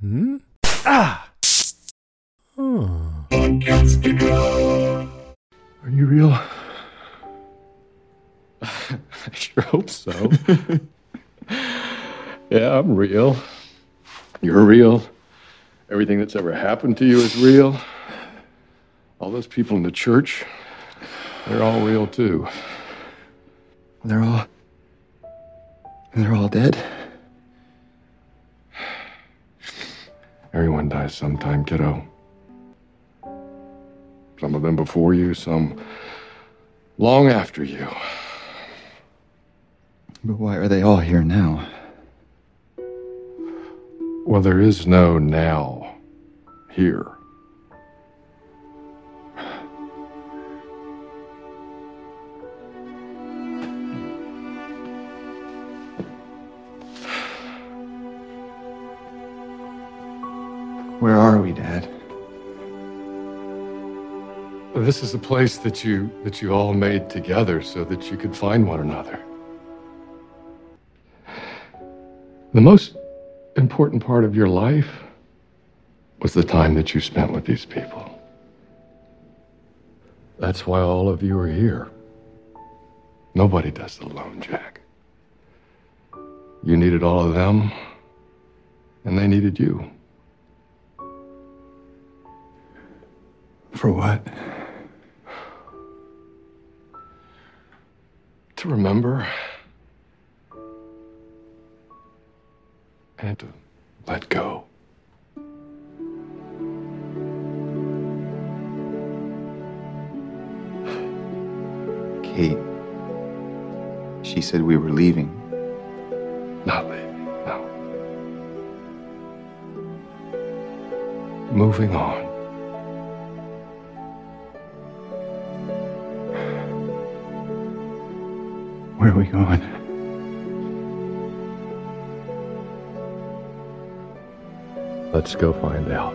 Hmm? Ah! Oh. Are you real? I sure hope so. yeah, I'm real. You're real. Everything that's ever happened to you is real. All those people in the church, they're all real too. They're all. They're all dead. Everyone dies sometime, kiddo. Some of them before you, some long after you. But why are they all here now? Well, there is no now here. This is a place that you that you all made together so that you could find one another. The most important part of your life was the time that you spent with these people. That's why all of you are here. Nobody does it alone, Jack. You needed all of them, and they needed you. For what? To remember and to let go. Kate. She said we were leaving. Not leaving, no. Moving on. Where are we going? Let's go find out.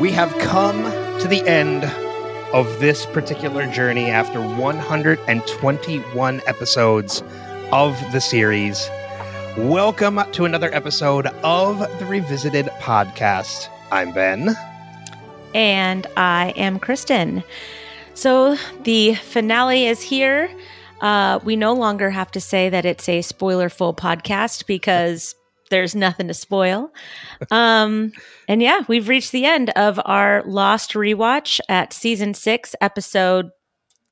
We have come to the end of this particular journey after 121 episodes of the series. Welcome to another episode of the Revisited Podcast. I'm Ben. And I am Kristin. So the finale is here. Uh, we no longer have to say that it's a spoiler full podcast because there's nothing to spoil. Um, and yeah, we've reached the end of our Lost rewatch at season six, episode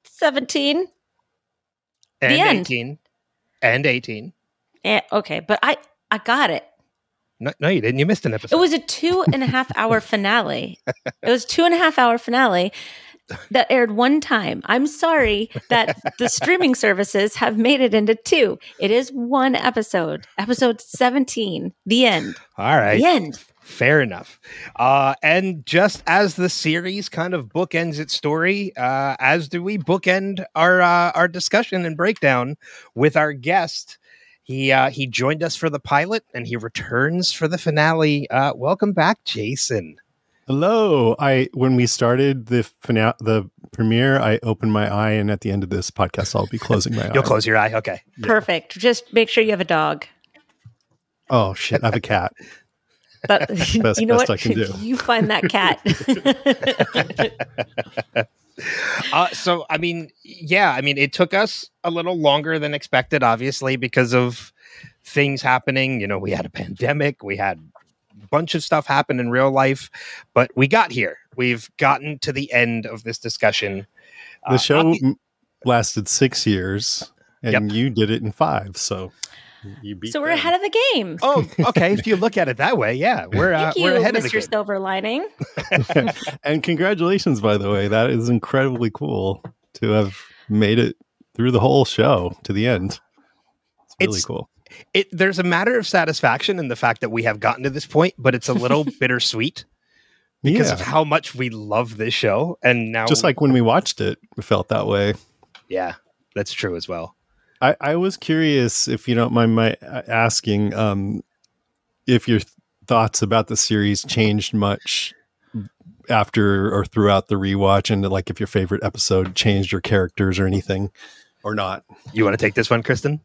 17. And The end. 18. And 18. Eh, okay, but I I got it. No, no, you didn't. You missed an episode. It was a two and a half hour finale. It was two and a half hour finale that aired one time. I'm sorry that the streaming services have made it into two. It is one episode, episode 17, the end. All right. The end. Fair enough. Uh, and just as the series kind of bookends its story, uh, as do we bookend our uh, our discussion and breakdown with our guest. He uh, he joined us for the pilot, and he returns for the finale. Uh, welcome back, Jason. Hello. I when we started the finale, the premiere, I opened my eye, and at the end of this podcast, I'll be closing my eye. You'll close your eye. Okay. Perfect. Just make sure you have a dog. Oh shit! I have a cat. But Best- you know best what? I can do. You find that cat. Uh, so I mean, yeah, I mean, it took us a little longer than expected, obviously, because of things happening. You know, we had a pandemic, we had a bunch of stuff happen in real life, but we got here. We've gotten to the end of this discussion. The Uh, show the- lasted six years, and you did it in five. So you beat. so we're them. ahead of the game. oh, okay. if you look at it that way, yeah, we're uh, you, we're ahead of the Mr. game. Silver Lining. and congratulations, by the way. That is incredibly cool to have made it through the whole show to the end. It's really It's- cool. It there's a matter of satisfaction in the fact that we have gotten to this point, but it's a little bittersweet because yeah. of how much we love this show, and now Just like when we watched it, we felt that way. yeah, that's true as well. I, I was curious, if you don't mind my uh, asking, um, if your th- thoughts about the series changed much after or throughout the rewatch, and like if your favorite episode changed your characters or anything, or not. You want to take this one, Kristin?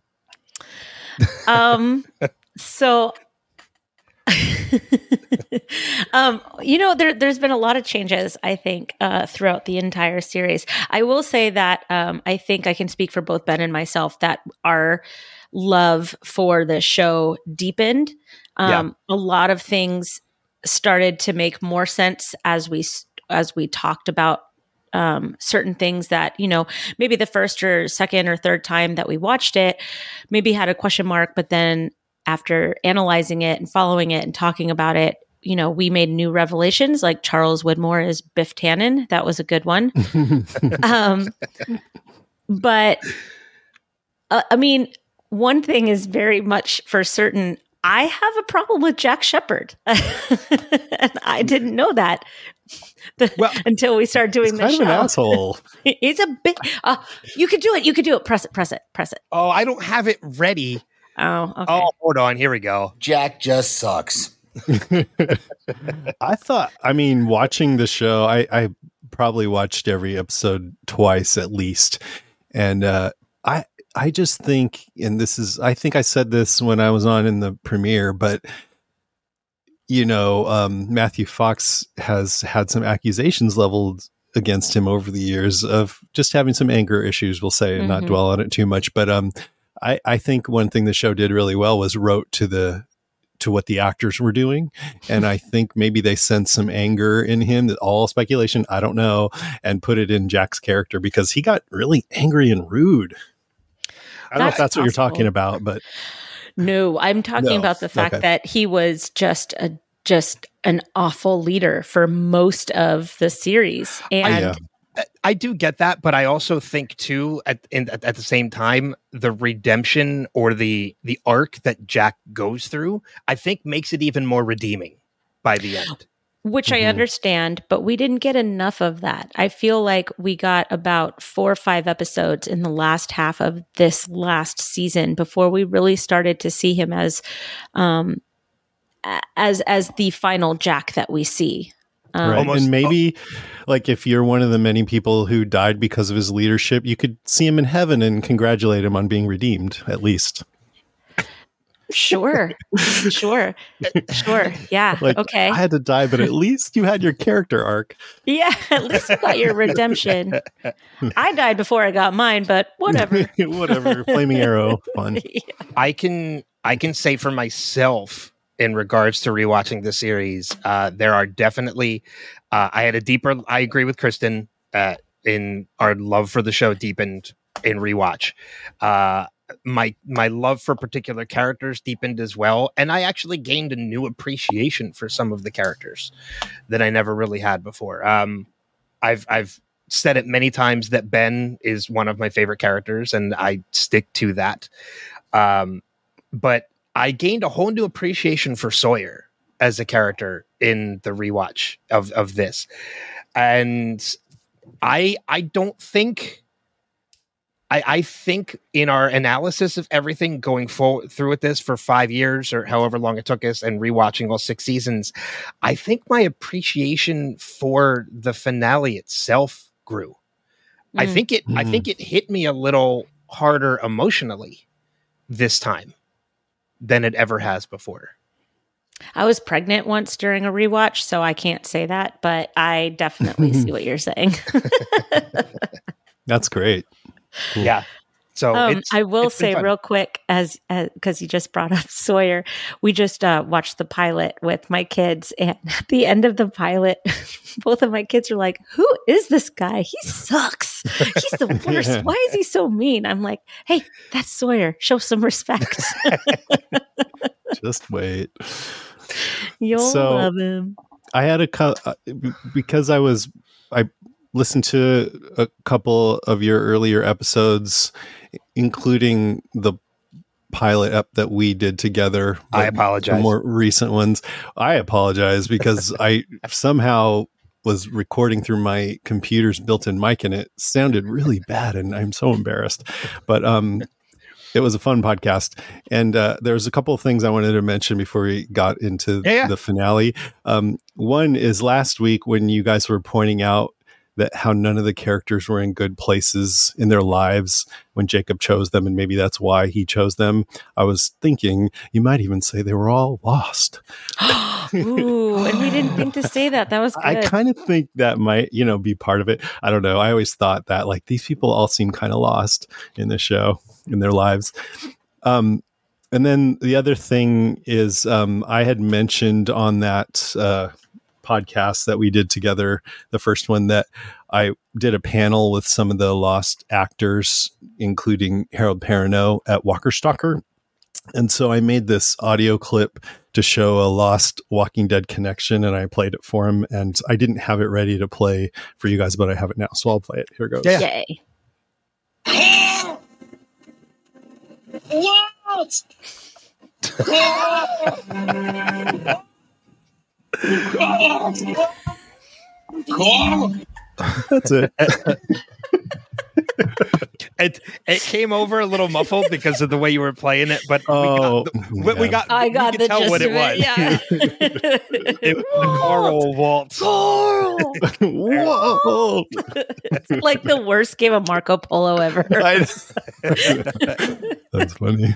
um so um you know there there's been a lot of changes i think uh throughout the entire series. I will say that um i think i can speak for both ben and myself that our love for the show deepened. Um a lot of things started to make more sense as we as we talked about um, certain things that you know maybe the first or second or third time that we watched it maybe had a question mark but then after analyzing it and following it and talking about it you know we made new revelations like charles widmore is biff tannen that was a good one um, but uh, I mean, one thing is very much for certain. I have a problem with Jack Shephard, and I didn't know that the- Well, until we started doing He's the kind show. of an asshole. He's a bit. Uh, you could do it. You could do it. Press it. Press it. Press it. Oh, I don't have it ready. Oh, okay. Oh, hold on. Here we go. Jack just sucks. I thought, I mean, watching the show, I, I probably watched every episode twice at least, and uh, I I just think, and this is, I think I said this when I was on in the premiere, but you know, um, Matthew Fox has had some accusations leveled against him over the years of just having some anger issues. We'll say, and not Mhm. dwell on it too much, but um, I I think one thing the show did really well was wrote to the to what the actors were doing and I think maybe they sensed some anger in him. That all speculation, I don't know, and put it in Jack's character because he got really angry and rude. I don't know if That's that's what you're talking about, but No, I'm talking No. about the fact Okay. that he was just a just an awful leader for most of the series, and yeah. I do get that, but I also think too at in, at, at the same time the redemption or the the arc that Jack goes through, I think makes it even more redeeming by the end. which I Mhm. understand, but we didn't get enough of that. I feel like we got about four or five episodes in the last half of this last season before we really started to see him as, um, as as the final Jack that we see. Um, right. Almost- and maybe like if you're one of the many people who died because of his leadership, you could see him in heaven and congratulate him on being redeemed, at least. Sure, sure, sure. Yeah. Like okay. I had to die, but at least you had your character arc. yeah. At least you got your redemption. I died before I got mine, but whatever. Whatever. Flaming arrow. Fun. I can I can say for myself in regards to rewatching the series, uh, there are definitely uh, I had a deeper. I agree with Kristin uh, in our love for the show deepened in rewatch. Uh, my my love for particular characters deepened as well, and I actually gained a new appreciation for some of the characters that I never really had before. Um, I've I've said it many times that Ben is one of my favorite characters, and I stick to that. Um, but I gained a whole new appreciation for Sawyer as a character in the rewatch of of this, and I I don't think. I, I think in our analysis of everything going forward through with this for five years or however long it took us and rewatching all six seasons, I think my appreciation for the finale itself grew. I Mm. think it I Mm. think it hit me a little harder emotionally this time than it ever has before. I was pregnant once during a rewatch, so I can't say that, but I definitely see what you're saying. That's great. Cool. Yeah. So um, it's, I will it's say real quick, as because you just brought up Sawyer, we just uh, watched the pilot with my kids, and at the end of the pilot, both of my kids are like, "Who is this guy? He sucks. He's the worst. Yeah. Why is he so mean?" I'm like, "Hey, that's Sawyer. Show some respect. Just wait. You'll So- love him." I had a cou- uh, because I was I listened to a couple of your earlier episodes, including the pilot up that we did together. I apologize. More recent ones, I apologize because I somehow was recording through my computer's built-in mic and it sounded really bad, and I'm so embarrassed. But um, it was a fun podcast, and uh, there's a couple of things I wanted to mention before we got into Yeah, yeah. the finale. Um, one is last week when you guys were pointing out that how none of the characters were in good places in their lives when Jacob chose them, and maybe that's why he chose them. I was thinking you might even say they were all lost. Ooh, and we didn't think to say that. That was good. I kind of think that might, you know, be part of it. I don't know. I always thought that like these people all seem kind of lost in the show in their lives. Um, and then the other thing is, um, I had mentioned on that uh, podcast that we did together, the first one, that I did a panel with some of the lost actors, including Harold Perrineau at Walker Stalker. And so I made this audio clip to show a lost Walking Dead connection, and I played it for him. And I didn't have it ready to play for you guys, but I have it now, so I'll play it. Here goes. Yeah. Yay. What? Carl! That's it. It it came over a little muffled because of the way you were playing it, but Oh, we got, we, we yeah. got I got could the tell gist what it of was. Yeah. It was the Carl waltz. Carl. Whoa! It's like the worst game of Marco Polo ever. That's funny.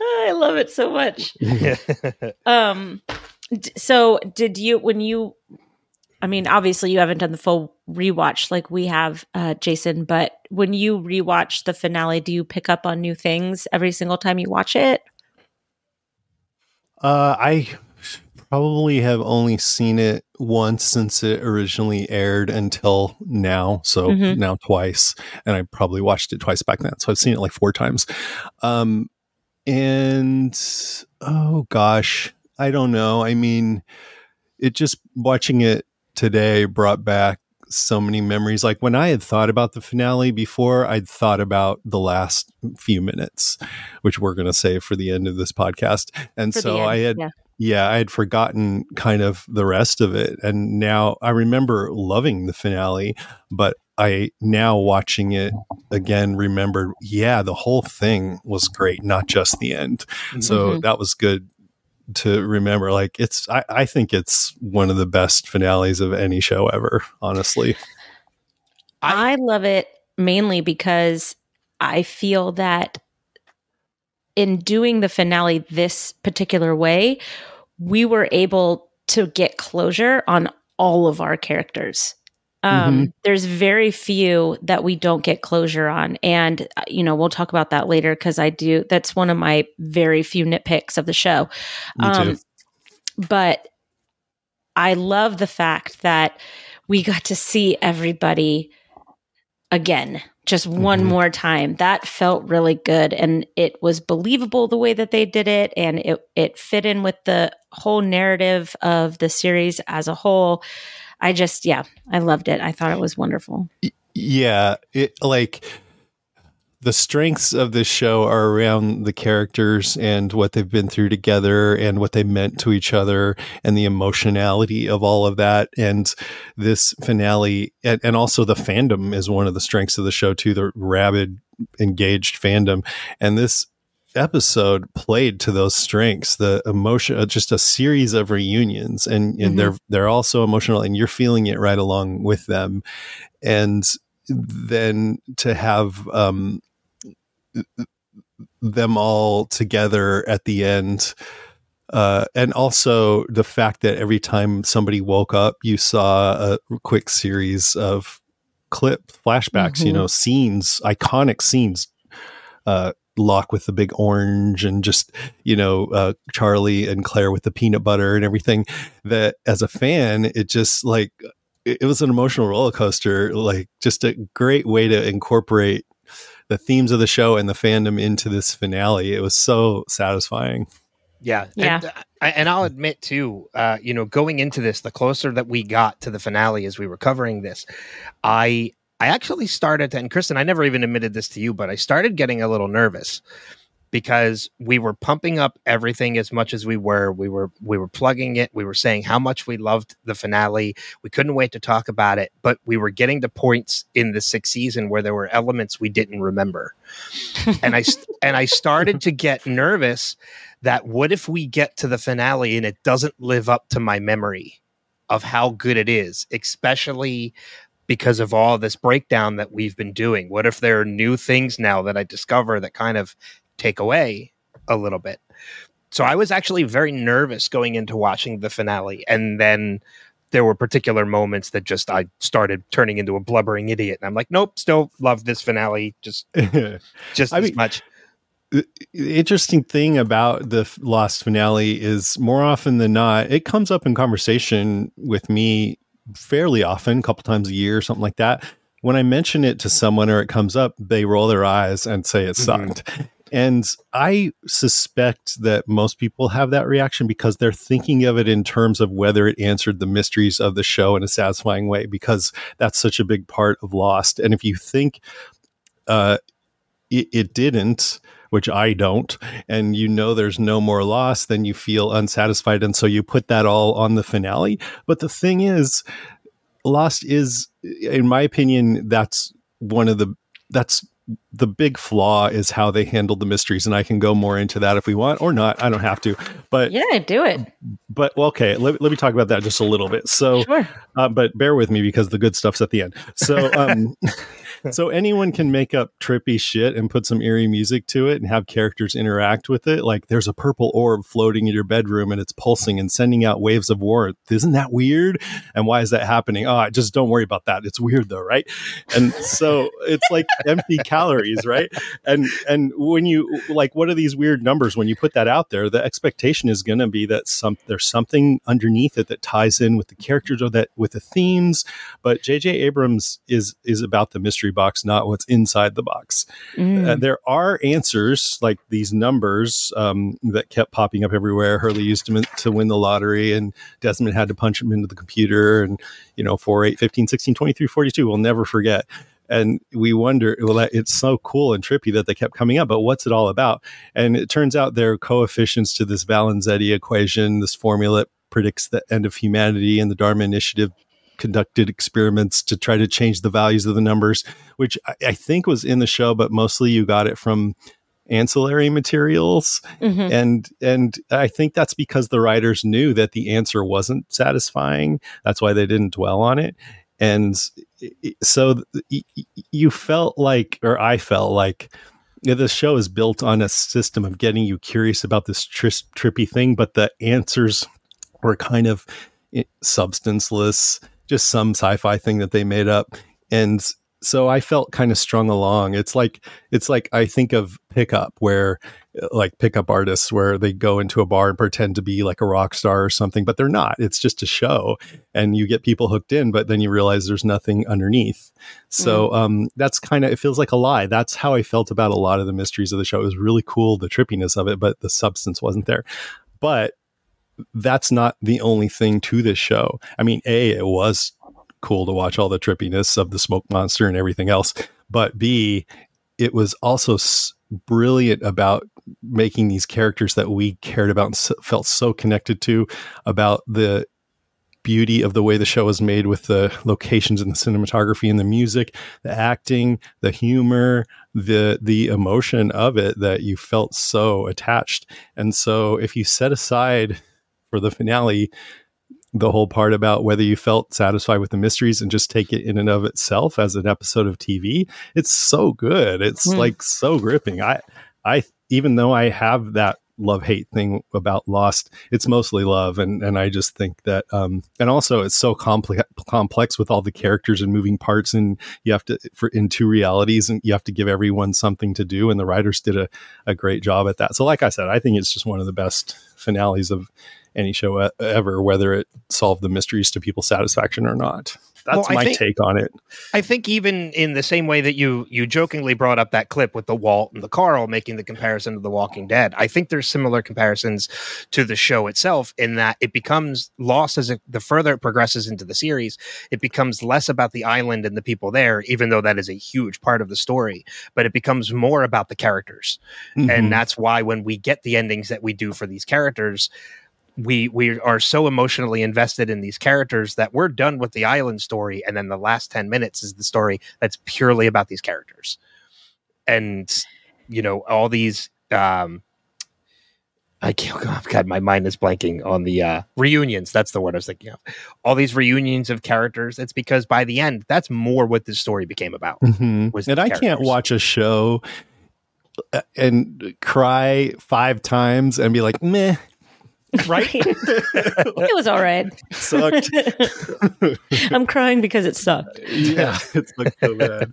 I love it so much. Um, d- so did you when you? I mean, obviously you haven't done the full rewatch like we have, uh, Jason. But when you rewatch the finale, do you pick up on new things every single time you watch it? Uh, I probably have only seen it once since it originally aired until now. So Mhm. now twice, and I probably watched it twice back then. So I've seen it like four times. Um, and oh gosh, I don't know. I mean, it just watching it today brought back so many memories. Like when I had thought about the finale before, I'd thought about the last few minutes, which we're going to save for the end of this podcast. And For so end, I had yeah. yeah, I had forgotten kind of the rest of it. And now I remember loving the finale, but I now watching it again remembered, yeah, the whole thing was great, not just the end. So Mhm. that was good to remember. Like it's I, I think it's one of the best finales of any show ever, honestly. I, love it mainly because I feel that in doing the finale this particular way, we were able to get closure on all of our characters. Um, There's very few that we don't get closure on. And, uh, you know, we'll talk about that later because I do, that's one of my very few nitpicks of the show. Me too. but I love the fact that we got to see everybody again, just one Mhm. more time. That felt really good, and it was believable the way that they did it, and it it fit in with the whole narrative of the series as a whole. I just, yeah, I loved it. I thought it was wonderful. Yeah, it like the strengths of this show are around the characters and what they've been through together and what they meant to each other and the emotionality of all of that and this finale and, and also the fandom is one of the strengths of the show too the rabid engaged fandom and this episode played to those strengths the emotion uh, just a series of reunions and, and Mhm. they're they're also emotional and you're feeling it right along with them and then to have um them all together at the end uh, and also the fact that every time somebody woke up you saw a quick series of clip flashbacks you Mhm. know scenes iconic scenes uh Locke with the big orange and just you know uh, Charlie and Claire with the peanut butter and everything that as a fan it just like it, it was an emotional roller coaster like just a great way to incorporate the themes of the show and the fandom into this finale it was so satisfying Yeah, Yeah. And, I, and I'll admit too, uh, you know, going into this, the closer that we got to the finale as we were covering this, I I actually started to, and Kristin, I never even admitted this to you, but I started getting a little nervous because we were pumping up everything as much as we were. We were we were plugging it. We were saying how much we loved the finale. We couldn't wait to talk about it, but we were getting to points in the sixth season where there were elements we didn't remember. and I and I started to get nervous that what if we get to the finale and it doesn't live up to my memory of how good it is, especially because of all this breakdown that we've been doing? What if there are new things now that I discover that kind of take away a little bit? So I was actually very nervous going into watching the finale. And then there were particular moments that just I started turning into a blubbering idiot. And I'm like, nope, still love this finale just just I as mean, much. the interesting thing about the lost finale is more often than not it comes up in conversation with me fairly often a couple times a year or something like that. When i mention it to someone or it comes up they roll their eyes and say it Mhm. sucked. And i suspect that most people have that reaction because they're thinking of it in terms of whether it answered the mysteries of the show in a satisfying way because that's such a big part of lost. And if you think uh, it, it didn't which I don't, and you know there's no more loss, then you feel unsatisfied. And so you put that all on the finale. But the thing is, Lost is, in my opinion, that's one of the, that's the big flaw is how they handled the mysteries. And I can go more into that if we want or not. I don't have to. But, Yeah, do it. but well, okay, let, let me talk about that just a little bit. So, Sure. uh, but bear with me because the good stuff's at the end. So, um, so anyone can make up trippy shit and put some eerie music to it and have characters interact with it. Like there's a purple orb floating in your bedroom and it's pulsing and sending out waves of warmth. Isn't that weird? And why is that happening? Oh, just don't worry about that. It's weird though, right? And so it's like empty calories, right? And and when you like, what are these weird numbers? When you put that out there, the expectation is going to be that some there's something underneath it that ties in with the characters or that with the themes. But J.J. Abrams is is about the mystery box, not what's inside the box. Mm. Uh, there are answers like these numbers um, that kept popping up everywhere. Hurley used them to win the lottery, and Desmond had to punch them into the computer. And, you know, 4, 8, 15, 16, 23, 42, we'll never forget. And we wonder, well, it's so cool and trippy that they kept coming up, but what's it all about? And it turns out they're coefficients to this Valenzetti equation, this formula predicts the end of humanity, and the Dharma Initiative conducted experiments to try to change the values of the numbers, which I, I think was in the show, but mostly you got it from ancillary materials. Mhm. and and i think that's because the writers knew that the answer wasn't satisfying. That's why they didn't dwell on it. And so th- y- y- you felt like or i felt like the show is built on a system of getting you curious about this tris- trippy thing but the answers were kind of substanceless just some sci-fi thing that they made up. And so i felt kind of strung along. It's like it's like i think of pickup where uh, like pickup artists where they go into a bar and pretend to be like a rock star or something but they're not. It's just a show and you get people hooked in but then you realize there's nothing underneath. So um that's kind of it feels like a lie. That's how i felt about a lot of the mysteries of the show. It was really cool the trippiness of it but the substance wasn't there. But that's not the only thing to this show. I mean a it was cool to watch all the trippiness of the smoke monster and everything else but b it was also s- brilliant about making these characters that we cared about and s- felt so connected to about the beauty of the way the show was made with the locations and the cinematography and the music the acting the humor the the emotion of it that you felt so attached. And so if you set aside for the finale the whole part about whether you felt satisfied with the mysteries and just take it in and of itself as an episode of TV. It's so good. It's Hmm. like so gripping. I I even though I have that love hate thing about Lost, it's mostly love and and I just think that um and also it's so complex complex with all the characters and moving parts and you have to for in two realities and you have to give everyone something to do and the writers did a, a great job at that. So like I said, I think it's just one of the best finales of any show ever, whether it solved the mysteries to people's satisfaction or not. That's Well, my think- take on it. I think even in the same way that you you jokingly brought up that clip with the Walt and the Carl making the comparison to The Walking Dead, I think there's similar comparisons to the show itself in that it becomes lost as it, the further it progresses into the series, it becomes less about the island and the people there, even though that is a huge part of the story, but it becomes more about the characters. Mhm. and that's why when we get the endings that we do for these characters we we are so emotionally invested in these characters that we're done with the island story and then the last 10 minutes is the story that's purely about these characters and you know all these um I can't, oh God, my mind is blanking on the uh, reunions. That's the word I was thinking of. All these reunions of characters. It's because by the end, that's more what this story became about. Mhm. was And the I can't watch a show uh, and cry five times and be like, meh, Right? it was all right. sucked. I'm crying because it sucked. yeah, it's like so bad.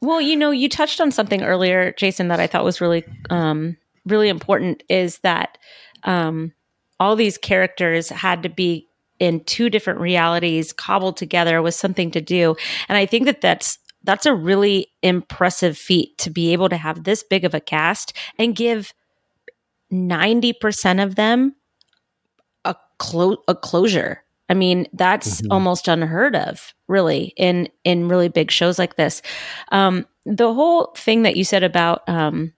Well, you know, you touched on something earlier, Jason, that I thought was really, um, really important. Is that um, all these characters had to be in two different realities cobbled together with something to do, and I think that that's that's a really impressive feat to be able to have this big of a cast and give ninety percent of them a clo- a closure. I mean, that's Mhm. almost unheard of, really, in in really big shows like this. Um, the whole thing that you said about, um,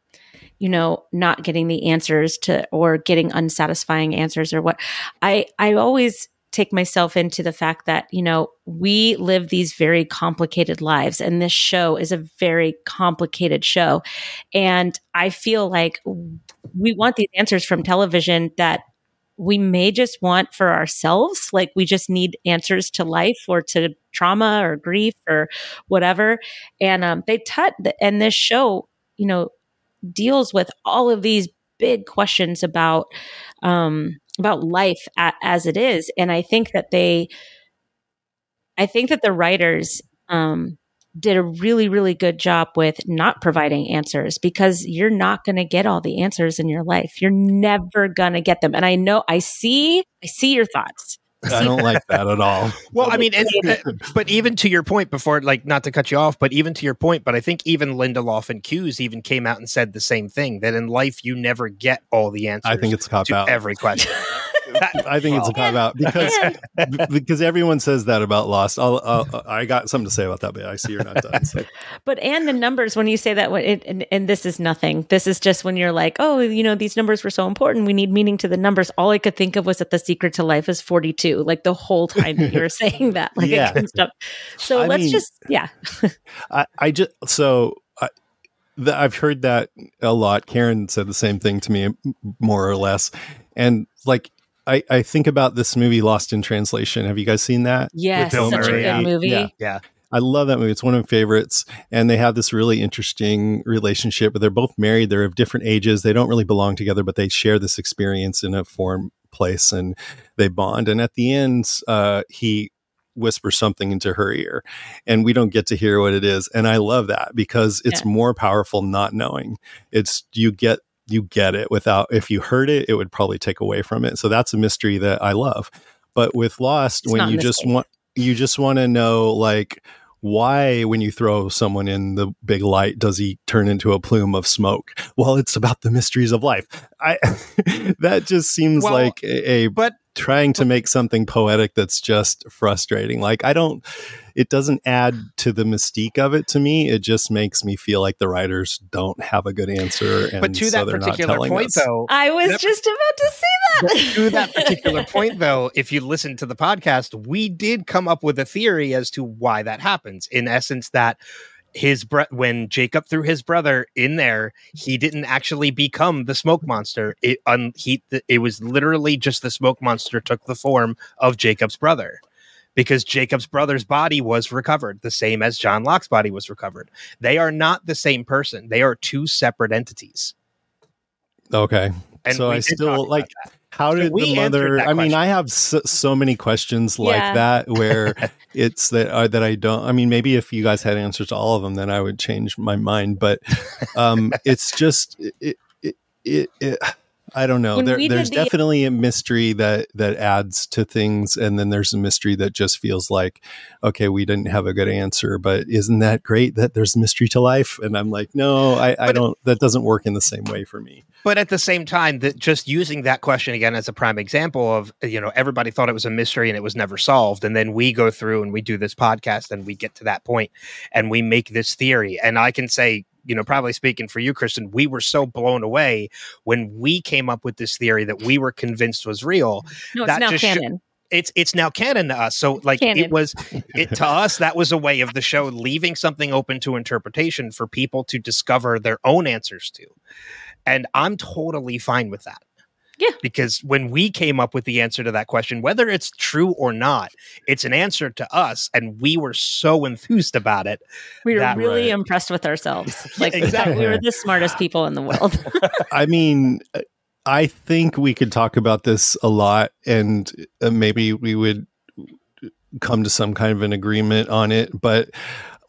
you know, not getting the answers to or getting unsatisfying answers or what, I I always take myself into the fact that you know we live these very complicated lives and this show is a very complicated show and i feel like we want these answers from television that we may just want for ourselves like we just need answers to life or to trauma or grief or whatever. And um, they touch and this show you know deals with all of these big questions about um, about life as it is. And i think that they i think that the writers um, did a really really good job with not providing answers because you're not going to get all the answers in your life you're never going to get them and i know i see i see your thoughts I don't like that at all. Well, I mean, it's, but even to your point before, like not to cut you off, but even to your point, but I think even Lindelof and Cuse even came out and said the same thing that in life you never get all the answers. I think it's a cop to out. every question. That- I think it's a cop out because because everyone says that about Lost. I'll, I'll, I got something to say about that, but I see you're not done. So. But and the numbers when you say that, it, and, and this is nothing. This is just when you're like, oh, you know, these numbers were so important. We need meaning to the numbers. All I could think of was that the secret to life is 42. Like the whole time that you were saying that, like Yeah. I couldn't stop. So I let's mean- just, yeah, I, I just so the, I've heard that a lot. Karen said the same thing to me, more or less, and like I, I think about this movie Lost in Translation. Have you guys seen that? yes, Bill such a good yeah. movie. Yeah. yeah, I love that movie. It's one of my favorites. And they have this really interesting relationship, but they're both married. They're of different ages. They don't really belong together, but they share this experience in a foreign place and they bond. And at the end, uh, he whispers something into her ear and we don't get to hear what it is. And I love that because it's more powerful not knowing. It's you get you get it without if you heard it, it would probably take away from it. So that's a mystery that I love. But with Lost, It's when you just want you just want to know like why when you throw someone in the big light does he turn into a plume of smoke well it's about the mysteries of life i that just seems Well, like a, a but trying to make something poetic that's just frustrating like i don't it doesn't add to the mystique of it to me it just makes me feel like the writers don't have a good answer and but to so that particular point, us. though, I was That- just about to say that. to that particular point, though, if you listen to the podcast, we did come up with a theory as to why that happens. In essence, that his bro- when Jacob threw his brother in there, he didn't actually become the smoke monster. It un- he th- it was literally just the smoke monster took the form of Jacob's brother. Because Jacob's brother's body was recovered, the same as John Locke's body was recovered. They are not the same person. They are two separate entities. okay And so i still like that. How did we the mother? I mean, question. I have so, so many questions like Yeah. that where it's that uh, that I don't. I mean, maybe if you guys had answers to all of them, then I would change my mind. But um, it's just it, it, it, it I don't know. There, there's the- definitely a mystery that that adds to things, and then there's a mystery that just feels like, okay, we didn't have a good answer, but isn't that great that there's mystery to life? And I'm like, no, I, I don't. That doesn't work in the same way for me. But at the same time, that just using that question again as a prime example of you know everybody thought it was a mystery and it was never solved, and then we go through and we do this podcast and we get to that point and we make this theory, and I can say. You know, probably speaking for you, Kristin, we were so blown away when we came up with this theory that we were convinced was real. No, it's That now just sho- canon. It's it's now canon to us. So like Canon. it was it to us that was a way of the show leaving something open to interpretation for people to discover their own answers to. And I'm totally fine with that. Yeah. Because when we came up with the answer to that question, whether it's true or not, it's an answer to us. And we were so enthused about it. we were that- really right. impressed with ourselves. Like we exactly. we were the smartest people in the world. I mean, I think we could talk about this a lot, and uh, maybe we would come to some kind of an agreement on it. But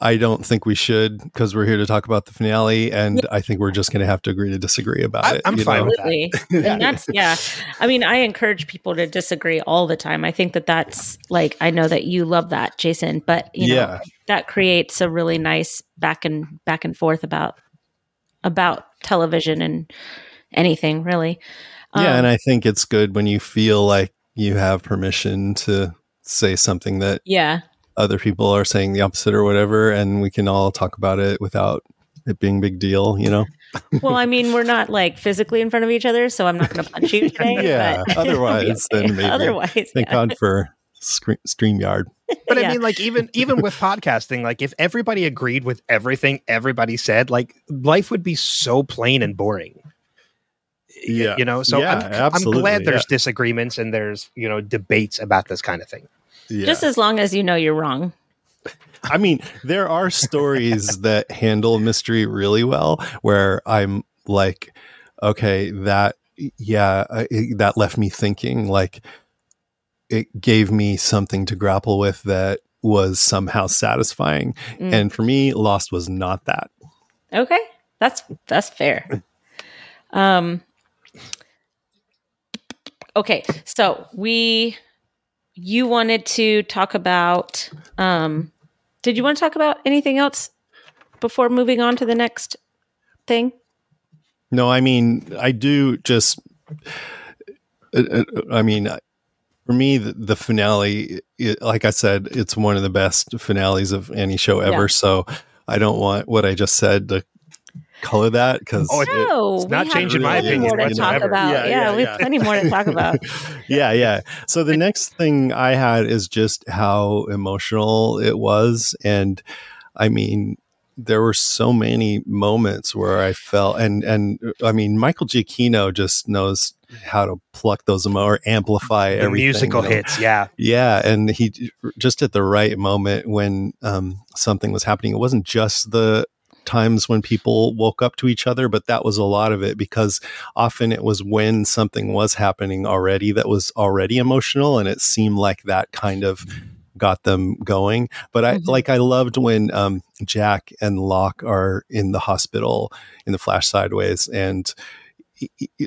I don't think we should because we're here to talk about the finale, and I think we're just going to have to agree to disagree about I- it. I'm fine know? with that. Absolutely. And that's yeah. I mean, I encourage people to disagree all the time. I think that that's like I know that you love that, Jason, but you know Yeah. that creates a really nice back and back and forth about about television and anything really. yeah, Um, and I think it's good when you feel like you have permission to say something that yeah, other people are saying the opposite or whatever, and we can all talk about it without it being a big deal. You know? well, I mean, we're not like physically in front of each other, so I'm not going to punch you today. Yeah, but otherwise, it'll then maybe. otherwise, Thank yeah. God for Scre- Streamyard. But Yeah. I mean, like even even with podcasting, like if everybody agreed with everything everybody said, like life would be so plain and boring. Yeah. you know. So Yeah, I'm, I'm glad there's yeah. disagreements and there's you know debates about this kind of thing. Yeah. Just as long as you know you're wrong. I mean, there are stories that handle mystery really well where I'm like, okay, that, yeah, it- that left me thinking. Like, it gave me something to grapple with that was somehow satisfying. Mm. And for me, Lost was not that. Okay, that's that's fair. Um. Okay, so we, you wanted to talk about. Um, did you want to talk about anything else before moving on to the next thing? No, I mean, I do just. uh, uh, I mean, for me, the, the finale, it, like I said, it's one of the best finales of any show ever. Yeah. So I don't want what I just said to color that because Oh, it- No, it's not we have changing my opinion more to talk about. Yeah, Yeah, yeah, we have plenty more to talk about. yeah, yeah. So the next thing I had is just how emotional it was, and I mean, there were so many moments where I felt, and and I mean, Michael Giacchino just knows how to pluck those emo or amplify The everything. musical you know? hits, yeah. Yeah, and he just at the right moment when um, something was happening. It wasn't just the times when people woke up to each other, but that was a lot of it because often it was when something was happening already that was already emotional, and it seemed like that kind of got them going. But I Mhm. like I loved when um, Jack and Locke are in the hospital in the flash sideways and.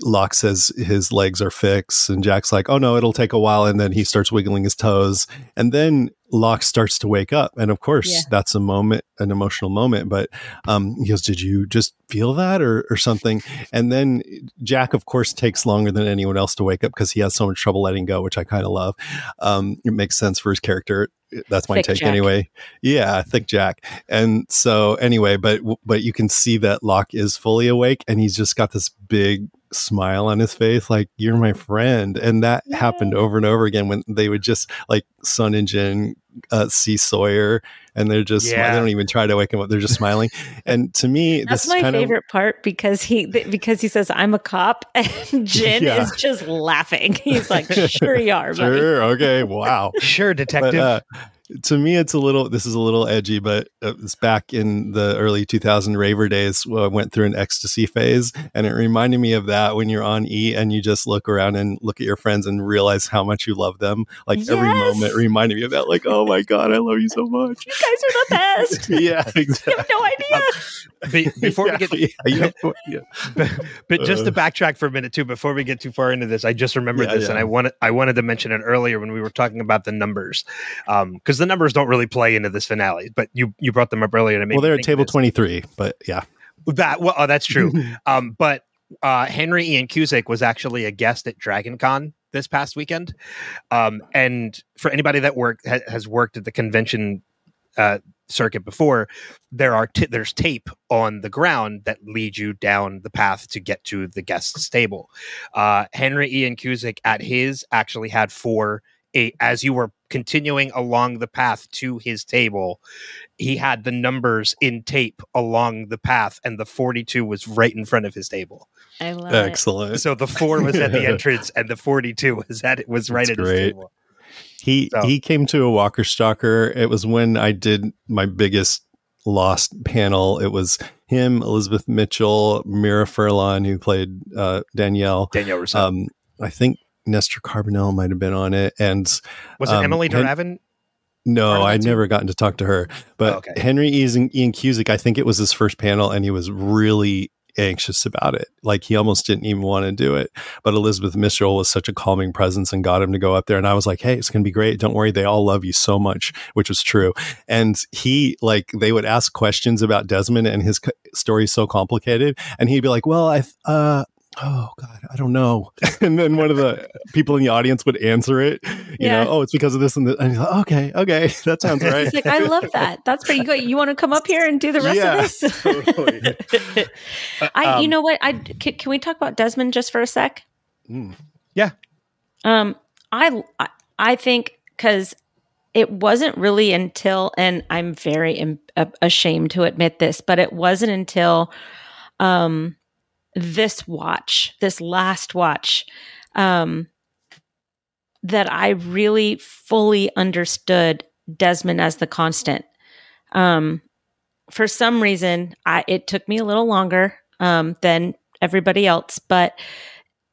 Locke says his legs are fixed, and Jack's like, "Oh no, it'll take a while." And then he starts wiggling his toes, and then Locke starts to wake up, and of course, Yeah. that's a moment, an emotional moment. But um, he goes, "Did you just feel that, or or something?" And then Jack, of course, takes longer than anyone else to wake up because he has so much trouble letting go, which I kind of love. Um, it makes sense for his character. That's my Thick take, Jack. anyway. Yeah, thick Jack. And so, anyway, but but you can see that Locke is fully awake, and he's just got this big smile on his face, like "You're my friend." And that happened over and over again when they would just like Sun and Jin uh, see Sawyer, and they're just Yeah. they don't even try to wake him up; they're just smiling. and to me, That's this my kind favorite part because he th- because he says I'm a cop and Jin Yeah. is just laughing. He's like, "Sure you are, of buddy." sure, okay, wow. Sure, But, detective. uh, to me it's a little this is a little edgy but uh, it's back in the early 2000 raver days where i went through an ecstasy phase and it reminded me of that when you're on e and you just look around and look at your friends and realize how much you love them like every moment reminded me of that like oh my god i love you so much You guys are the best. yeah exactly. You have no idea. Be- before we get yeah, know, yeah. but just to Uh. backtrack for a minute too, before we get too far into this, I just remembered Yeah, this, yeah. and I wanted I wanted to mention it earlier when we were talking about the numbers, because the numbers don't really play into this finale. But you you brought them up earlier to make well they're at table 23 but yeah that. Well, oh, that's true. um, but uh, Henry Ian Cusick was actually a guest at Dragon Con this past weekend, um, and for anybody that work ha- has worked at the convention uh, circuit before, there are t- there's tape on the ground that lead you down the path to get to the guest's table. Uh, Henry Ian Cusick at his actually had four. A, as you were continuing along the path to his table, he had the numbers in tape along the path, and the 42 was right in front of his table. I love it. excellent So the four was at the entrance, and the 42 was at it was right That's at his table. He So- he came to a Walker Stalker. It was when I did my biggest lost panel. It was him, Elizabeth Mitchell, Mira Furlan, who played uh, Danielle. Danielle Rousseau. Um, I think Nestor Carbonell might have been on it, and was it um, Emilie Hen- de Ravin? no, Part of that I'd never gotten to talk to her. But Oh, okay. Henry Ian Cusick, I think it was his first panel, and he was really anxious about it. Like he almost didn't even want to do it. But Elizabeth Mitchell was such a calming presence and got him to go up there. And I was like, hey, it's going to be great. Don't worry. They all love you so much, which was true. And he, like, they would ask questions about Desmond and his co- story so complicated. And he'd be like, well, I, uh, oh God, I don't know. and then one of the people in the audience would answer it, you Yeah. know, oh, it's because of this and this. And he's like, okay, okay, that sounds right. Like, I love that. That's pretty good. You want to come up here and do the rest Yeah, of this? totally. I, you Um, know what? I can, can we talk about Desmond just for a sec? yeah Um, I I- I think because it wasn't really until, and I'm very am- a- ashamed to admit this, but it wasn't until um this watch, this last watch, um, that I really fully understood Desmond as the constant. Um, for some reason, I it took me a little longer um, than everybody else, but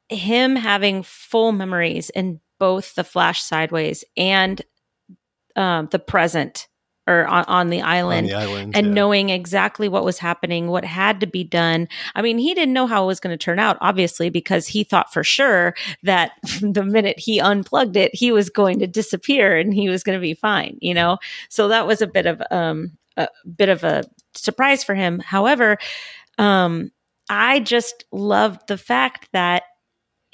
him having full memories in both the flash sideways and um, the present or on, on the On island the island. and yeah. knowing exactly what was happening, what had to be done. I mean, he didn't know how it was going to turn out, obviously, because he thought for sure that the minute he unplugged it, he was going to disappear and he was going to be fine, you know? So that was a bit of um a bit of a surprise for him. However, um I just loved the fact that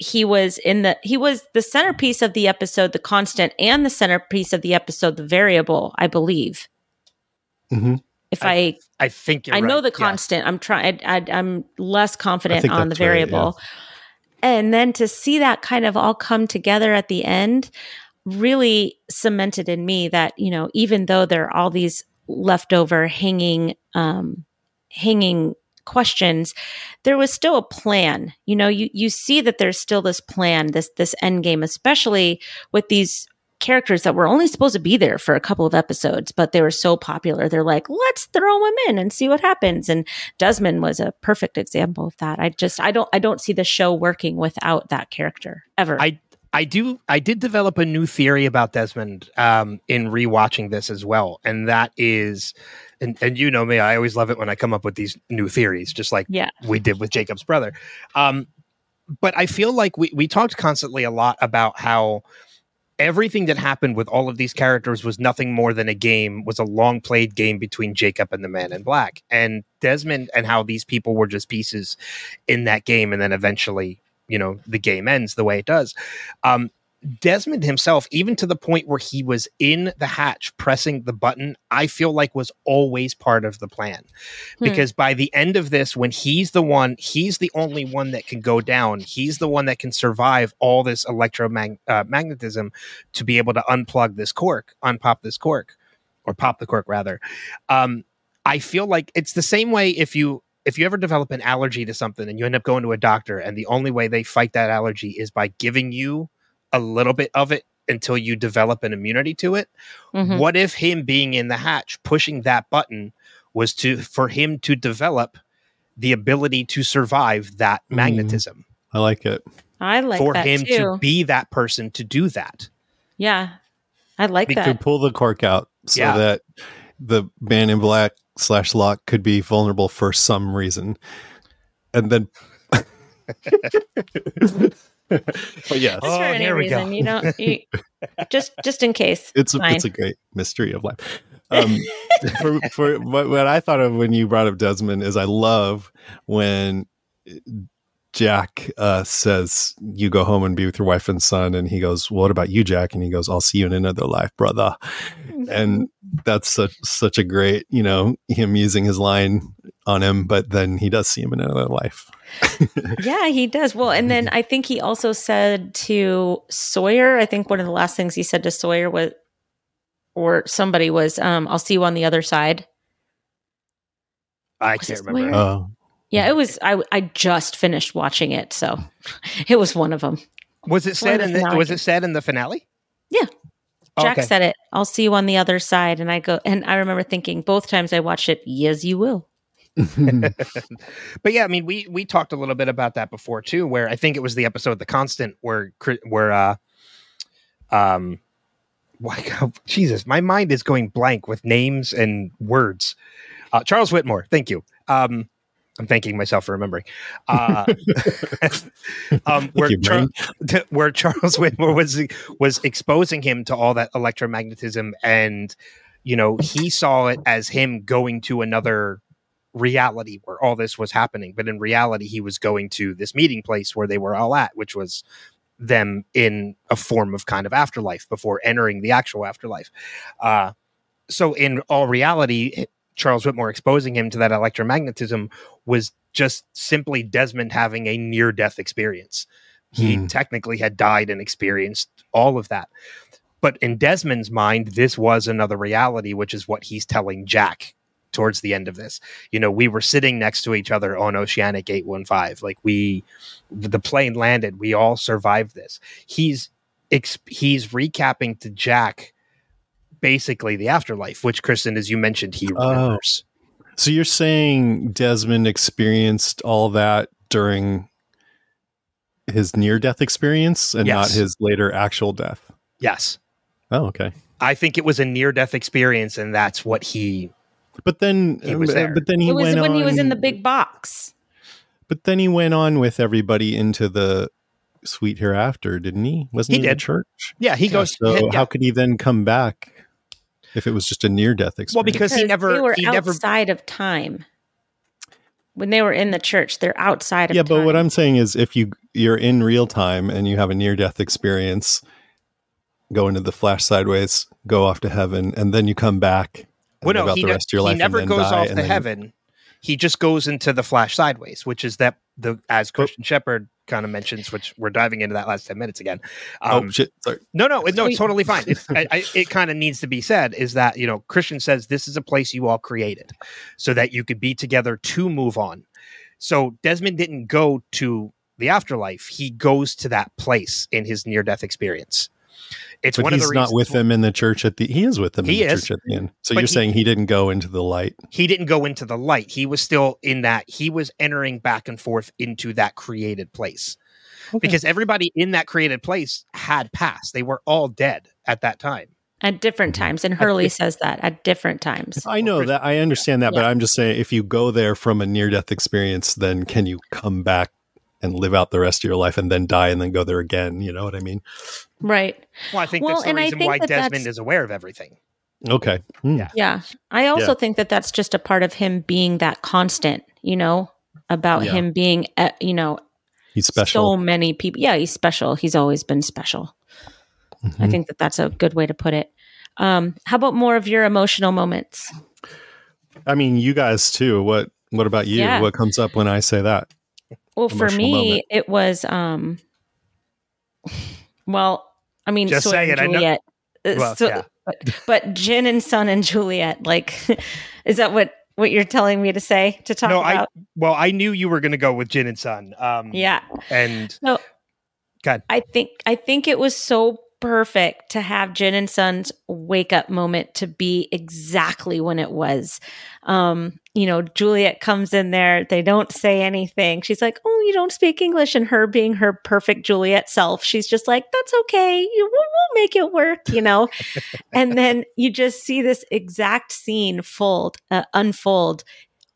he was in the he was the centerpiece of the episode the constant and the centerpiece of the episode the variable i believe Mhm. if I- i I think you're I know right. the Yeah. constant. I'm trying. I, I'm less confident on the that's right, variable. And then to see that kind of all come together at the end really cemented in me that you know even though there are all these leftover hanging um hanging questions there was still a plan you know you you see that there's still this plan this this end game especially with these characters that were only supposed to be there for a couple of episodes, but they were so popular. They're like, let's throw them in and see what happens. And Desmond was a perfect example of that. I just, I don't, I don't see the show working without that character ever. I- I do. I did develop a new theory about Desmond um, in rewatching this as well, and that is, and and you know me, I always love it when I come up with these new theories, just like yeah. we did with Jacob's brother. Um, but I feel like we we talked constantly a lot about how everything that happened with all of these characters was nothing more than a game, was a long played game between Jacob and the Man in Black, and Desmond, and how these people were just pieces in that game, and then eventually, you know, the game ends the way it does. Um, Desmond himself, even to the point where he was in the hatch pressing the button, I feel like was always part of the plan. Hmm. Because by the end of this, when he's the one, he's the only one that can go down. He's the one that can survive all this electromagnetism to be able to unplug this cork, unpop this cork, or pop the cork rather. Um, I feel like it's the same way if you if you ever develop an allergy to something and you end up going to a doctor and the only way they fight that allergy is by giving you a little bit of it until you develop an immunity to it. Mhm. What if him being in the hatch, pushing that button, was to for him to develop the ability to survive that Mm. magnetism I like it. I like for that him too. to be that person to do that. yeah, I like He that. could pull the cork out so Yeah. that the man in black slash Locke could be vulnerable for some reason, and then. but yes, Just for Oh, any here we go. reason, you know, you, just just in case. it's a, fine. it's a great mystery of life. Um, for for what, what I thought of when you brought up Desmond is I love when Jack uh, says you go home and be with your wife and son, and he goes, "What about you, Jack?" And he goes, "I'll see you in another life, brother." And that's such such a great, you know, him using his line on him, but then he does see him in another life. Yeah, he does. Well, and then I think he also said to Sawyer, I think one of the last things he said to Sawyer was, or somebody was, um, I'll see you on the other side. I Was can't remember. Oh, Yeah, it was, I, I just finished watching it. So it was one of them. Was it said in the the, finale. was it said in the finale? Yeah. Oh, Jack okay. said it. I'll see you on the other side. And I go, and I remember thinking both times I watched it, yes, you will. but yeah, I mean, we we talked a little bit about that before too, where I think it was the episode "The Constant" where Cri- where uh, um, why, Jesus, my mind is going blank with names and words. Uh, Charles Widmore, thank you. Um, I'm thanking myself for remembering. Uh, um, where, you, Char- where Charles Widmore was was exposing him to all that electromagnetism, and you know he saw it as him going to another reality where all this was happening. But in reality, he was going to this meeting place where they were all at, which was them in a form of kind of afterlife before entering the actual afterlife. Uh, so in all reality, Charles Widmore exposing him to that electromagnetism was just simply Desmond having a near death experience. He Hmm. technically had died and experienced all of that. But in Desmond's mind, this was another reality, which is what he's telling Jack towards the end of this. You know, we were sitting next to each other on Oceanic 815. Like we the plane landed, we all survived this. He's ex- he's recapping to Jack basically the afterlife, which Kristin, as you mentioned, he Oh. remembers. So you're saying Desmond experienced all that during his near death experience and not his later actual death? Yes. Oh, okay. I think it was a near death experience, and that's what he But then He was but- there. but then he it was went when he was in the big box. But then he went on with everybody into the sweet hereafter, didn't he? Wasn't He he, in the church? Yeah, he goes So yeah. how could he then come back if it was just a near death experience? Well, because he never they were he never outside of time. When they were in the church, they're outside of yeah, time. but what I'm saying is, if you you're in real time and you have a near death experience, go into the flash sideways, go off to heaven, and then you come back. And well, live no, out he, the ne- rest of your he life and never then goes die, off to then- heaven. He just goes into the flash sideways, which is that the as Christian Shephard kind of mentions, which we're diving into that last ten minutes again. Um, oh shit! Sorry. No, no, no, it's totally fine. It's, I, I, it kind of needs to be said is that you know Christian says this is a place you all created, so that you could be together to move on. So Desmond didn't go to the afterlife; he goes to that place in his near-death experience. It's But one he's of the not with them in the church at the. He is with them He in the is. church at the end. So But you're he- saying he didn't go into the light. He didn't go into the light; he was still in that. He was entering back and forth into that created place because everybody in that created place had passed; they were all dead at that time. at different Mm-hmm. times. And Hurley says that at different times. I know that. I understand that, but I'm just saying, if you go there from a near death experience, then can you come back and live out the rest of your life and then die and then go there again? You know what I mean? Right. Well, I think Well, that's the reason why that Desmond is aware of everything. Okay. Hmm. Yeah. Yeah. I also Yeah. think that that's just a part of him being that constant, you know, about Yeah. him being, uh, you know, He's special. so many people. Yeah, he's special. He's always been special. I Mhm. think that that's a good way to put it. Um, how about more of your emotional moments? I mean, you guys too. What What about you? Yeah. What comes up when I say that? Well, for me, moment. it was, um, well, I mean, Just Sawyer say and it, I know- Juliet. Uh, Well, so- yeah. but, but Jin and Sun and Juliet, like, is that what what you're telling me to say to talk no, I about? well, I knew you were going to go with Jin and Sun. Um, yeah, and no, God. I think I think it was so perfect to have Jin and Sun's wake up moment to be exactly when it was. Um, you know, Juliet comes in there, they don't say anything. She's like, Oh, you don't speak English. And her being her perfect Juliet self, she's just like, That's okay. You will we'll make it work, you know? and then you just see this exact scene fold, uh, unfold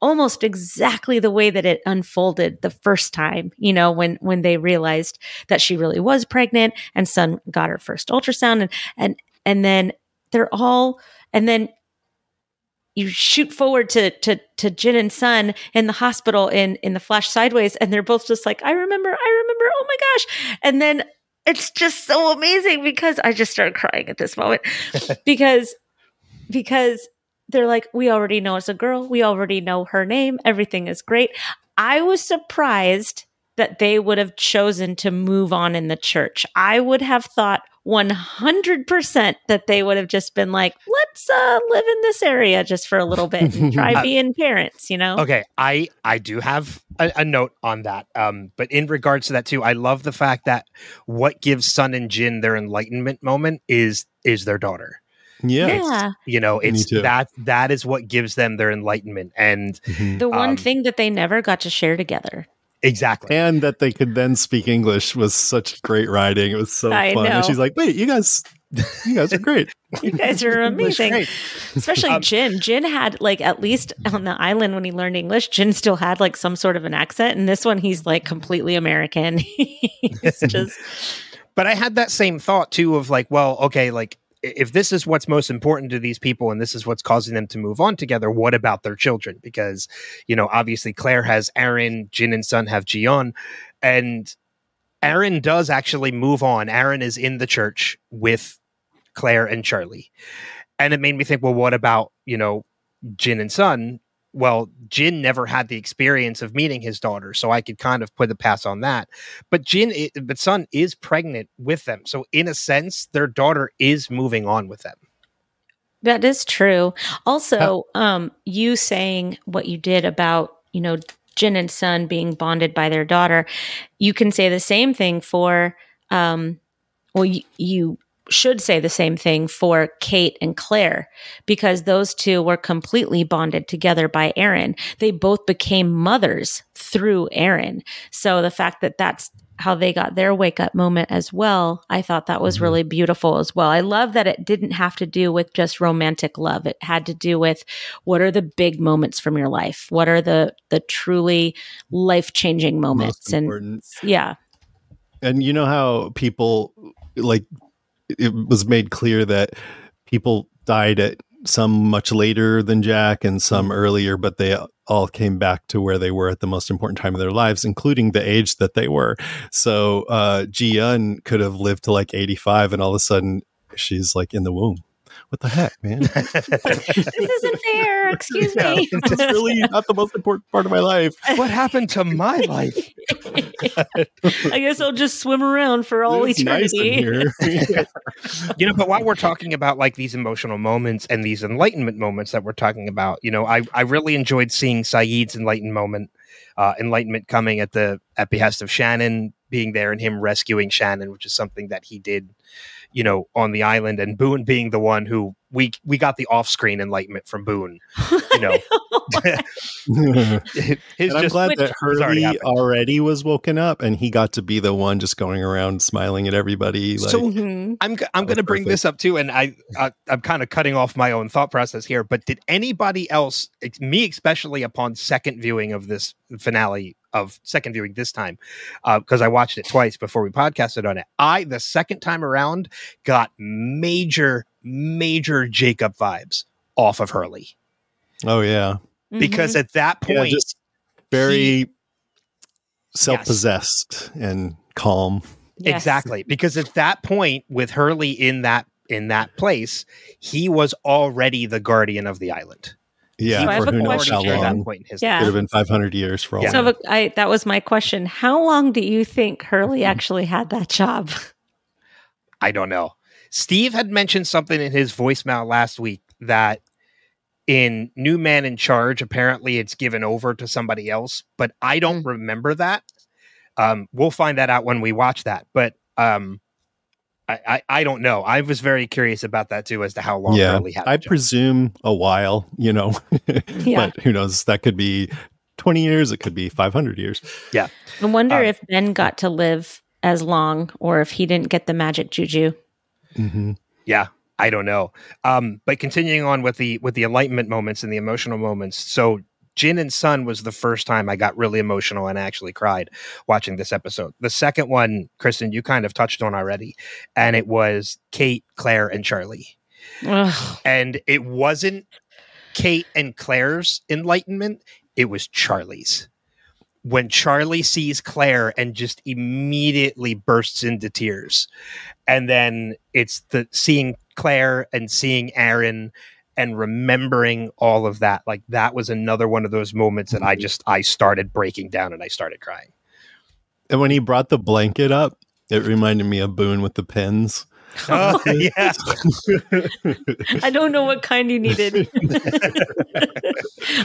almost exactly the way that it unfolded the first time you know when when they realized that she really was pregnant and Sun got her first ultrasound and and and then they're all and then you shoot forward to to to Jin and Sun in the hospital in in the flash sideways and they're both just like I remember I remember oh my gosh. And then it's just so amazing because I just started crying at this moment because because they're like, we already know it's a girl. We already know her name. Everything is great. I was surprised that they would have chosen to move on in the church. I would have thought 100% that they would have just been like, let's uh, live in this area just for a little bit and try being parents, you know? Okay, I I do have a, a, note on that. Um, but in regards to that too, I love the fact that what gives Sun and Jin their enlightenment moment is is their daughter. Yeah. yeah. You know, it's that that is what gives them their enlightenment and mm-hmm. the one um, thing that they never got to share together. Exactly. And that they could then speak English was such great writing. It was so I fun. Know. And she's like, wait, you guys you guys are great. you guys are amazing. Especially um, Jin. Jin had like at least on the island when he learned English, Jin still had like some sort of an accent. And this one he's like completely American. It's just But I had that same thought too of like, well, okay, like if this is what's most important to these people and this is what's causing them to move on together, what about their children? Because, you know, obviously Claire has Aaron, Jin and Sun have Ji-yeon, and Aaron does actually move on. Aaron is in the church with Claire and Charlie. And it made me think, well, what about, you know, Jin and Sun? Well, Jin never had the experience of meeting his daughter, so I could kind of put the pass on that. But Jin, but Sun is pregnant with them, so in a sense, their daughter is moving on with them. That is true. Also, um, you saying what you did about you know Jin and Sun being bonded by their daughter, you can say the same thing for. Um, well, you, you should say the same thing for Kate and Claire because those two were completely bonded together by Aaron. They both became mothers through Aaron. So the fact that that's how they got their wake up moment as well, I thought that was mm-hmm. really beautiful as well. I love that it didn't have to do with just romantic love. It had to do with what are the big moments from your life? What are the the truly life-changing moments and yeah. And you know how people like it was made clear that people died at some much later than Jack and some mm-hmm. earlier, but they all came back to where they were at the most important time of their lives, including the age that they were. So uh, Ji-yeon could have lived to like 85, and all of a sudden she's like in the womb what the heck, man? this isn't fair. Excuse yeah, me. It's really not the most important part of my life. What happened to my life? I guess I'll just swim around for all it's eternity. Nice you know, but while we're talking about like these emotional moments and these enlightenment moments that we're talking about, you know, I, I really enjoyed seeing Sayid's enlightenment moment, uh, enlightenment coming at the at behest of Shannon being there and him rescuing Shannon, which is something that he did you know, on the island, and Boone being the one who we we got the off-screen enlightenment from Boone. You know, his and I'm glad that Hurley already, already, was woken up, and he got to be the one just going around smiling at everybody. Like, so mm-hmm. I'm I'm going to bring this up too, and I, I I'm kind of cutting off my own thought process here. But did anybody else, me especially, upon second viewing of this finale, of second viewing this time because uh, I watched it twice before we podcasted on it. I the second time around got major major Jacob vibes off of Hurley. Oh yeah, because mm-hmm. at that point, yeah, very he, self-possessed yes. and calm. Yes. Exactly, because at that point, with Hurley in that in that place, he was already the guardian of the island. Yeah, so for who knows how long. yeah. Could have been 500 years for all. Yeah. So I, that was my question. How long do you think Hurley actually had that job? I don't know. Steve had mentioned something in his voicemail last week that in New Man in Charge, apparently it's given over to somebody else, but I don't mm. remember that. Um, we'll find that out when we watch that. But um, I, I, I don't know. I was very curious about that too, as to how long yeah, Hurley had. I presume a while, you know, Yeah. but who knows? That could be 20 years, it could be 500 years. Yeah. I wonder Uh, if Ben got to live as long or if he didn't get the magic juju. hmm Yeah, I don't know. Um, but continuing on with the with the enlightenment moments and the emotional moments. So Jin and Sun was the first time I got really emotional and actually cried watching this episode. The second one, Kristin, you kind of touched on already, and it was Kate, Claire, and Charlie. Ugh. And it wasn't Kate and Claire's enlightenment, it was Charlie's. When Charlie sees Claire and just immediately bursts into tears. And then it's the seeing Claire and seeing Aaron and remembering all of that. Like that was another one of those moments that I mm-hmm. just I started breaking down and I started crying. And when he brought the blanket up, it reminded me of Boone with the pins. Oh, yeah. I don't know what kind you needed.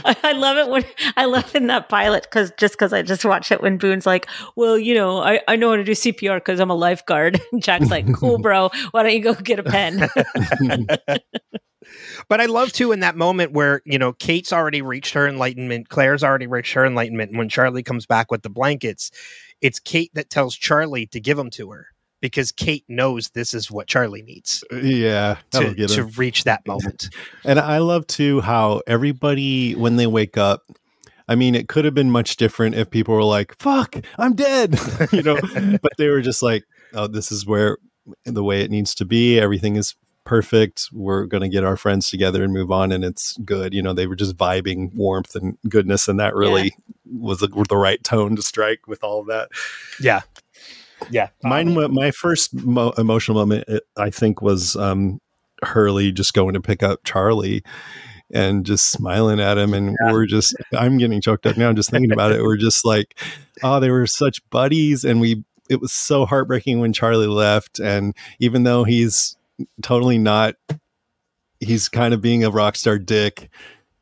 I, I love it when I love in that pilot because just because I just watched it when Boone's like, "Well, you know, I, I know how to do CPR because I'm a lifeguard." And Jack's like, "Cool, bro. Why don't you go get a pen?" But I love too in that moment where, you know, Kate's already reached her enlightenment, Claire's already reached her enlightenment. And when Charlie comes back with the blankets, it's Kate that tells Charlie to give them to her because Kate knows this is what Charlie needs uh, yeah, to, get to reach that moment. And I love too how everybody, when they wake up, I mean, it could have been much different if people were like, fuck, I'm dead, you know, but they were just like, oh, this is where the way it needs to be. Everything is perfect. We're going to get our friends together and move on, and it's good. You know, they were just vibing warmth and goodness, and that really was the, the right tone to strike with all of that. yeah. Yeah. Mine, wa- my first mo- emotional moment, uh, I think, was um, Hurley just going to pick up Charlie and just smiling at him. And we're just, I'm getting choked up now just thinking about it. We're just like, oh, they were such buddies. And we, it was so heartbreaking when Charlie left. And even though he's totally not, he's kind of being a rock star dick.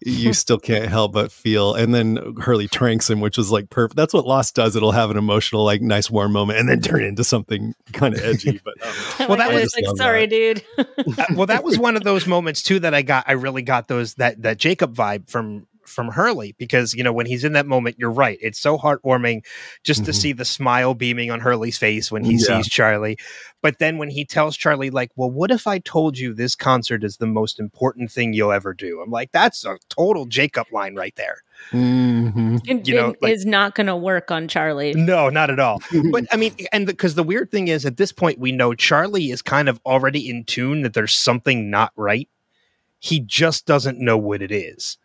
You still can't help but feel, and then Hurley tranks him, which was like perfect. That's what Lost does. It'll have an emotional, like nice warm moment, and then turn into something kind of edgy. But um, Well, that I was- like, love sorry, dude. Uh, well, that was one of those moments too that I got. I really got those that that Jacob vibe from from Hurley because you know when he's in that moment, you're right. It's so heartwarming just to Mhm. see the smile beaming on Hurley's face when he Yeah. sees Charlie. But then when he tells Charlie, like, "Well, what if I told you this concert is the most important thing you'll ever do?" I'm like, that's a total Jacob line right there. mhm. It, You know, it like- is not going to work on Charlie. No, not at all. but I mean, and because the weird thing is, at this point, we know Charlie is kind of already in tune that there's something not right. He just doesn't know what it is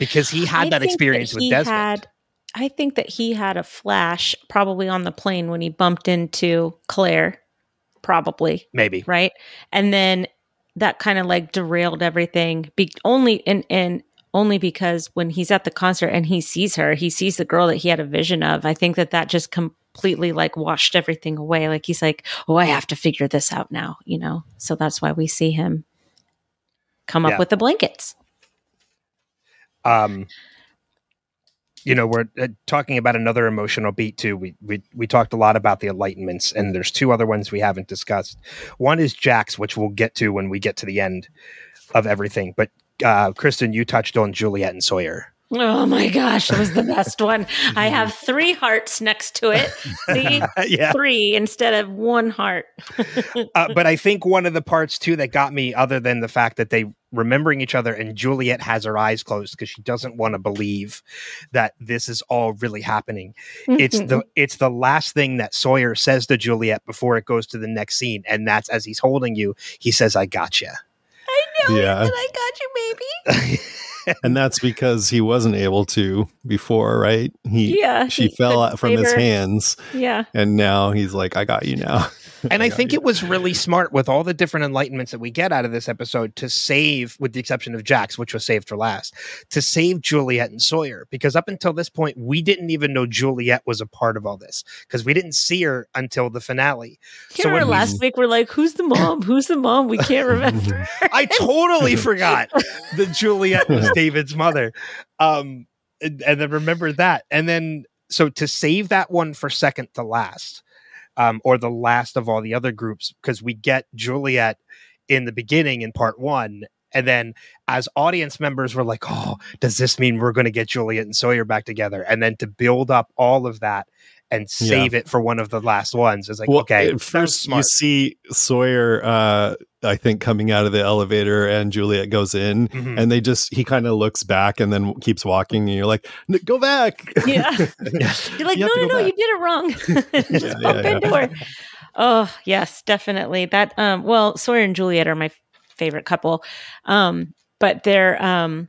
because he had I that experience with he Desmond. had- I think that he had a flash probably on the plane when he bumped into Claire, probably maybe. right, and then that kind of like derailed everything. Be- only and and only because when he's at the concert and he sees her, he sees the girl that he had a vision of. I think that that just completely like washed everything away. Like he's like, oh, I have to figure this out now, you know. So that's why we see him come up with the blankets. Um, you know, we're uh, talking about another emotional beat too. We we we talked a lot about the enlightenments, and there's two other ones we haven't discussed. One is Jack's, which we'll get to when we get to the end of everything. But uh, Kristin, you touched on Juliet and Sawyer. Oh my gosh, it was the best one. I have three hearts next to it. See, yeah. three instead of one heart. uh, but I think one of the parts too that got me, other than the fact that they remembering each other, and Juliet has her eyes closed because she doesn't want to believe that this is all really happening. It's the it's the last thing that Sawyer says to Juliet before it goes to the next scene, and that's as he's holding you, he says, "I got you." I know Yeah. I got you, baby. and that's because he wasn't able to before, right? He Yeah, she he fell out from his her. hands, Yeah, and now he's like, "I got you now." And I got think you. it was really smart with all the different enlightenments that we get out of this episode to save, with the exception of Jack's, which was saved for last, to save Juliet and Sawyer. Because up until this point, we didn't even know Juliet was a part of all this because we didn't see her until the finale. you So when last week we're like, "Who's the mom? Who's the mom?" We can't remember. I totally forgot that Juliet was David's mother. Um, and, and then remember that. And then, so to save that one for second to last, um, or the last of all the other groups because we get Juliet in the beginning in part one. And then, as audience members, we're like, "Oh, does this mean we're going to get Juliet and Sawyer back together?" And then to build up all of that and save it for one of the last ones It's like, okay, at that first you see Sawyer, uh, I think, coming out of the elevator, and Juliet goes in, Mhm. and they just he kind of looks back and then keeps walking, and you're like, "N- "Go back!" Yeah. You're like, You no, no, no, back." you did it wrong. Just Yeah, bump yeah, into her. Oh, yes, definitely. That um well, Sawyer and Juliet are my f- favorite couple. Um, but their um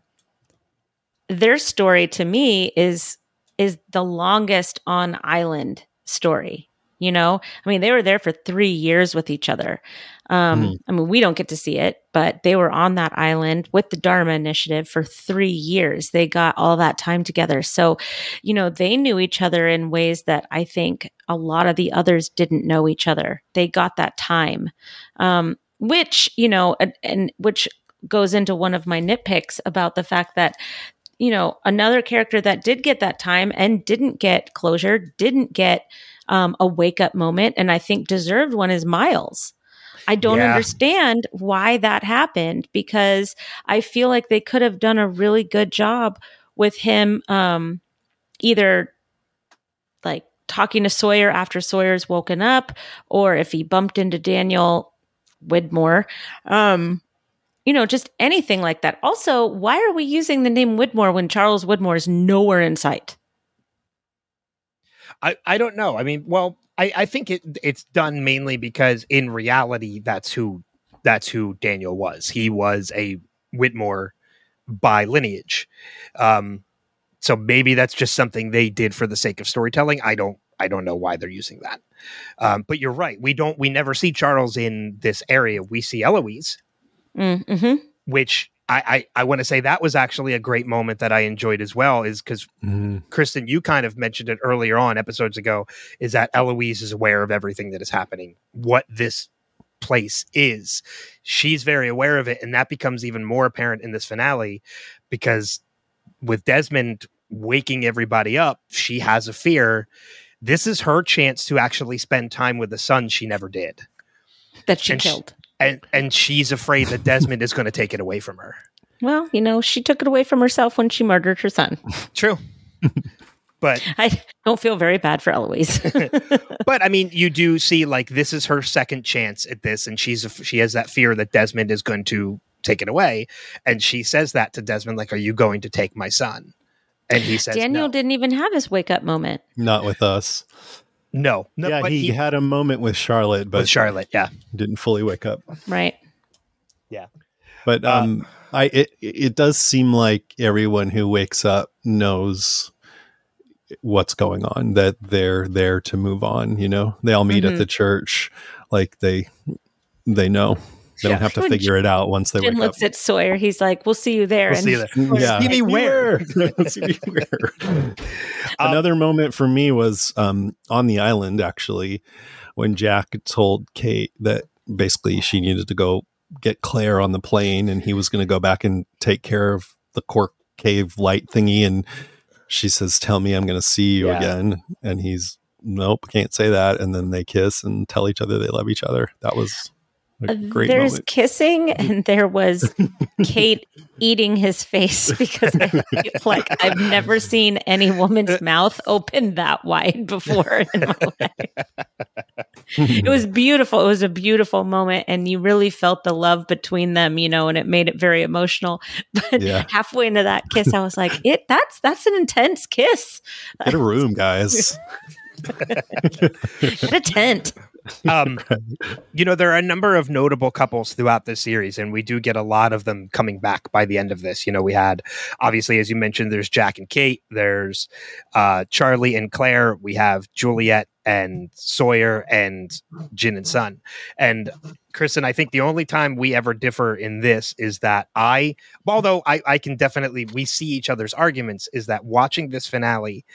their story to me is is the longest on island story. You know, I mean, they were there for three years with each other. Um, Mhm. I mean, we don't get to see it, but they were on that island with the Dharma Initiative for three years. They got all that time together. So, you know, they knew each other in ways that I think a lot of the others didn't know each other. They got that time, um, which, you know, and, and which goes into one of my nitpicks about the fact that you know, another character that did get that time and didn't get closure, didn't get um, a wake up moment, and I think deserved one is Miles. I don't Yeah. understand why that happened because I feel like they could have done a really good job with him um, either like talking to Sawyer after Sawyer's woken up, or if he bumped into Daniel Widmore. Um, you know, just anything like that. Also, why are we using the name Widmore when Charles Widmore is nowhere in sight? I, I don't know. I mean, well, I, I think it it's done mainly because in reality, that's who that's who Daniel was. He was a Widmore by lineage. Um, so maybe that's just something they did for the sake of storytelling. I don't I don't know why they're using that. Um, but you're right. We don't we never see Charles in this area. We see Eloise, Mm-hmm. which I I, I want to say that was actually a great moment that I enjoyed as well, is because Mhm. Kristin, you kind of mentioned it earlier on episodes ago, is that Eloise is aware of everything that is happening, what this place is. She's very aware of it, and that becomes even more apparent in this finale because with Desmond waking everybody up, she has a fear. This is her chance to actually spend time with the son she never did. That she And sh- killed. And and she's afraid that Desmond is going to take it away from her. well, you know, she took it away from herself when she murdered her son. True. but I don't feel very bad for Eloise. but I mean, you do see like this is her second chance at this, and she's she has that fear that Desmond is going to take it away, and she says that to Desmond, like, "Are you going to take my son?" And he says, Daniel no. didn't even have his wake up moment. Not with us. No, no." yeah, but he, had a moment with Charlotte, but with Charlotte, yeah, didn't fully wake up. Right. Yeah, but Uh, um, I it it does seem like everyone who wakes up knows what's going on. That they're there to move on. You know, they all meet Mhm. at the church. Like they they know. They Yeah. don't have to When figure it out once they Jim wake up. looks at Sawyer. He's like, "We'll see you there." we'll and see you there. Yeah. See me where? See me where. Um, Another moment for me was um, on the island, actually, when Jack told Kate that basically she needed to go get Claire on the plane and he was going to go back and take care of the cork cave light thingy. And she says, Tell me I'm going to see you Yeah. again. And he's, Nope, can't say that. And then they kiss and tell each other they love each other. That was a Uh, great There's moment. kissing, and there was Kate eating his face because I like I've never seen any woman's mouth open that wide before in my life. It was beautiful. It was a beautiful moment, and you really felt the love between them, you know, and it made it very emotional. But Yeah. halfway into that kiss, I was like, "It that's that's an intense kiss." Get a room, guys. Get a tent. Um, you know, there are a number of notable couples throughout this series, and we do get a lot of them coming back by the end of this. You know, we had obviously, as you mentioned, there's Jack and Kate, there's uh, Charlie and Claire, we have Juliet and Sawyer and Jin and Sun. And Kristin, I think the only time we ever differ in this is that I, although I, I can definitely, we see each other's arguments, is that watching this finale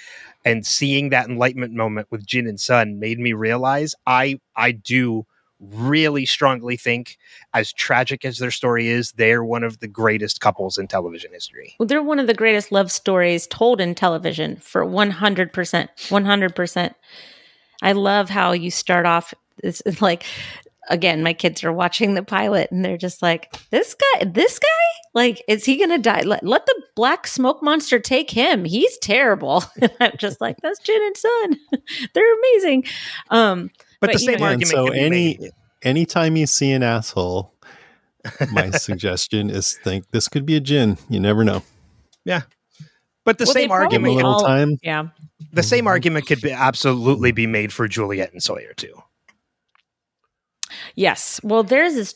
and seeing that enlightenment moment with Jin and Sun made me realize I I do really strongly think as tragic as their story is they're one of the greatest couples in television history Well, they're one of the greatest love stories told in television for 100%. 100%. I love how you start off. this is like again, my kids are watching the pilot and they're just like, "This guy, this guy, like, is he gonna die? Let, let the black smoke monster take him. He's terrible." And I'm just like, "That's Jin and Sun. they're amazing." Um, But, the But, you same know- argument so can be any made. anytime you see an asshole, my suggestion is think this could be a Jin. You never know. Yeah. But the Well, same Give 'em a argument, probably little all- time. yeah, the same argument could be absolutely be made for Juliet and Sawyer too. Yes. Well, theirs is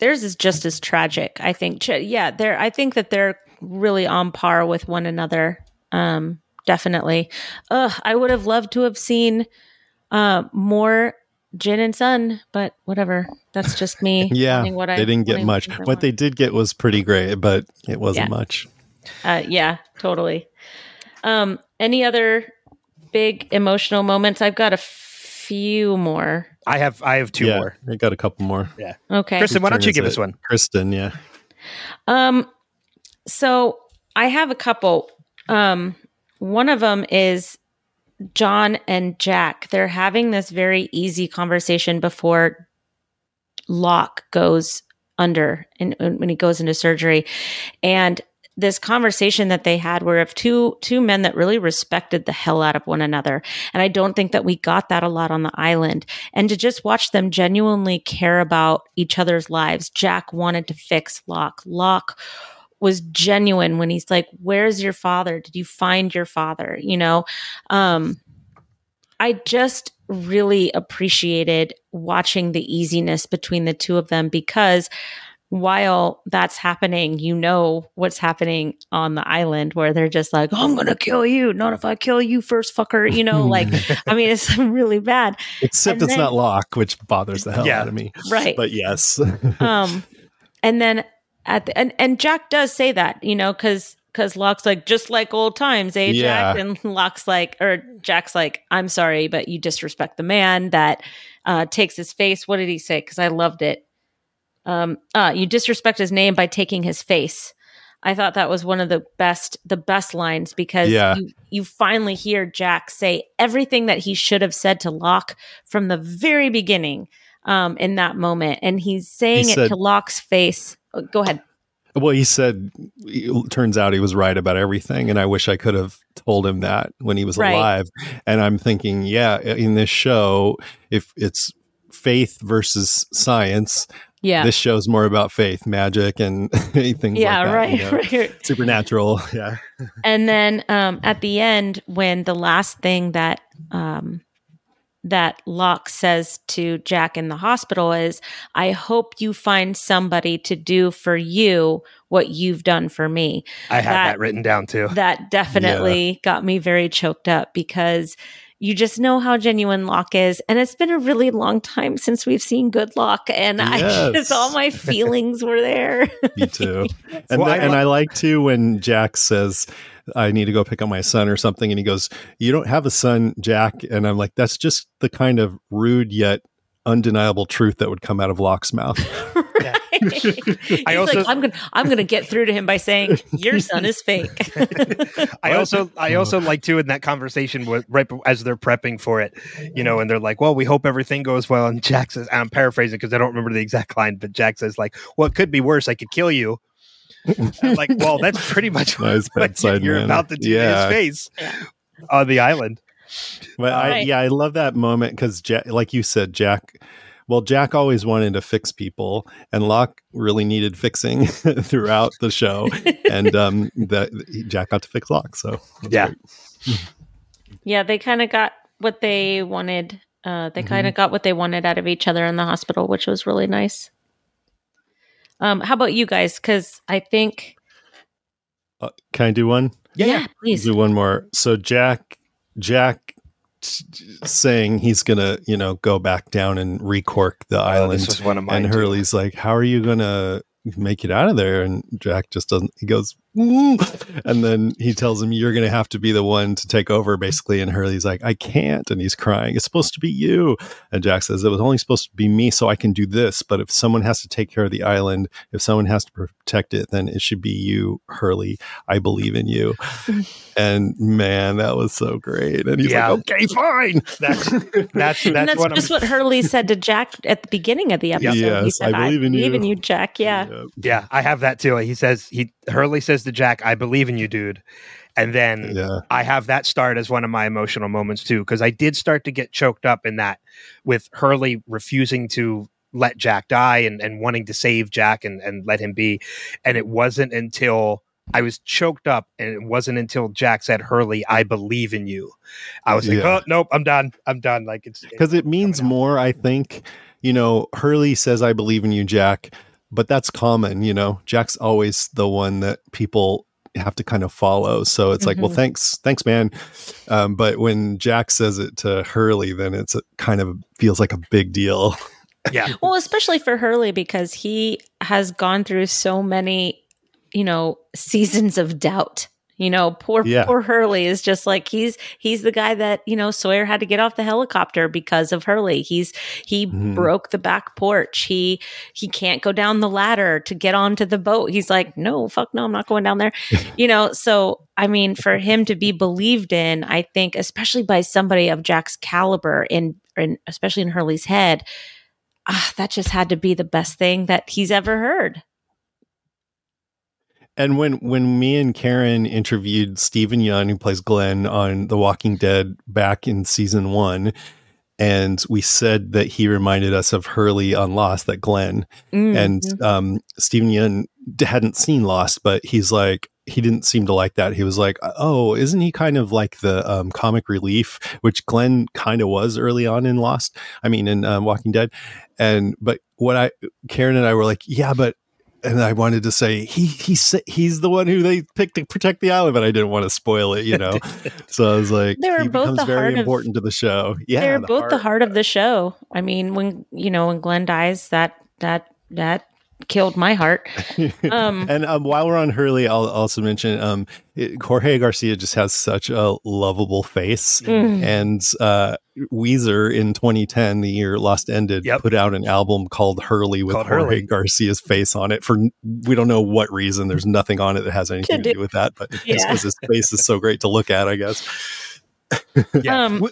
theirs is just as tragic. I think. Yeah, they're. I think that they're really on par with one another. Um, definitely. Ugh, I would have loved to have seen uh, more Jin and Sun, but whatever. That's just me. Yeah, wanting what I- they didn't get much. things What want. they did get was pretty great, but it wasn't Yeah. much. Uh, yeah, totally. Um, any other big emotional moments? I've got a few more. I have I have two yeah, more. I got a couple more. Yeah. Okay. Kristin, why don't you give it? us one? Kristin, yeah. Um, so I have a couple. Um, one of them is John and Jack. They're having this very easy conversation before Locke goes under and and when he goes into surgery, and this conversation that they had were of two two men that really respected the hell out of one another. And i don't think that we got that a lot on the island. And to just watch them genuinely care about each other's lives jack wanted to fix locke. Locke was genuine when he's like where's your father? Did you find your father? You know? Um i just really appreciated watching the easiness between the two of them because while that's happening, you know what's happening on the island where they're just like, I'm going to kill you. Not if I kill you first, fucker. You know, like, I mean, it's really bad. Except And it's then- not Locke, which bothers the hell Yeah. out of me. Right. But yes. um, and then at the, and, and Jack does say that, you know, cause, cause Locke's like, just like old times, eh, Jack? Yeah. And Locke's like, or Jack's like, I'm sorry, but you disrespect the man that, uh, takes his face. What did he say? Cause I loved it. Um, uh, you disrespect his name by taking his face. I thought that was one of the best, the best lines because Yeah. you, you finally hear Jack say everything that he should have said to Locke from the very beginning um, in that moment. And he's saying He it said- to Locke's face. Oh, go ahead. well, he said, it turns out he was right about everything. And I wish I could have told him that when he was Right. alive. And I'm thinking, yeah, in this show, if it's faith versus science, Yeah. this show's more about faith, magic, and things yeah, like that. right, you know? right. Supernatural. Yeah. and then um, at the end when the last thing that um, that Locke says to Jack in the hospital is, "I hope you find somebody to do for you what you've done for me." I have That- that, written down too. That definitely got me very choked up because you just know how genuine Locke is, and it's been a really long time since we've seen good Locke, and I just all my feelings were there. Me too. And, Well, th- I and I like too when Jack says, I need to go pick up my son or something. And he goes, You don't have a son, Jack. And I'm like, That's just the kind of rude yet undeniable truth that would come out of Locke's mouth. Yeah. He's I also- like, I'm gonna, I'm gonna get through to him by saying, "Your son is fake." I also I also like to in that conversation with right as they're prepping for it, you know, and they're like, "Well, we hope everything goes well." And Jack says, "I'm paraphrasing because I don't remember the exact line, but Jack says like, "Well, it could be worse. I could kill you." I'm like, well, that's pretty much Nice what bedside you're manner. about to do Yeah. to his face Yeah. on the island. But I, Right. yeah, I love that moment because, Jack, like you said, Jack. Well, Jack always wanted to fix people, and Locke really needed fixing throughout the show, and um, that Jack got to fix Locke. So Yeah. great. yeah, they kind of got what they wanted. Uh, they Mm-hmm. kind of got what they wanted out of each other in the hospital, which was really nice. Um, how about you guys? Because I think, Uh, can I do one? yeah, please. do one more. So Jack, Jack t- saying he's gonna, you know, go back down and recork the Oh, island, this was one of mine. and too. Hurley's like, "How are you gonna make it out of there?" And Jack just doesn't. He goes, and then he tells him, "You're going to have to be the one to take over." Basically, and Hurley's like, "I can't," and he's crying. It's supposed to be you, and Jack says, "It was only supposed to be me, so I can do this. But if someone has to take care of the island, if someone has to protect it, then it should be you, Hurley. I believe in you." and man, that was so great. And he's Yeah. like, "Okay, fine." That's that's that's, and that's what I'm just what Hurley said to Jack at the beginning of the episode. he Yes, said, I believe in you." you, Jack. Yeah. Yeah, I have that too. He says he Hurley says to Jack, "I believe in you, dude." And then yeah. I have that start as one of my emotional moments too, because I did start to get choked up in that with Hurley refusing to let Jack die and, and wanting to save Jack and, and let him be. And it wasn't until I was choked up and it wasn't until Jack said, Hurley, I believe in you. I was like, Yeah. oh, nope, I'm done. I'm done. Like it's because it means more i think you know hurley says i believe in you jack but that's common you know jack's always the one that people have to kind of follow so it's like well Mhm. thanks thanks man um, but when jack says it to hurley then it's a, kind of feels like a big deal Yeah. Well, especially for Hurley because he has gone through so many, you know, seasons of doubt. You know, poor Yeah. poor Hurley is just like he's he's the guy that you know Sawyer had to get off the helicopter because of Hurley. He's he Mhm. broke the back porch. He he can't go down the ladder to get onto the boat. He's like, no, fuck no, I'm not going down there. you know, so I mean, for him to be believed in, I think, especially by somebody of Jack's caliber, in, in especially in Hurley's head, ah, that just had to be the best thing that he's ever heard. And when when me and Karen interviewed Steven Yeun, who plays Glenn on The Walking Dead back in season one, and we said that he reminded us of Hurley on Lost, that Glenn. Mm, And um, Steven Yeun hadn't seen Lost, but he's like he didn't seem to like that. He was like, "Oh, isn't he kind of like the um, comic relief, which Glenn kind of was early on in Lost? I mean, in um, Walking Dead." And but what I Karen and I were like, "Yeah, but." And I wanted to say he he's he's the one who they picked to protect the island, but I didn't want to spoil it, you know. so I was like, They were he both becomes the very heart of- important to the show. Yeah, they're both the heart of the show. I mean, when you know when Glenn dies, that that that killed my heart. Um, and um, while we're on Hurley, I'll also mention um, it, Jorge Garcia just has such a lovable face. mm. And uh, Weezer in 2010, the year Lost ended, Yep. put out an album called Hurley with Called Jorge Hurley. Garcia's face on it for we don't know what reason. There's nothing on it that has anything to do- do with that, but just because his face is so great to look at, I guess. Yeah. Um,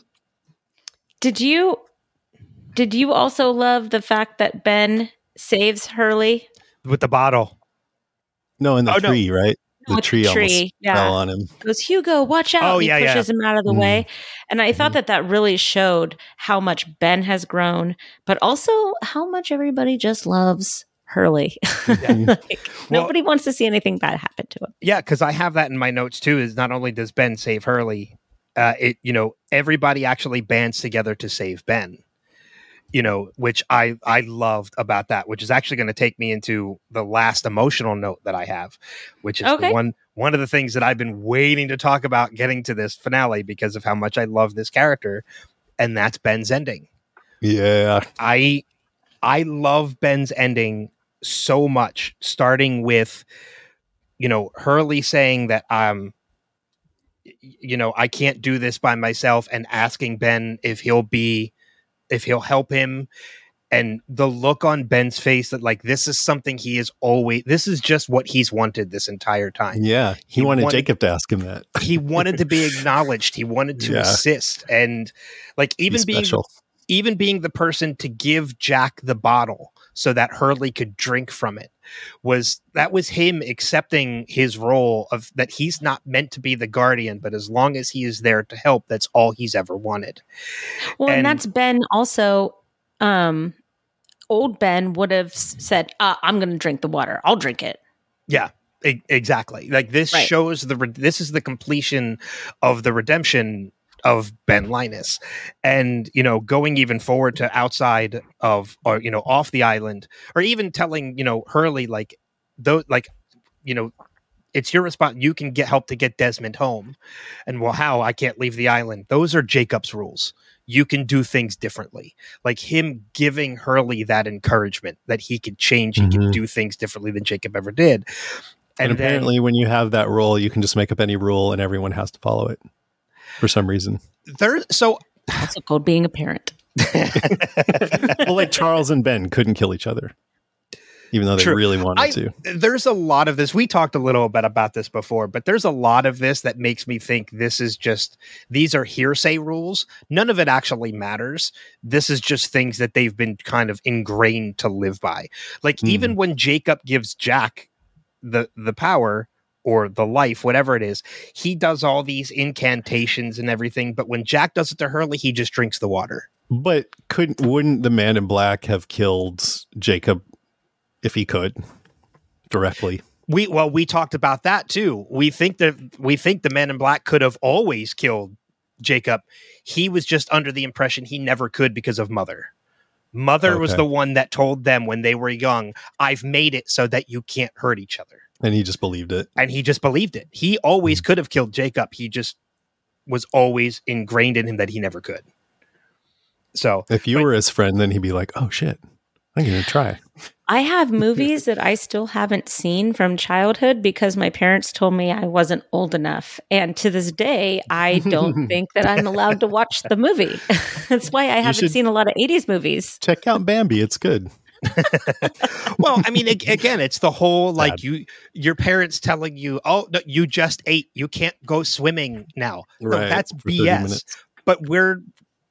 Did you did you also love the fact that Ben saves Hurley? with the bottle. No, in the Oh, no. tree, right? The With tree, almost yeah. fell on him. goes Hugo, watch out! Oh, he yeah, yeah. pushes him out of the Mhm. way, and I thought that that really showed how much Ben has grown, but also how much everybody just loves Hurley. like, Well- nobody wants to see anything bad happen to him. Yeah, because I have that in my notes too. Is not only does Ben save Hurley, uh, it you know everybody actually bands together to save Ben. You know, which I I loved about that, which is actually going to take me into the last emotional note that I have, which is Okay. the one one of the things that I've been waiting to talk about getting to this finale because of how much I love this character, and that's Ben's ending. Yeah. I I love Ben's ending so much, starting with you know Hurley saying that um y- you know I can't do this by myself and asking Ben if he'll be if he'll help him and the look on Ben's face that like this is something he is always this is just what he's wanted this entire time. Yeah. He, He wanted wanted- Jacob to ask him that. He wanted to be acknowledged. He wanted to Yeah. assist and like Be even being even being the person to give Jack the bottle so that Hurley could drink from it was that was him accepting his role of that he's not meant to be the guardian, but as long as he is there to help, that's all he's ever wanted. Well, and, And- that's Ben also. Um, old Ben would have said, uh, "I'm going to drink the water. I'll drink it." Yeah, e- exactly. Like this Right. shows the re- this is the completion of the redemption of Ben Linus, and you know going even forward to outside of or you know off the island, or even telling you know Hurley like though like you know it's your response. You can get help to get Desmond home, and well, how I can't leave the island. Those are Jacob's rules. You can do things differently. Like him giving Hurley that encouragement that he could change, he Mhm. can do things differently than Jacob ever did. And, And then- apparently, when you have that rule, you can just make up any rule, and everyone has to follow it for some reason. There, so Also called being a parent. well, like Charles and Ben couldn't kill each other, even though they True. really wanted I, to. there's a lot of this. We talked a little bit about this before, but there's a lot of this that makes me think this is just these are hearsay rules. None of it actually matters. This is just things that they've been kind of ingrained to live by. Like Hmm. even when Jacob gives Jack the the power or the life, whatever it is, he does all these incantations and everything. But when Jack does it to Hurley, he just drinks the water. But couldn't wouldn't the man in black have killed Jacob if he could directly? We well, we talked about that too. We think that we think the man in black could have always killed Jacob. He was just under the impression he never could because of mother. Mother was the one that told them when they were young, I've made it so that you can't hurt each other. And he just believed it. And he just believed it. He always mm. could have killed Jacob. He just was always ingrained in him that he never could. So If you But- were his friend, then he'd be like, "Oh shit, I'm gonna try." I have movies that I still haven't seen from childhood because my parents told me I wasn't old enough. And to this day, I don't think that I'm allowed to watch the movie. That's why I haven't seen a lot of 80s movies. Check out Bambi; it's good. well, I mean, again, it's the whole like Sad. you, your parents telling you, "Oh, no, you just ate. You can't go swimming now." No, that's BS. But we're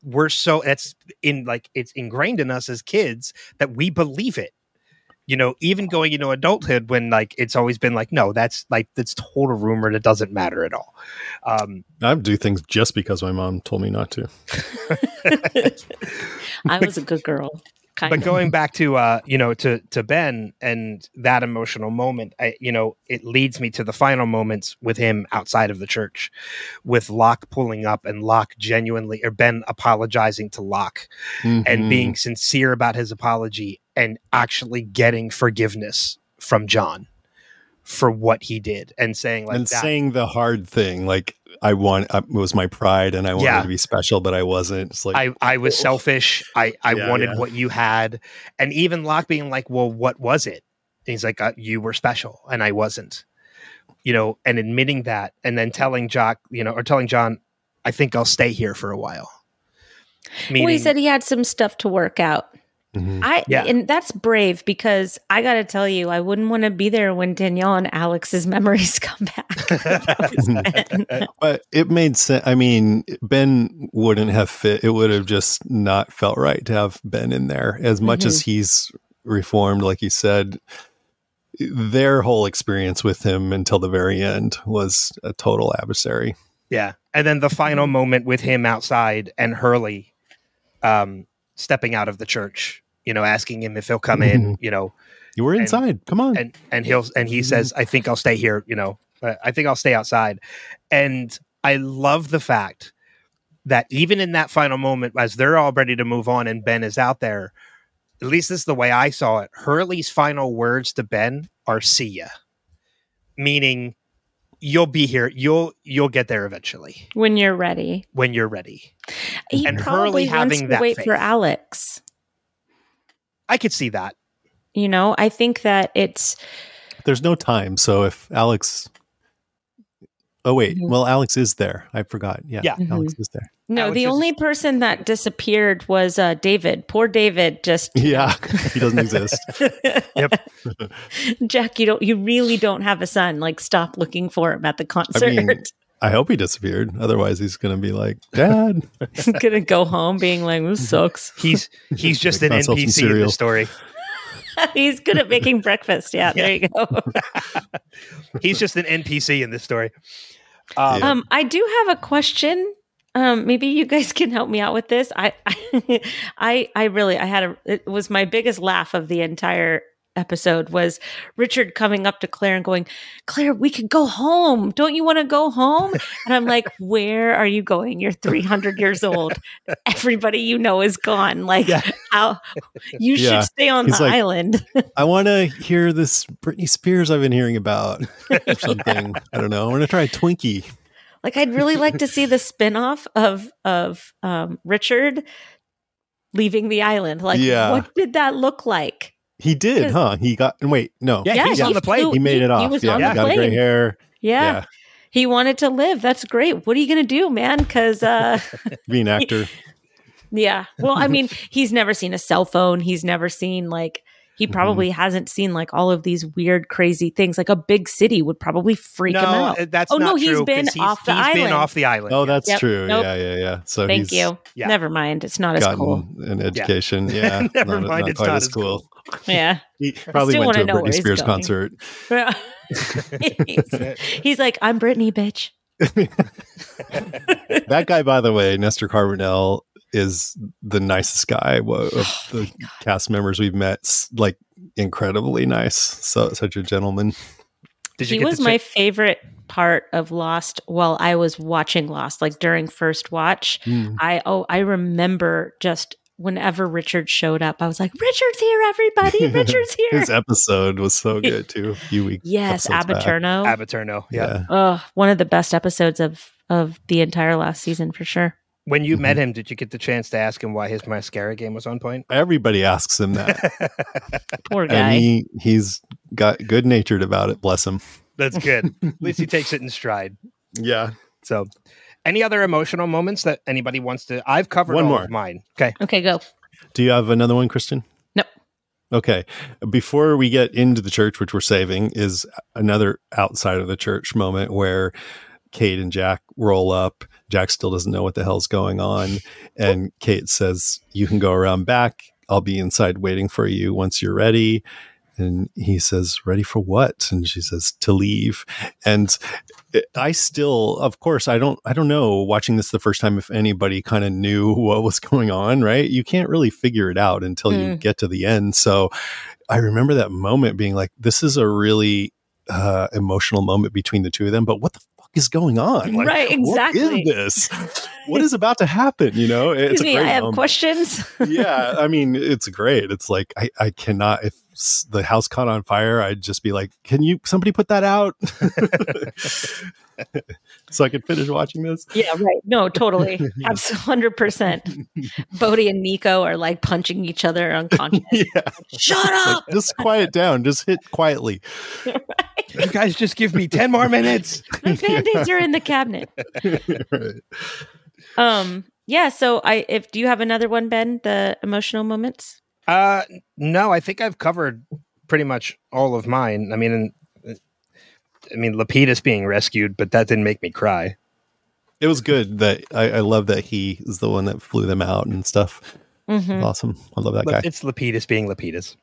we're so that's in like it's ingrained in us as kids that we believe it. You know, even going into adulthood when like it's always been like, no, that's like that's total rumor. and It doesn't matter at all. Um, I do things just because my mom told me not to. I was a good girl. Kind but of. going back to uh you know to to ben and that emotional moment I, you know it leads me to the final moments with him outside of the church with locke pulling up and locke genuinely or ben apologizing to locke and Mhm. being sincere about his apology and actually getting forgiveness from john for what he did and saying like and that saying the hard thing, like I want, uh, it was my pride, and I wanted Yeah. to be special, but I wasn't. It's like I, I was selfish. I, I Yeah, wanted yeah. what you had. And even Locke being like, well, what was it? And he's like, uh, you were special and I wasn't. You know, and admitting that and then telling Jock, you know, or telling John, I think I'll stay here for a while. Meaning, well, he said he had some stuff to work out. Mhm. I Yeah. and that's brave because I got to tell you, I wouldn't want to be there when Danielle and Alex's memories come back. That was Ben. but it made sense. I mean, Ben wouldn't have fit. It would have just not felt right to have Ben in there. As much as he's reformed, like you said, their whole experience with him until the very end was a total adversary. yeah. And then the final moment with him outside and Hurley um, stepping out of the church, you know, asking him if he'll come in, mm-hmm. you know, You were And- inside. Come on. and and he'll and he says i think i'll stay here you know i think i'll stay outside and i love the fact that even in that final moment as they're all ready to move on and ben is out there at least this is the way i saw it hurley's final words to ben are see ya meaning you'll be here you'll you'll get there eventually when you're ready. when you're ready He And probably Hurley wants having to that wait faith. for Alex. I could see that You know, I think that it's There's no time. So if Alex. Oh, wait. Mhm. Well, Alex is there. I forgot. Yeah. Yeah. Alex is there. no. Alex the is- only person that disappeared was uh, David. Poor David. Just Yeah. he doesn't exist. Yep. Jack, you don't. You really don't have a son. Like, stop looking for him at the concert. mean, I hope he disappeared. Otherwise, he's going to be like, Dad. He's gonna go home being like, "This sucks." he's he's just an Make myself some npc in cereal. the story He's good at making breakfast. Yeah, there you go. he's just an npc in this story um, Yeah. Um, I do have a question. Um, maybe you guys can help me out with this. I, I, I really, I had a. It was my biggest laugh of the entire episode was Richard coming up to Claire and going, "Claire, we could go home. Don't you want to go home?" And I'm like, "Where are you going? You're 300 years old. Everybody you know is gone. Like, Yeah. how you Yeah. should stay on He's the like- island." I want to hear this Britney Spears I've been hearing about or something. I don't know. I want to try Twinkie. Like I'd really like to see the spin-off of of um, Richard leaving the island. Like Yeah. what did that look like? He did, huh? He got wait, no. Yeah, he's on the plane. flew- He made it off. He was yeah, on he the got plane. gray hair. Yeah. He wanted to live. That's great. What are you going to do, man? Because, uh, Be an actor. yeah. Well, I mean, he's never seen a cell phone. He's never seen like, he Mm-hmm. probably hasn't seen like all of these weird, crazy things. Like a big city would probably freak him out. uh, that's Oh, not no, he's true, been 'cause he's, off the island. he's been off the island. Oh, that's Yep. true. Nope. Yeah, yeah, yeah. So Thank he's you. Yeah. Never mind. It's not as gotten cool. an education. Yeah. Never not, mind, Not it's quite not as as cool. Yeah. He probably went to a wanna know where Britney Spears going. concert. he's, he's like, I'm Britney, bitch. that guy, by the way, Nestor Carbonell, is the nicest guy wo- of Oh the cast members we've met. Like incredibly nice. So such a gentleman. Did you he get was to my check- favorite part of Lost while I was watching Lost, like during first watch. Mm. I oh I remember just whenever Richard showed up, I was like, Richard's here, everybody. Richard's here. His episode was so good too. A few weeks. yes, episodes back. Ab Aeterno. Abaturno. Yeah. Yeah. Oh, one of the best episodes of of the entire last season for sure. When you Mm-hmm. met him, did you get the chance to ask him why his mascara game was on point? Everybody asks him that, Poor and guy. he he's got good natured about it. Bless him. That's good. At least he takes it in stride. Yeah. So, any other emotional moments that anybody wants to? I've covered One all more. of mine. Okay. okay, go. Do you have another one, Kristin? Nope. Okay. Before we get into the church, which we're saving, is another outside of the church moment where Kate and Jack roll up. Jack still doesn't know what the hell's going on. And Kate says, You can go around back. I'll be inside waiting for you once you're ready. And he says, Ready for what? And she says, To leave. And I still, of course, I don't, I don't know. Watching this the first time, if anybody kind of knew what was going on, right? You can't really figure it out until you Mm. get to the end. So I remember that moment being like, "This is a really uh, emotional moment between the two of them." But what the fuck is going on? Like, Right, exactly. is this? what is about to happen? You know, it's Excuse a me, I have moment questions. yeah, I mean, it's great. It's like I, I cannot. If the house caught on fire, I'd just be like, "Can you somebody put that out?" so I could finish watching this. Yeah, right. No, totally. Absolutely, hundred percent. Bodie and Nico are like punching each other unconscious. yeah, Shut up! just quiet down. Just hit quietly. You guys just give me 10 more minutes. The band-aids are in the cabinet. Right. Um. Yeah. So, I if do you have another one, Ben? The emotional moments. Uh, no, I think I've covered pretty much all of mine. I mean, and, I mean, Lapidus being rescued, but that didn't make me cry. It was good that I, I love that he is the one that flew them out and stuff. Mhm. Awesome. I love that guy. it's Lapidus being Lapidus.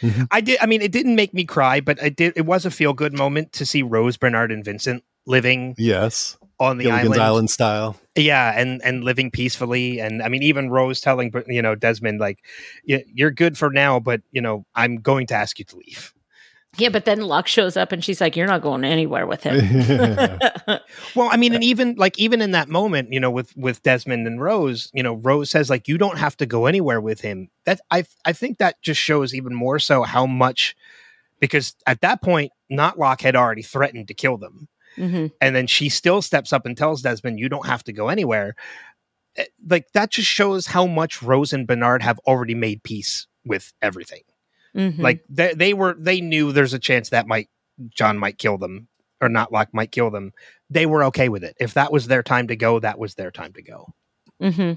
Mhm. I did. I mean, it didn't make me cry, but it did. It was a feel good moment to see Rose, Bernard, and Vincent living Yes, on the Gilligan's island. Island style. Yeah, and and living peacefully. And I mean, even Rose telling you know Desmond like, "You're good for now, but you know I'm going to ask you to leave." Yeah, but then Locke shows up and she's like, "You're not going anywhere with him." Well, I mean, and even like even in that moment, you know, with with Desmond and Rose, you know, Rose says like, "You don't have to go anywhere with him." That I I think that just shows even more so how much because at that point, Notlock had already threatened to kill them. Mhm. and then she still steps up and tells Desmond, "You don't have to go anywhere." Eh, Like that just shows how much Rose and Bernard have already made peace with everything. Mhm. Like they, they were, they knew there's a chance that might John might kill them or not Locke might kill them. They were okay with it. If that was their time to go, that was their time to go. hmm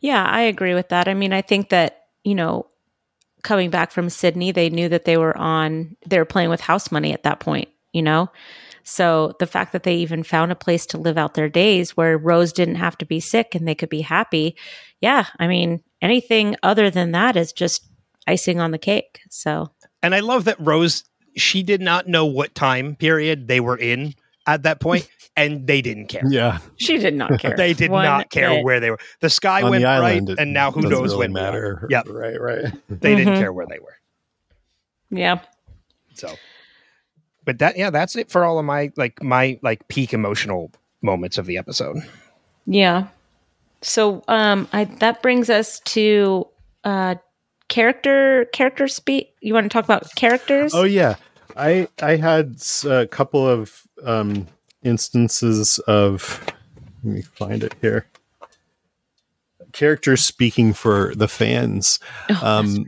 Yeah, I agree with that. I mean, I think that, you know, coming back from Sydney, they knew that they were on, they were playing with house money at that point, you know? So the fact that they even found a place to live out their days where Rose didn't have to be sick and they could be happy. Yeah. I mean, anything other than that is just icing on the cake. So, And I love that Rose, she did not know what time period they were in at that point, and they didn't care. yeah, she did not care. They did One not care bit. where they were. The sky on went the island, right, and now who knows really when matter. Yep. right, right. They didn't Mhm. care where they were. Yeah. So, but that yeah, that's it for all of my like my like peak emotional moments of the episode. Yeah. So um I that brings us to uh character character speak. You want to talk about characters? Oh yeah, I I had a couple of um, instances of. Let me find it here. Characters speaking for the fans. Oh, Um, right.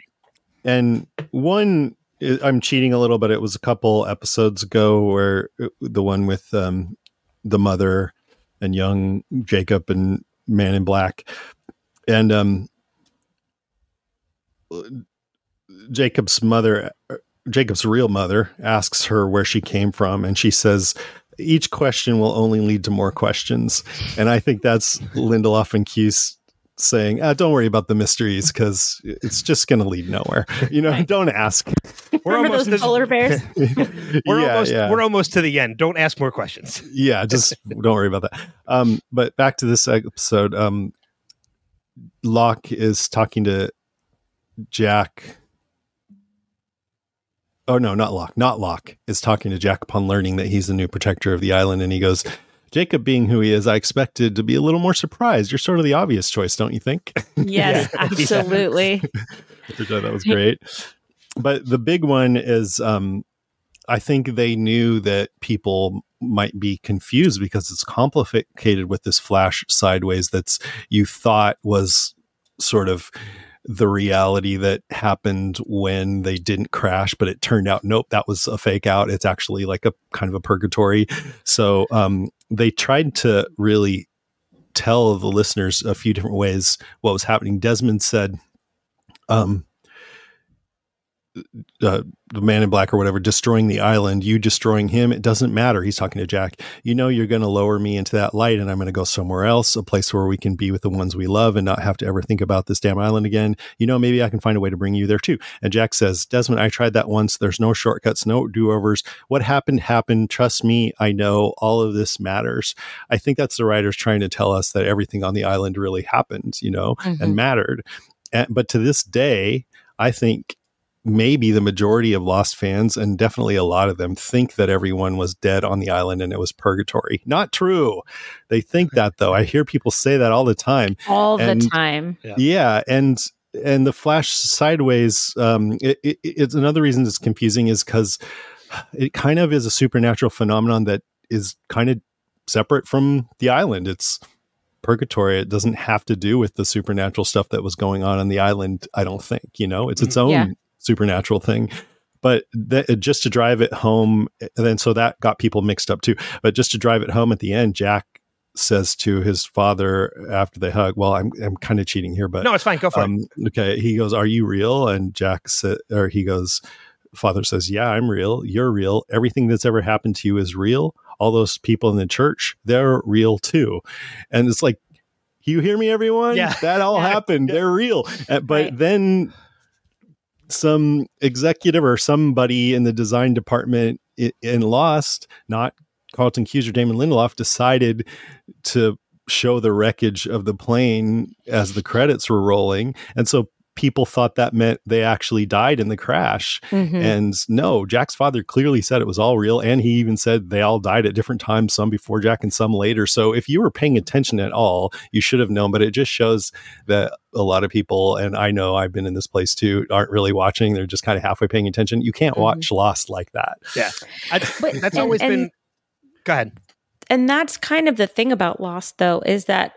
and one i- I'm cheating a little, but it was a couple episodes ago where uh, the one with um, the mother and young Jacob and Man in Black, and um, Jacob's mother, uh, Jacob's real mother, asks her where she came from, and she says. Each question will only lead to more questions, and I think that's Lindelof and Cuse saying, ah, "Don't worry about the mysteries because it's just going to lead nowhere." You know, Right. don't ask. We're Remember almost those to- polar bears? we're yeah, almost yeah. we're almost to the end. Don't ask more questions. yeah just don't worry about that um but back to this episode um locke is talking to jack oh no not locke not locke is talking to jack upon learning that he's the new protector of the island and he goes jacob being who he is i expected to be a little more surprised you're sort of the obvious choice don't you think Yes, Yeah. absolutely. which I was great. But the big one is um, I think they knew that people might be confused because it's complicated with this flash sideways that's you thought was sort of the reality that happened when they didn't crash but it turned out nope that was a fake out it's actually like a kind of a purgatory so um, they tried to really tell the listeners a few different ways what was happening. Desmond said um, uh, the man in black or whatever destroying the island, you destroying him, it doesn't matter. He's talking to Jack. You know, you're going to lower me into that light and I'm going to go somewhere else, a place where we can be with the ones we love and not have to ever think about this damn island again. You know, maybe I can find a way to bring you there too. And Jack says, Desmond, I tried that once. There's no shortcuts, no do overs. What happened, happened. Trust me, I know all of this matters. I think that's the writers trying to tell us that everything on the island really happened, you know, Mhm. and mattered. And, but to this day, I think maybe the majority of Lost fans, and definitely a lot of them, think that everyone was dead on the island and it was purgatory. Not true. They think that though. I hear people say that all the time. All the time. Yeah. Yeah, and and the flash sideways. Um, it, it, it's another reason it's confusing is because it kind of is a supernatural phenomenon that is kind of separate from the island. It's purgatory. It doesn't have to do with the supernatural stuff that was going on on the island. I don't think. You know, it's its own Yeah. Supernatural thing. But that, just to drive it home, and then so that got people mixed up too. But just to drive it home at the end, Jack says to his father after they hug, "Well, I'm I'm kind of cheating here, but No, it's fine. Go for it. um, okay." He goes, "Are you real?" And Jack said, or he goes, "Father says, yeah, I'm real. You're real. Everything that's ever happened to you is real. All those people in the church, they're real too." And it's like, you hear me, everyone? Yeah. that all happened. They're real. Uh, but Right. then some executive or somebody in the design department in Lost, not Carlton Cuse or Damon Lindelof, decided to show the wreckage of the plane as the credits were rolling. And so people thought that meant they actually died in the crash. Mhm. And no, Jack's father clearly said it was all real. And he even said they all died at different times, some before Jack and some later. So if you were paying attention at all, you should have known. But it just shows that a lot of people, and I know I've been in this place too, aren't really watching. They're just kind of halfway paying attention. You can't Mhm. watch Lost like that. yeah, I, But- that's and- always and- been. Go ahead. and that's kind of the thing about Lost, though, is that,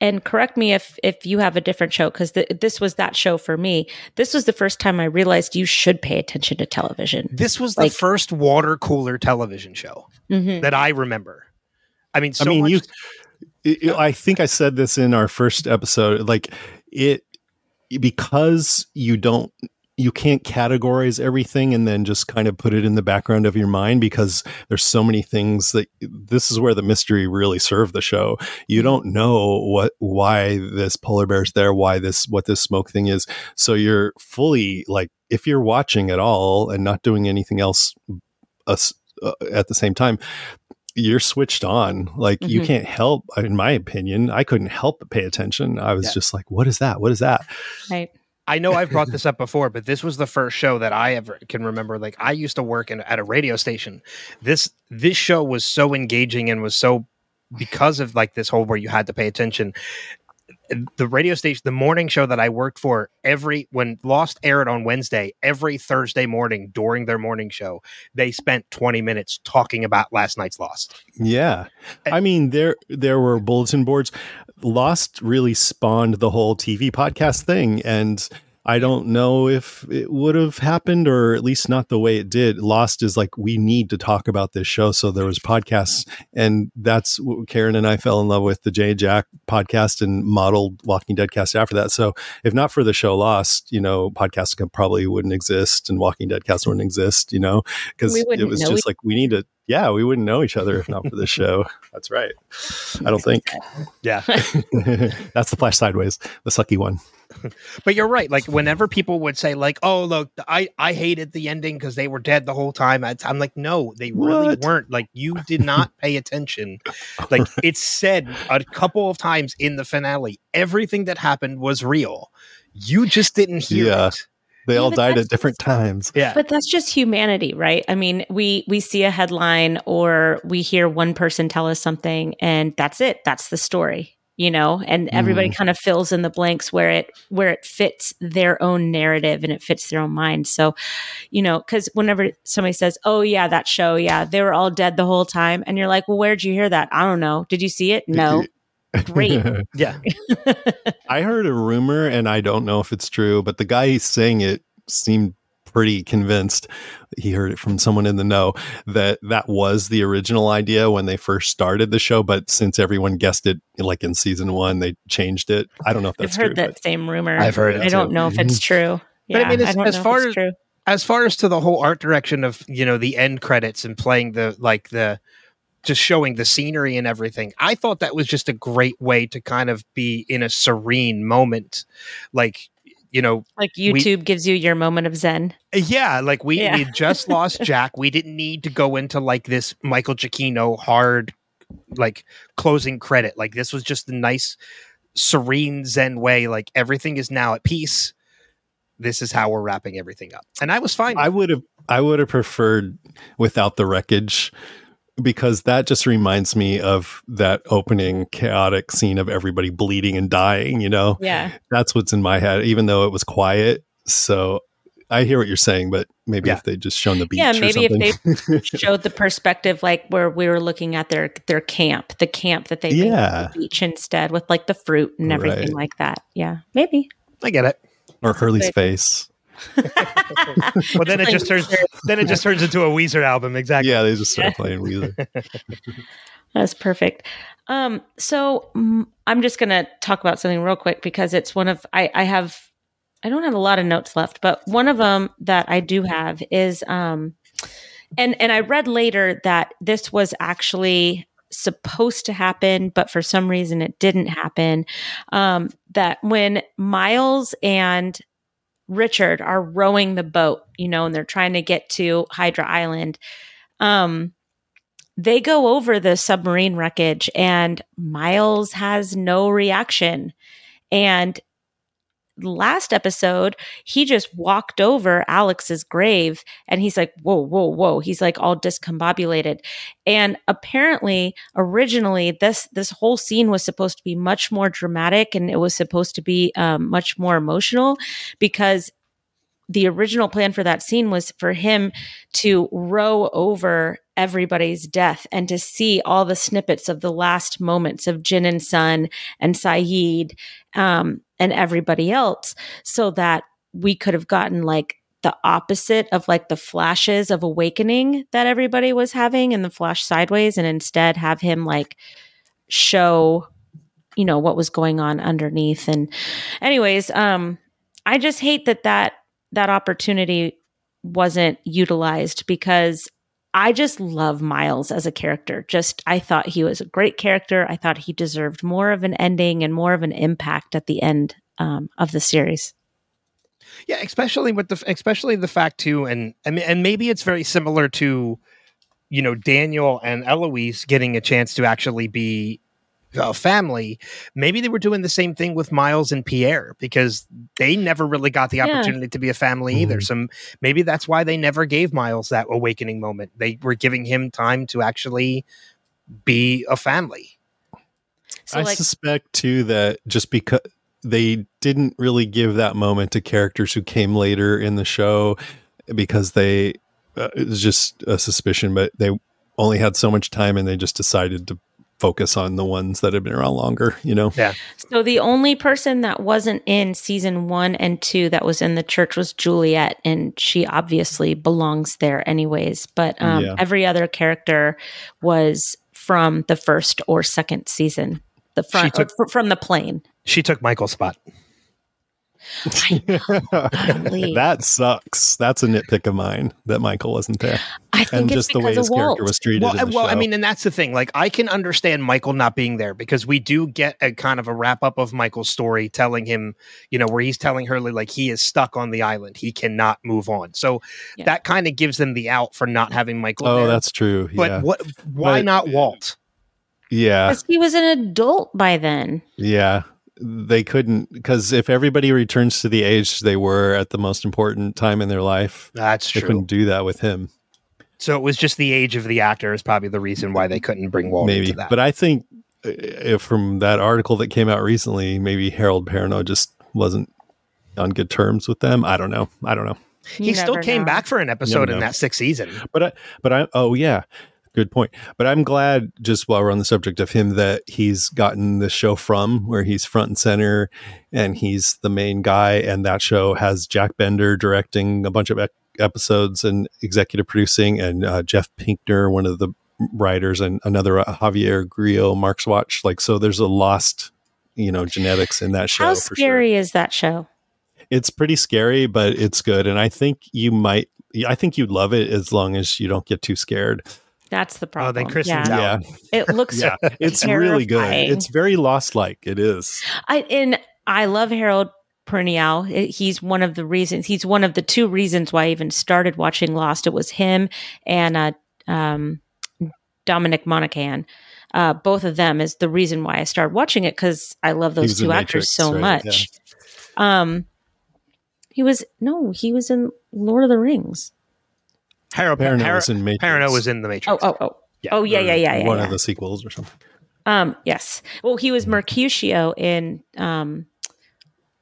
and correct me if if you have a different show, because this was that show for me. This was the first time I realized you should pay attention to television. This was like, the first water cooler television show Mhm. that I remember. I mean, so I mean, much, you. it- I think I said this in our first episode. Like it, because you don't, you can't categorize everything and then just kind of put it in the background of your mind because there's so many things that this is where the mystery really served the show. You don't know what, why this polar bear's there, why this, what this smoke thing is. So you're fully like, if you're watching at all and not doing anything else us uh, at the same time, you're switched on. Like you Mhm. can't help, in my opinion, I couldn't help but pay attention. I was Yeah. just like, what is that? What is that? Right. I know I've brought this up before, but this was the first show that I ever can remember. Like I used to work in, at a radio station. This this show was so engaging and was so because of like this whole where you had to pay attention. The radio station, the morning show that I worked for, every when Lost aired on Wednesday, every Thursday morning during their morning show, they spent twenty minutes talking about last night's Lost. Yeah. Eh I mean, there there were bulletin boards. Lost really spawned the whole TV podcast thing. And I don't know if it would have happened or at least not the way it did. Lost is like we need to talk about this show, so there was podcasts, and that's what Karen and I fell in love with the Jay Jack podcast and modeled Walking Dead cast after that. So if not for the show Lost, you know, podcasts probably wouldn't exist and Walking Dead cast wouldn't exist, you know, because it was just like we need to. Yeah, we wouldn't know each other if not for the show. That's right. I don't think Yeah. that's the flash sideways, the sucky one. But you're right. Like whenever people would say, like, "Oh, look, I I hated the ending because they were dead the whole time," I'd- I'm like, "No, they really What? weren't. Like, you did not pay attention. Like, it's said a couple of times in the finale, everything that happened was real. You just didn't hear Yeah. it. They Yeah, all died at different times. Yeah, But that's just humanity, right? I mean, we we see a headline or we hear one person tell us something and that's it. That's the story, you know? And everybody mm. kind of fills in the blanks where it where it fits their own narrative and it fits their own mind. So, you know, cuz whenever somebody says, "Oh yeah, that show, yeah, they were all dead the whole time." And you're like, "Well, where'd you hear that?" "I don't know. Did you see it?" "No." Great. yeah. I heard a rumor, and I don't know if it's true, but the guy saying it seemed pretty convinced. He heard it from someone in the know that that was the original idea when they first started the show. But since everyone guessed it, like in season one, they changed it. I don't know if I've that's heard true. that same rumor. I've heard it I don't too. know if it's true. But I mean, as- don't as far as- true. as far as to the whole art direction of you know the end credits and playing the like the just showing the scenery and everything i thought that was just a great way to kind of be in a serene moment. Like you know Like YouTube gives you your moment of zen. Uh, yeah like we Yeah. we just lost jack. We didn't need to go into like this michael Giacchino hard like closing credit. Like this was just a nice serene zen way like everything is now at peace. This is how we're wrapping everything up. And i was fine I would have I would have preferred without the wreckage because that just reminds me of that opening chaotic scene of everybody bleeding and dying, you know. Yeah. That's what's in my head even though it was quiet. So I hear what you're saying, but maybe Yeah. if they just shown the beach Yeah, or maybe if they Showed the perspective like where we were looking at their their camp, the camp that they made Yeah. the beach instead with like the fruit and everything Right. like that. Yeah, maybe. i get it or Hurley's Good. face. well then it just turns then it just turns into a weezer album exactly Yeah, they just start playing Weezer. That's perfect. Um, so mm, I'm just going to talk about something real quick because it's one of I, I have I don't have a lot of notes left, but one of them that I do have is um, and and I read later that this was actually supposed to happen, but for some reason it didn't happen. Um, that when Miles and Richard are rowing the boat, you know, and they're trying to get to Hydra Island. Um, they go over the submarine wreckage and Miles has no reaction. And last episode, he just walked over Alex's grave and he's like, whoa, whoa, whoa. He's like all discombobulated. And apparently, originally, this this whole scene was supposed to be much more dramatic and it was supposed to be um, much more emotional because the original plan for that scene was for him to row over everybody's death and to see all the snippets of the last moments of Jin and Sun and Sayid um, and everybody else so that we could have gotten like the opposite of like the flashes of awakening that everybody was having and the flash sideways and instead have him like show you know what was going on underneath. And anyways um i just hate that that that opportunity wasn't utilized because I just love Miles as a character. Just I thought he was a great character. I thought he deserved more of an ending and more of an impact at the end um, of the series. Yeah, especially with the especially the fact too, and and and maybe it's very similar to, you know, Daniel and Eloise getting a chance to actually be a family. Maybe they were doing the same thing with Miles and Pierre because they never really got the Yeah. opportunity to be a family either. Mhm. So maybe that's why they never gave Miles that awakening moment. They were giving him time to actually be a family. So I like suspect too that just because they didn't really give that moment to characters who came later in the show because they uh, it was just a suspicion, but they only had so much time and they just decided to focus on the ones that have been around longer. You know. Yeah. So the only person that wasn't in season one and two that was in the church was Juliet, and she obviously belongs there anyways. But um, Yeah. every other character was from the first or second season. The front took- or fr- from the plane. She took Michael's spot. Golly. that sucks. That's a nitpick of mine that Michael wasn't there, I think and it's just the way his of character was treated. Well, in the well, I mean, and that's the thing. Like, I can understand Michael not being there because we do get a kind of a wrap up of Michael's story, telling him, you know, where he's telling her like he is stuck on the island, he cannot move on. So Yeah. that kind of gives them the out for not having Michael. oh, there. that's true. But yeah, what? Why But- not Walt? yeah, Because he was an adult by then. yeah. They couldn't because if everybody returns to the age they were at the most important time in their life, That's true. they true. couldn't do that with him. So it was just the age of the actor is probably the reason why they couldn't bring Walt maybe. into that. But I think uh, if from that article that came out recently, maybe Harold Perrineau just wasn't on good terms with them. I don't know. I don't know. he still came know. back for an episode in that sixth season. But I, but I, oh yeah, good point. But I'm glad, just while we're on the subject of him, that he's gotten the show from where he's front and center, and he's the main guy. And that show has Jack Bender directing a bunch of ec- episodes and executive producing, and uh, Jeff Pinkner, one of the writers, and another uh, Javier Grillo-Marxuach. Like so, there's a lost, you know, genetics in that show. How for sure. scary is that show? It's pretty scary, but it's good, and I think you might. I think you'd love it as long as you don't get too scared. That's the Oh, problem. then Kristin's yeah. Yeah, It looks yeah, it's really good. It's very lost like. It is. I and I love Harold Perrineau. He's one of the reasons. He's one of the two reasons why I even started watching Lost. It was him and uh, um, Dominic Monaghan. Uh, both of them is the reason why I started watching it because I love those two actors Matrix, so right? much. Um, he was no, he was in Lord of the Rings. Harold Perrineau Har- was in Matrix. Perrineau was in the Matrix. Oh, oh, oh, Yeah. oh, yeah, yeah, yeah, yeah. One yeah. of the sequels or something. Um, yes. Well, he was Mercutio in um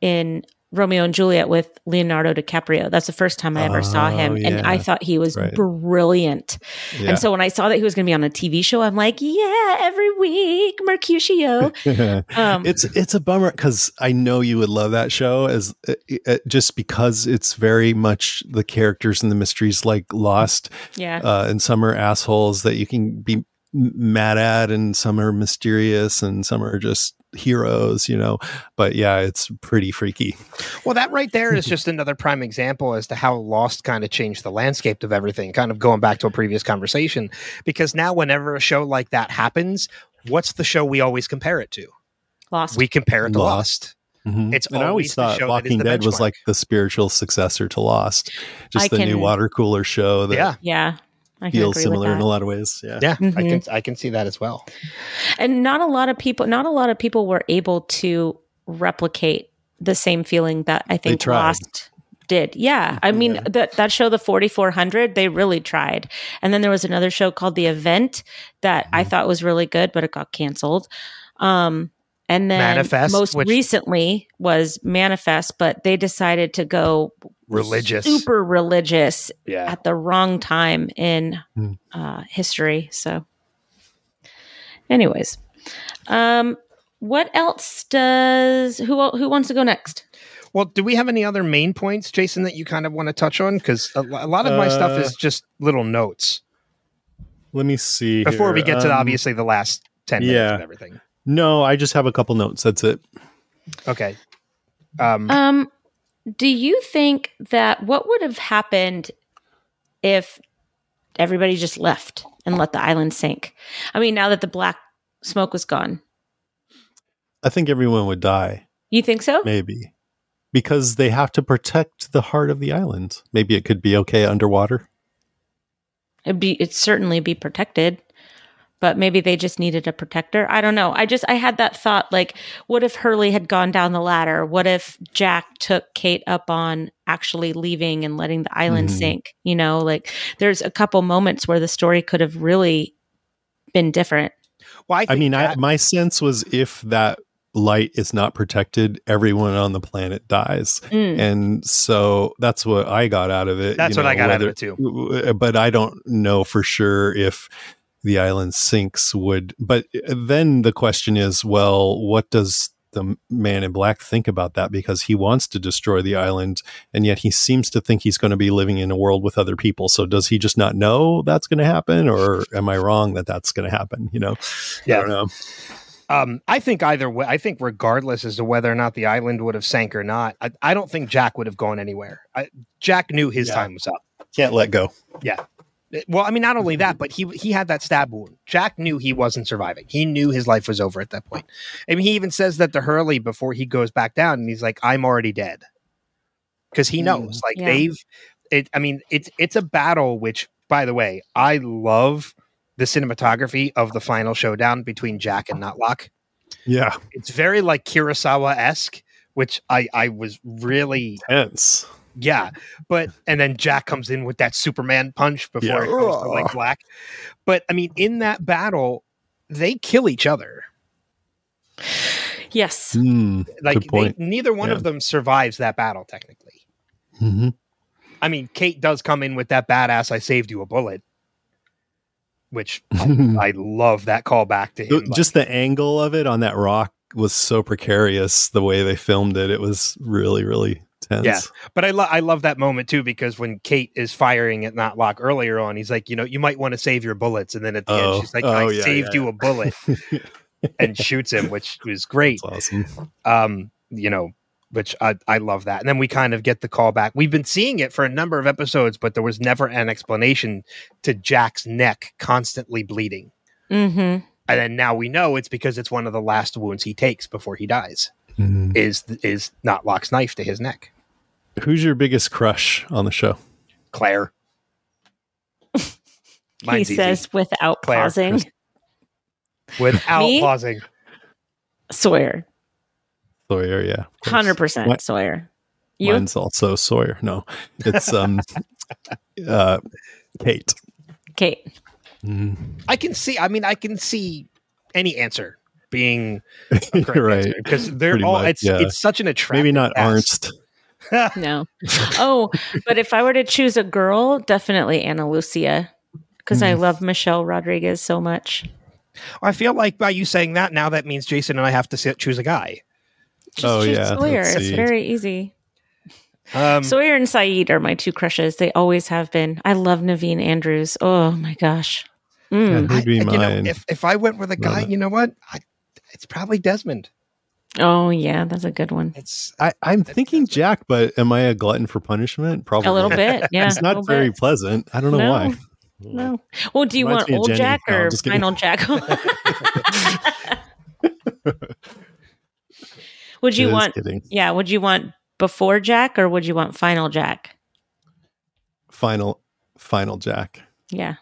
in Romeo and Juliet with Leonardo DiCaprio. That's the first time I ever saw him, Oh, and I thought he was Right. brilliant. Yeah. And so when I saw that he was going to be on a TV show, I'm like, yeah, every week, Mercutio. Um, it's it's a bummer because I know you would love that show as uh, uh, just because it's very much the characters and the mysteries like Lost, yeah. uh, and some are assholes that you can be mad at, and some are mysterious, and some are just heroes, you know. But yeah, it's pretty freaky. Well, that right there is just another prime example as to how Lost kind of changed the landscape of everything, kind of going back to a previous conversation. Because now, whenever a show like that happens, what's the show we always compare it to? Lost. We compare it to Lost. Lost. Mhm. It's and I always always thought show that is Walking the Dead was like the spiritual successor to Lost, just I the new water cooler show that Yeah, yeah. I can feels similar in a lot of ways. Yeah. yeah, I Mhm. can I can see that as well. and not a lot of people not a lot of people were able to replicate the same feeling that i think tried. lost did yeah i mean Yeah. that that show the 4400 they really tried and then there was another show called the event that Mm-hmm. i thought was really good but it got canceled um and then Manifest, most which- recently was manifest but they decided to go Religious. super religious Yeah. at the wrong time in Hmm. uh, history. So, anyways, um, what else does who who wants to go next? Well, do we have any other main points, Jason, that you kind of want to touch on? Because a, a lot of my stuff Uh, is just little notes. Let me see. Before we here. get to Um, obviously the last ten minutes yeah. of everything. No, I just have a couple notes. That's it. Okay. Um, Um, do you think that what would have happened if everybody just left and let the island sink? I mean, now that the black smoke was gone, I think everyone would die, you think so? maybe. Because they have to protect the heart of the island. Maybe it could be okay underwater. It'd be it'd certainly be protected. But maybe they just needed a protector. I don't know. I just I had that thought like what if Hurley had gone down the ladder? What if Jack took Kate up on actually leaving and letting the island Mhm. sink? You know, like there's a couple moments where the story could have really been different. well, I, I think mean, I, my sense was if that light is not protected, everyone on the planet dies. Mm. And so that's what I got out of it. That's you what I know, got out of it too. But I don't know for sure if the island sinks would but then the question is well what does the man in black think about that because he wants to destroy the island and yet he seems to think he's going to be living in a world with other people so does he just not know that's going to happen or am i wrong that that's going to happen you know Yeah. i don't know Um, I think either way. I think regardless as to whether or not the island would have sank or not, I, I don't think Jack would have gone anywhere. I, Jack knew his Yeah. time was up. can't let go Well, I mean, not only that, mm-hmm. but he he had that stab wound. Jack knew he wasn't surviving. He knew his life was over at that point. I mean, he even says that to Hurley before he goes back down, and he's like, "I'm already dead," because he mm, knows. Like Yeah. they've, it. I mean, it's it's a battle. Which, by the way, I love the cinematography of the final showdown between Jack and Notlock. yeah It's very like Kurosawa esque, which I I was really tense yeah, but and then Jack comes in with that Superman punch before Yeah. it goes to like black. But I mean, in that battle, they kill each other. Yes. Hmm, Like Good point. They, neither one Yeah. of them survives that battle technically. mhm. I mean, Kate does come in with that badass "I saved you a bullet," which I, I love that callback to him. like- just the angle of it on that rock was so precarious the way they filmed it it was really really tense Yeah. But I, lo- I love that moment too because when Kate is firing at Notlock earlier on, he's like, you know, you might want to save your bullets, and then at the Oh. end, she's like, Oh, I yeah, saved yeah, you a bullet, and shoots him, which was great. That's awesome Um, you know, which I I love that. And then we kind of get the callback. We've been seeing it for a number of episodes, but there was never an explanation to Jack's neck constantly bleeding. Mm-hmm. And then now we know it's because it's one of the last wounds he takes before he dies. Mhm. Is is Notlock's knife to his neck? Who's your biggest crush on the show Claire. He easy. says without Claire. pausing. without Me? pausing. Sawyer. sawyer yeah. Hundred percent What? Sawyer. You mine's also sawyer no it's um uh kate Kate. Mhm. I can see. I mean, I can see any answer being a correct right because they're Pretty all. much, it's yeah. it's such an attractive. maybe not cast. ernst No. oh, but if I were to choose a girl, definitely Ana Lucia. Because Mm. I love Michelle Rodriguez so much. I feel like by you saying that now, that means Jason and I have to sit, choose a guy. Just Oh, choose yeah, Sawyer. It's very easy. Um, Sawyer and Sayid are my two crushes. They always have been. I love Naveen Andrews. Oh my gosh. Mm. Yeah, who'd be I- you know, if if I went with a guy, you know what? I, it's probably Desmond. Oh yeah, that's a good one. It's I, I'm That's- thinking that's what- Jack, but am I a glutton for punishment? Probably A little bit. Yeah. It's not very bit. pleasant. I don't know No. why. No. Well, do you Reminds want old Jenny. Jack or just kidding. final Jack? would you Just want kidding. yeah, would you want before Jack or would you want final Jack? final final Jack? Yeah.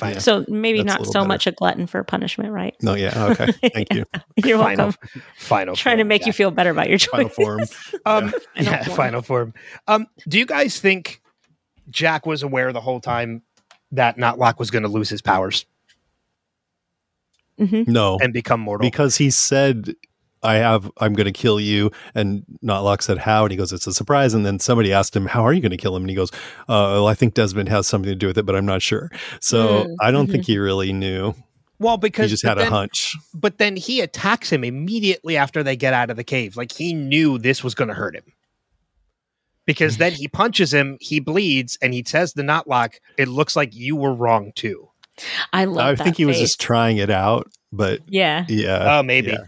Fine. Yeah. So maybe That's not so better. much a glutton for punishment, right? No, yeah, okay. Thank you. You're Final, welcome. final. Trying to form, make you feel better about your choice. Final form. Um, Yeah. yeah, Final final form. form. Um, do you guys think Jack was aware the whole time that Notlock was going to lose his powers Mhm. No, and become mortal? because he said, "I have. I'm going to kill you." And Notlock said, "How?" And he goes, "It's a surprise." And then somebody asked him, "How are you going to kill him?" And he goes, uh, "Well, I think Desmond has something to do with it, but I'm not sure." So Mm, I don't think he really knew. well, because He just but had a then- hunch. But then he attacks him immediately after they get out of the cave. Like he knew this was going to hurt him. Because then he punches him, he bleeds, and he says to Notlock, "It looks like you were wrong too." I love I that think he was just trying it out, but Yeah. yeah. Oh, maybe. yeah.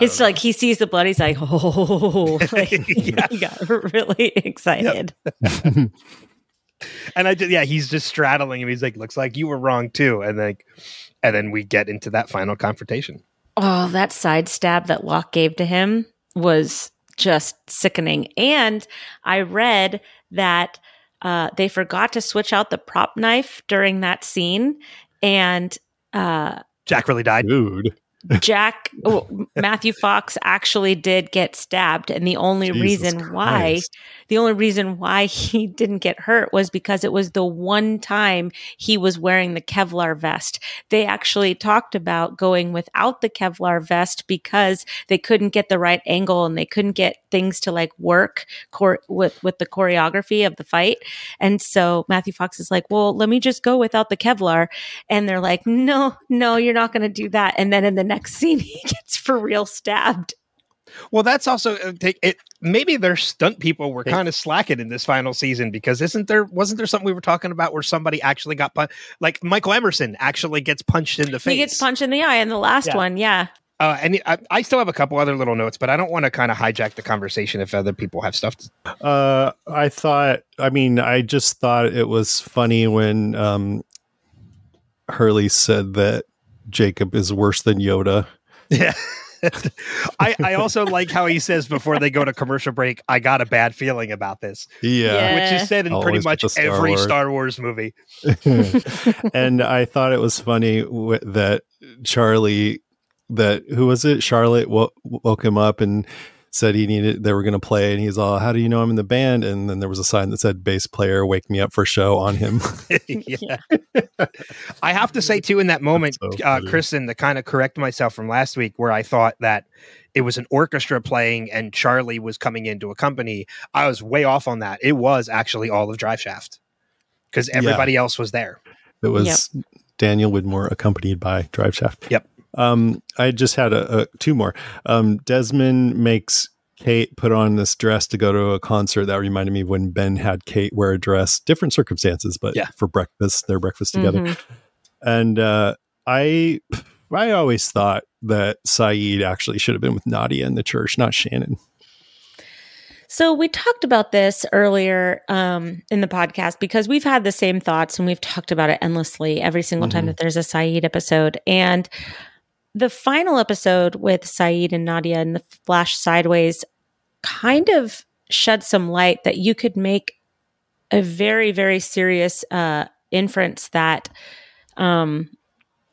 It's like he sees the blood, he's like, oh, like, Yeah. he got really excited. And I just, yeah, he's just straddling him. He's like, "Looks like you were wrong too." And like, and then we get into that final confrontation. Oh, that side stab that Locke gave to him was just sickening. And I read that uh, they forgot to switch out the prop knife during that scene. And uh, Jack really died. Dude. Jack oh, Matthew Fox actually did get stabbed, and the only Jesus reason why the only reason why he didn't get hurt was because it was the one time he was wearing the Kevlar vest. They actually talked about going without the Kevlar vest because they couldn't get the right angle and they couldn't get things to like work chor- with with the choreography of the fight. And so Matthew Fox is like, "Well, let me just go without the Kevlar." And they're like, "No, no, you're not going to do that." And then in the next scene, he gets for real stabbed. Well, that's also uh, take it. Maybe their stunt people were kind of slacking in this final season because isn't there wasn't there something we were talking about where somebody actually got punched? Like Michael Emerson actually gets punched in the face. He gets punched in the eye in the last Yeah. one. Yeah. Uh, and I, I still have a couple other little notes, but I don't want to kind of hijack the conversation if other people have stuff. To, Uh, I thought. I mean, I just thought it was funny when um, Hurley said that Jacob is worse than Yoda. yeah. I, I also like how he says before they go to commercial break, I got a bad feeling about this, Yeah. Yeah. which is said in pretty much Star every Wars. Star Wars movie. and I thought it was funny w- that Charlie, that who was it? Charlotte wo- woke him up and said he needed they were going to play, and he's all, "How do you know I'm in the band?" And then there was a sign that said "Bass player, wake me up for show" on him. yeah. I have to say too, in that moment, so uh. Kristin, to kind of correct myself from last week, where I thought that it was an orchestra playing and Charlie was coming in to accompany. I was way off on that. It was actually all of Drive Shaft because Yeah. everybody else was there. It was Daniel Widmore accompanied by Drive Shaft. Yep. Um, I just had a, a two more. Um, Desmond makes Kate put on this dress to go to a concert. That reminded me of when Ben had Kate wear a dress. Different circumstances, but Yeah. for breakfast, their breakfast together. Mhm. And uh, I, I always thought that Sayid actually should have been with Nadia in the church, not Shannon. So we talked about this earlier um, in the podcast because we've had the same thoughts and we've talked about it endlessly every single time Mhm. that there's a Sayid episode. And the final episode with Sayid and Nadia and the flash sideways kind of shed some light that you could make a very, very serious uh, inference that um,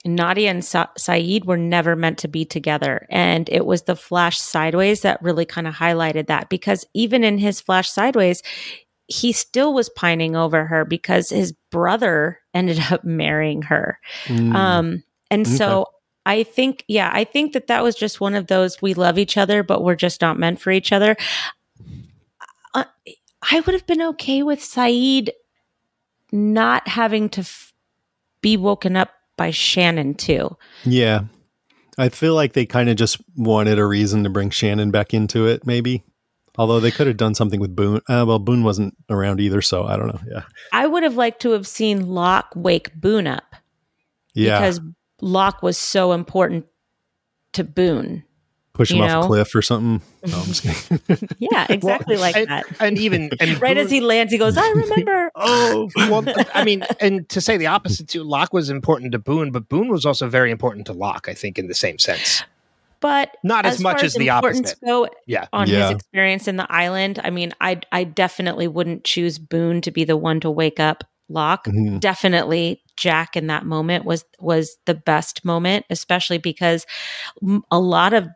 Nadia and Sa- Sayid were never meant to be together. And it was the flash sideways that really kind of highlighted that because even in his flash sideways, he still was pining over her because his brother ended up marrying her. Mm. Um, and so I think, yeah, I think that that was just one of those we love each other, but we're just not meant for each other. Uh, I would have been okay with Sayid not having to f- be woken up by Shannon too. yeah. I feel like they kind of just wanted a reason to bring Shannon back into it, maybe. Although they could have done something with Boone. Uh, well, Boone wasn't around either, so I don't know. Yeah. I would have liked to have seen Locke wake Boone up Yeah. because Locke was so important to Boone. Push him you off know? a cliff or something. No, I'm just kidding. Yeah, exactly like and, that. and even and Right as he lands, he goes, I remember. Oh well, I mean, and to say the opposite too, Locke was important to Boone, but Boone was also very important to Locke. I think in the same sense, But not as, much far as the opposite. Go Yeah, on Yeah. his experience in the island. I mean, I I definitely wouldn't choose Boone to be the one to wake up Locke. Mhm. Definitely Jack in that moment was was the best moment, especially because a lot of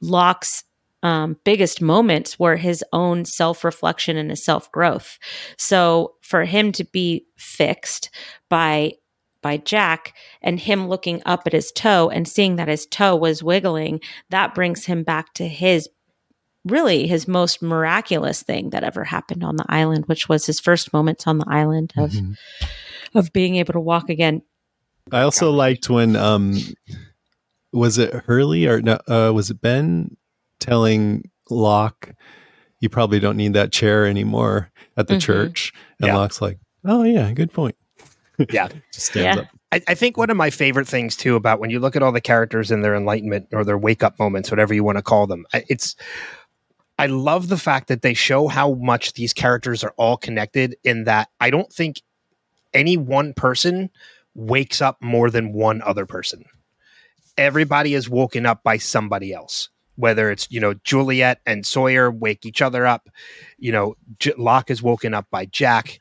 Locke's um, biggest moments were his own self reflection and his self growth. So for him to be fixed by by Jack and him looking up at his toe and seeing that his toe was wiggling, that brings him back to his really his most miraculous thing that ever happened on the island, which was his first moments on the island of Mhm. of being able to walk again. I also liked when um was it Hurley or no uh was it Ben telling Locke you probably don't need that chair anymore at the Mhm. church. And Yeah. Locke's like, Oh yeah, good point. yeah. Just stands Yeah. up. I, I think one of my favorite things too about when you look at all the characters in their enlightenment or their wake up moments, whatever you want to call them, it's. I love the fact that they show how much these characters are all connected. In that, I don't think any one person wakes up more than one other person. Everybody is woken up by somebody else. Whether it's you know Juliet and Sawyer wake each other up, you know J- Locke is woken up by Jack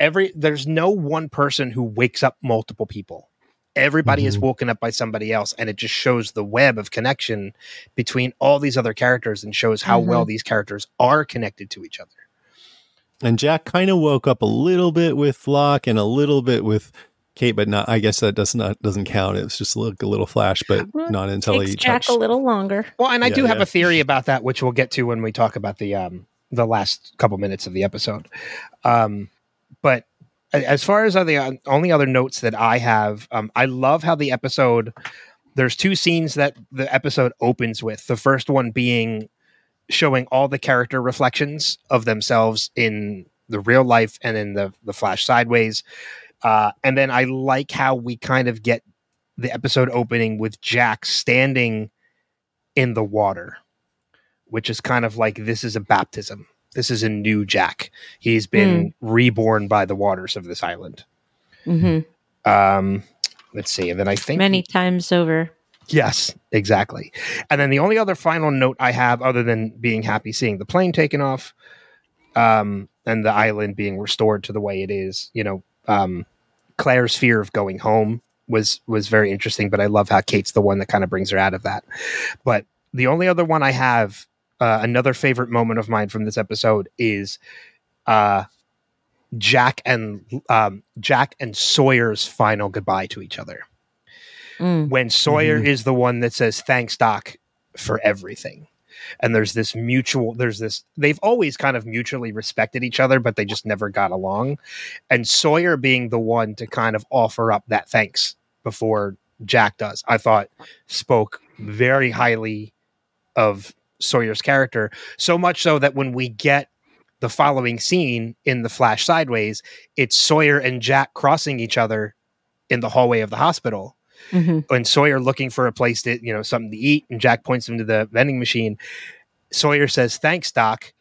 every there's no one person who wakes up multiple people everybody is Mhm. woken up by somebody else and it just shows the web of connection between all these other characters and shows how well these characters are connected to each other And Jack kind of woke up a little bit with Locke and a little bit with Kate, but not. I guess that does not doesn't count. It was just a little, a little flash, but Well, not until Takes he Jack touched. a little longer. well and i Yeah, do have yeah. a theory about that which we'll get to when we talk about the um the last couple minutes of the episode um but a- as far as the only other notes that i have um i love how the episode there's two scenes that the episode opens with the first one being showing all the character reflections of themselves in the real life and in the the flash sideways uh, and then i like how we kind of get the episode opening with jack standing in the water which is kind of like this is a baptism this is a new jack he's been reborn by the waters of this island hmm um let's see and then i think Many times over. Yes, exactly. And then the only other final note I have, other than being happy seeing the plane taken off, um, and the island being restored to the way it is, you know, um, Claire's fear of going home was was very interesting. But I love how Kate's the one that kind of brings her out of that. But the only other one I have, uh, another favorite moment of mine from this episode is uh, Jack and um, Jack and Sawyer's final goodbye to each other Mm. when Sawyer Mhm. is the one that says thanks Doc for everything. And there's this mutual there's this they've always kind of mutually respected each other but they just never got along. And Sawyer being the one to kind of offer up that thanks before Jack does. I thought spoke very highly of Sawyer's character so much so that when we get the following scene in the flash sideways it's Sawyer and Jack crossing each other in the hallway of the hospital hmm and Sawyer looking for a place to, you know, something to eat, and Jack points him to the vending machine. Sawyer says, "Thanks, Doc,"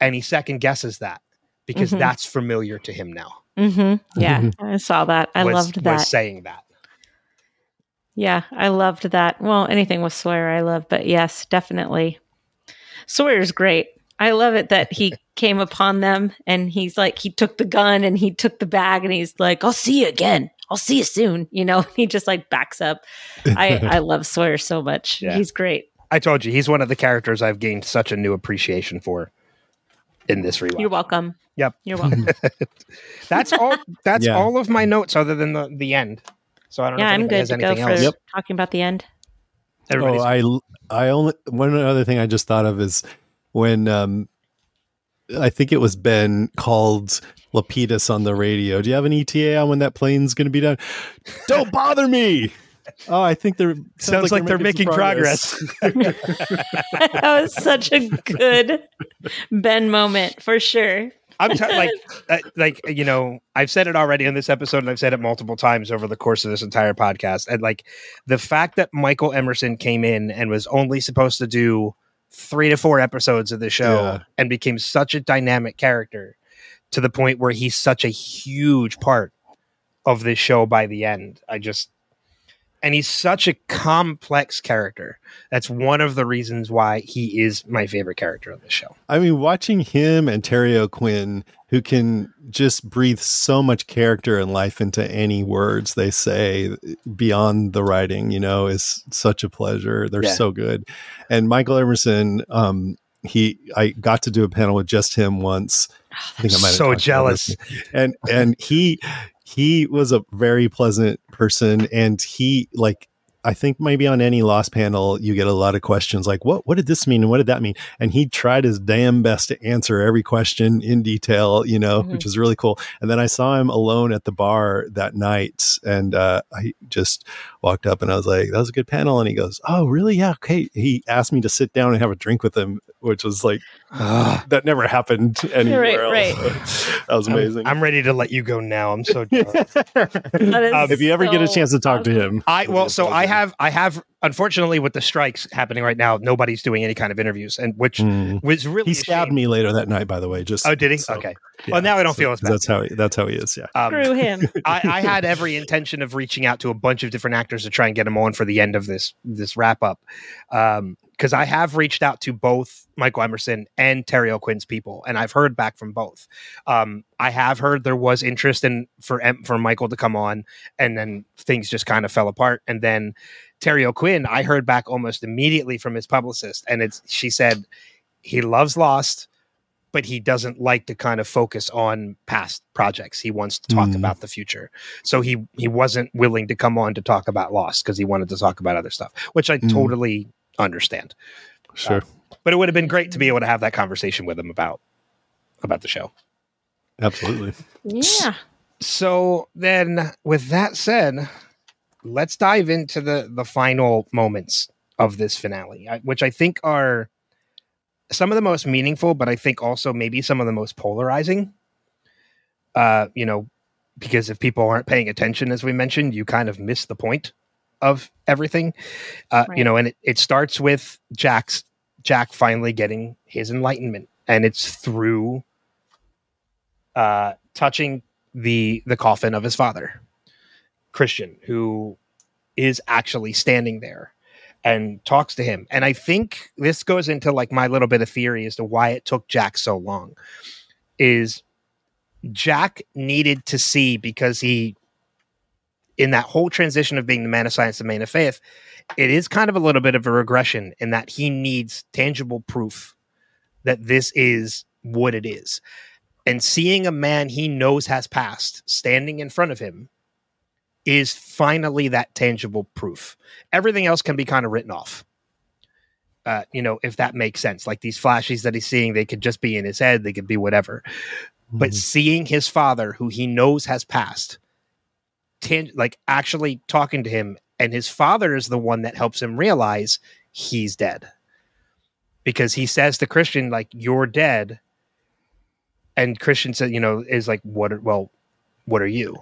and he second guesses that because Mhm. that's familiar to him now. hmm Yeah, I saw that. I was, loved was that. saying that. Yeah, I loved that. Well, anything with Sawyer, I love, but yes, definitely. Sawyer's great. I love it that he came upon them and he's like, he took the gun and he took the bag and he's like, I'll see you again. I'll see you soon. You know, he just like backs up. I, I love Sawyer so much. Yeah. He's great. I told you he's one of the characters I've gained such a new appreciation for in this rewatch. You're welcome. Yep. You're welcome. That's all. That's Yeah. all of my notes, other than the the end. So I don't know. yeah, if I'm good has to go for else. Yep. talking about the end. Everybody's- Oh, I I only one other thing I just thought of is when um I think it was Ben called Lapidus on the radio. Do you have an ETA on when that plane's going to be done? Don't bother me. Oh, I think they're Sounds like they're making some progress. that was such a good Ben moment for sure. I'm t- like, uh, like you know, I've said it already in this episode, and I've said it multiple times over the course of this entire podcast. And like the fact that Michael Emerson came in and was only supposed to do three to four episodes of the show Yeah. and became such a dynamic character to the point where he's such a huge part of this show by the end. I just and he's such a complex character. That's one of the reasons why he is my favorite character on the show. I mean, watching him and Terry O'Quinn, who can just breathe so much character and life into any words they say beyond the writing, you know, is such a pleasure. They're Yeah. so good. And Michael Emerson, um, he, I got to do a panel with just him once. I think I might have so jealous. and and he he was a very pleasant person and he like I think maybe on any Lost panel you get a lot of questions like what what did this mean and what did that mean? And he tried his damn best to answer every question in detail you know Mhm. which is really cool. And then I saw him alone at the bar that night and uh, I just walked up and I was like that was a good panel. And he goes oh really? Yeah okay. He asked me to sit down and have a drink with him which was like that never happened anywhere Right, else that was amazing I'm, I'm ready to let you go now. I'm so jealous. Um, if you ever get a chance to talk to him, I well, so I pleasure. have I have unfortunately with the strikes happening right now, nobody's doing any kind of interviews, and which Mm. was really He stabbed me later that night. By the way, just Oh, did he? so, okay. yeah, well, now I don't so feel as bad. That's how he, that's how he is. Yeah. Um, Screw him. I, I had every intention of reaching out to a bunch of different actors to try and get him on for the end of this this wrap up. Um, because I have reached out to both Michael Emerson and Terry O'Quinn's people, and I've heard back from both. Um, I have heard there was interest in for for Michael to come on, and then things just kind of fell apart. And then Terry O'Quinn, I heard back almost immediately from his publicist, and it's she said he loves Lost, but he doesn't like to kind of focus on past projects. He wants to talk Mm. about the future. So he he wasn't willing to come on to talk about Lost because he wanted to talk about other stuff, which I Mm. totally understand. Sure. But it would have been great to be able to have that conversation with him about about the show. Absolutely. Yeah. So then with that said, let's dive into the the final moments of this finale, which I think are some of the most meaningful, but I think also maybe some of the most polarizing. Uh, you know, because if people aren't paying attention, as we mentioned, you kind of miss the point of everything. Uh, You know, and it, it starts with Jack's Jack finally getting his enlightenment, and it's through uh, touching the the coffin of his father, Christian, who is actually standing there and talks to him. And I think this goes into like my little bit of theory as to why it took Jack so long. Is Jack needed to see because he in that whole transition of being the man of science, the man of faith, it is kind of a little bit of a regression in that he needs tangible proof that this is what it is. And seeing a man he knows has passed standing in front of him is finally that tangible proof. Everything else can be kind of written off. Uh, you know, if that makes sense. Like these flashes that he's seeing, they could just be in his head, they could be whatever. But Mhm. seeing his father, who he knows has passed, tan- like actually talking to him, and his father is the one that helps him realize he's dead. Because he says to Christian, like, you're dead. And Christian said, you know, is like, what are, well, what are you?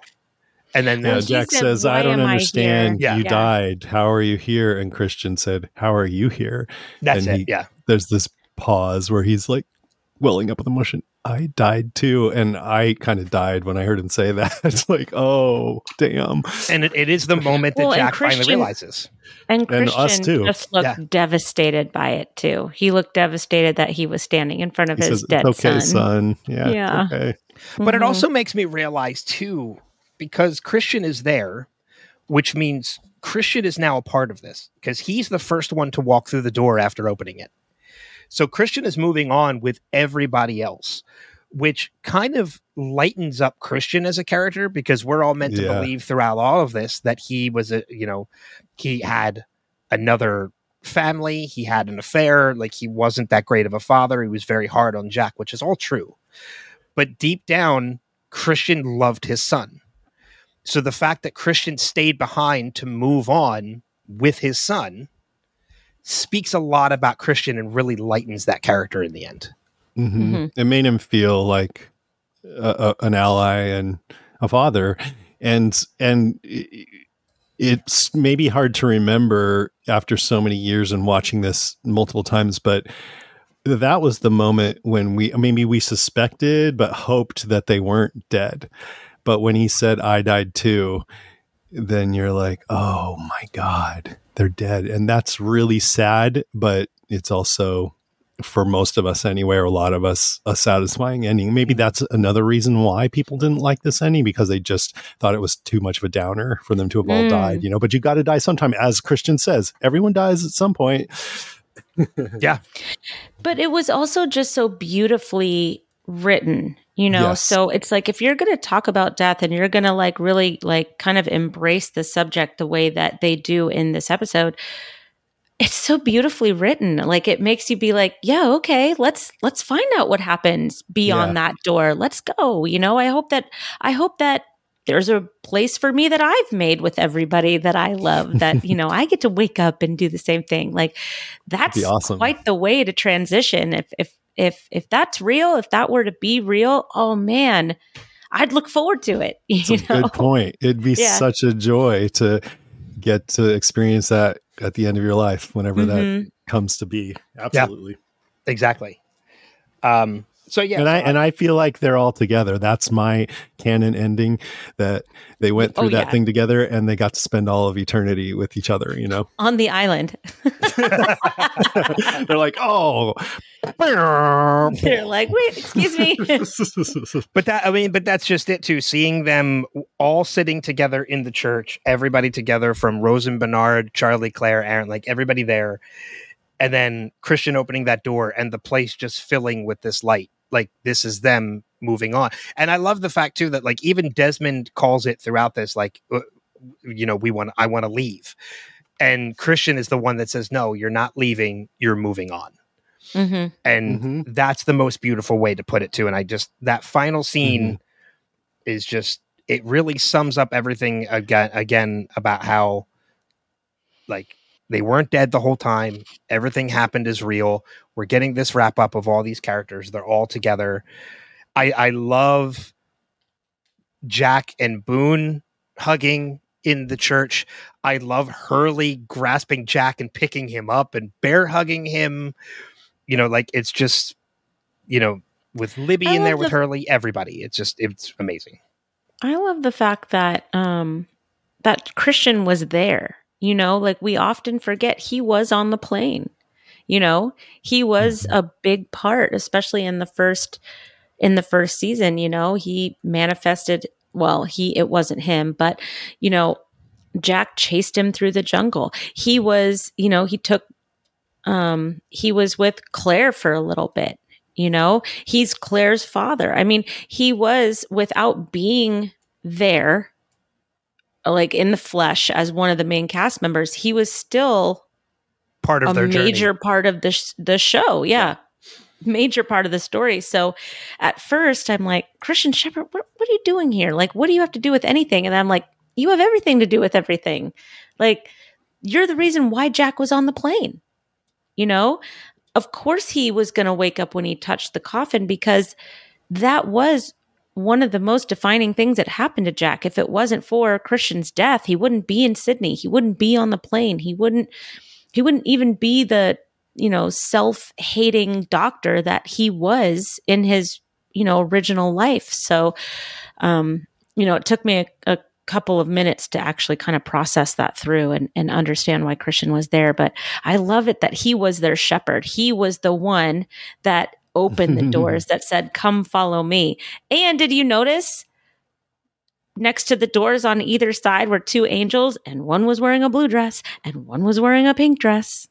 And then yeah, Well, Jack said, says, I don't am I understand. You Yeah. died. How are you here? And Christian said, How are you here? that's and it. he- yeah. There's this pause where he's like welling up with emotion. I died too. And I kind of died when I heard him say that. it's like, oh, damn. And it, it is the moment that Well, and Jack finally realizes. And And us Christian too. just looked Yeah. devastated by it too. He looked devastated that he was standing in front of He his says, dead okay, son. son. Yeah. Yeah. Okay. But it Mhm. also makes me realize too, because Christian is there, which means Christian is now a part of this because he's the first one to walk through the door after opening it. So Christian is moving on with everybody else, which kind of lightens up Christian as a character because we're all meant to Yeah. believe throughout all of this that he was a, you know, he had another family, he had an affair, like he wasn't that great of a father, he was very hard on Jack, which is all true. But deep down, Christian loved his son. So the fact that Christian stayed behind to move on with his son speaks a lot about Christian and really lightens that character in the end. hmm Mhm. It made him feel like a, a, an ally and a father, and and it's maybe hard to remember after so many years and watching this multiple times, but that was the moment when we maybe we suspected but hoped that they weren't dead. But when he said, "I died too," then you're like, "Oh my god, they're dead," and that's really sad. But it's also for most of us anyway, or a lot of us, a satisfying ending. Maybe that's another reason why people didn't like this ending because they just thought it was too much of a downer for them to have all Mm. died, you know. But you got to die sometime, as Christian says. Everyone dies at some point. Yeah. But it was also just so beautifully written, you know? Yes. So it's like if you're going to talk about death and you're going to like really like kind of embrace the subject the way that they do in this episode, it's so beautifully written. Like it makes you be like, yeah, okay, let's let's find out what happens beyond that door. Let's go. You know, I hope that I hope that there's a place for me that I've made with everybody that I love that, you know, I get to wake up and do the same thing. Like that's awesome. quite the way to transition. If if if if that's real, if that were to be real, oh man, I'd look forward to it. It's You a know? good point. It'd be Yeah. such a joy to get to experience that at the end of your life, whenever that Mhm. comes to be. Absolutely. Exactly. Um, So yeah, and I so and I feel like they're all together. That's my canon ending that they went oh, through Oh, that yeah. thing together and they got to spend all of eternity with each other, you know. On the island. they're like, "Oh." They're like, wait, excuse me. But that I mean, but that's just it too. Seeing them all sitting together in the church, everybody together from rosen Bernard, Charlie, Claire, Aaron, like everybody there, and then Christian opening that door and the place just filling with this light. Like this is them moving on. And I love the fact too that like even Desmond calls it throughout this, like uh, you know, we want I want to leave. And Christian is the one that says, No, you're not leaving, you're moving on hmm and Mhm. that's the most beautiful way to put it too and i just that final scene is just it really sums up everything again again about how like they weren't dead the whole time. Everything happened is real. We're getting this wrap up of all these characters. They're all together. I i love jack and boone hugging in the church. I love hurley grasping jack and picking him up and bear hugging him. You know like it's just you know with libby I in there with the- hurley everybody. It's just it's amazing. I love the fact that um that Christian was there. You know, like we often forget he was on the plane. You know, he was a big part, especially in the first in the first season, you know, he manifested well, he it wasn't him, but you know, Jack chased him through the jungle. He was, you know, he took um he was with Claire for a little bit. You know, he's Claire's father. I mean, he was without being there like in the flesh as one of the main cast members, he was still part of a their major journey. part of the sh- the show. Yeah. Major part of the story. So at first I'm like, Christian Shephard, what, what are you doing here? Like, what do you have to do with anything? And I'm like, you have everything to do with everything. Like, you're the reason why Jack was on the plane. You know, of course he was going to wake up when he touched the coffin because that was one of the most defining things that happened to Jack. If it wasn't for Christian's death, he wouldn't be in Sydney. He wouldn't be on the plane. He wouldn't he wouldn't even be the, you know, self-hating doctor that he was in his, you know, original life. So um, you know, it took me a, a couple of minutes to actually kind of process that through and, and understand why Christian was there. But I love it that he was their shepherd. He was the one that opened the doors that said, Come follow me. And did you notice next to the doors on either side were two angels, and one was wearing a blue dress and one was wearing a pink dress?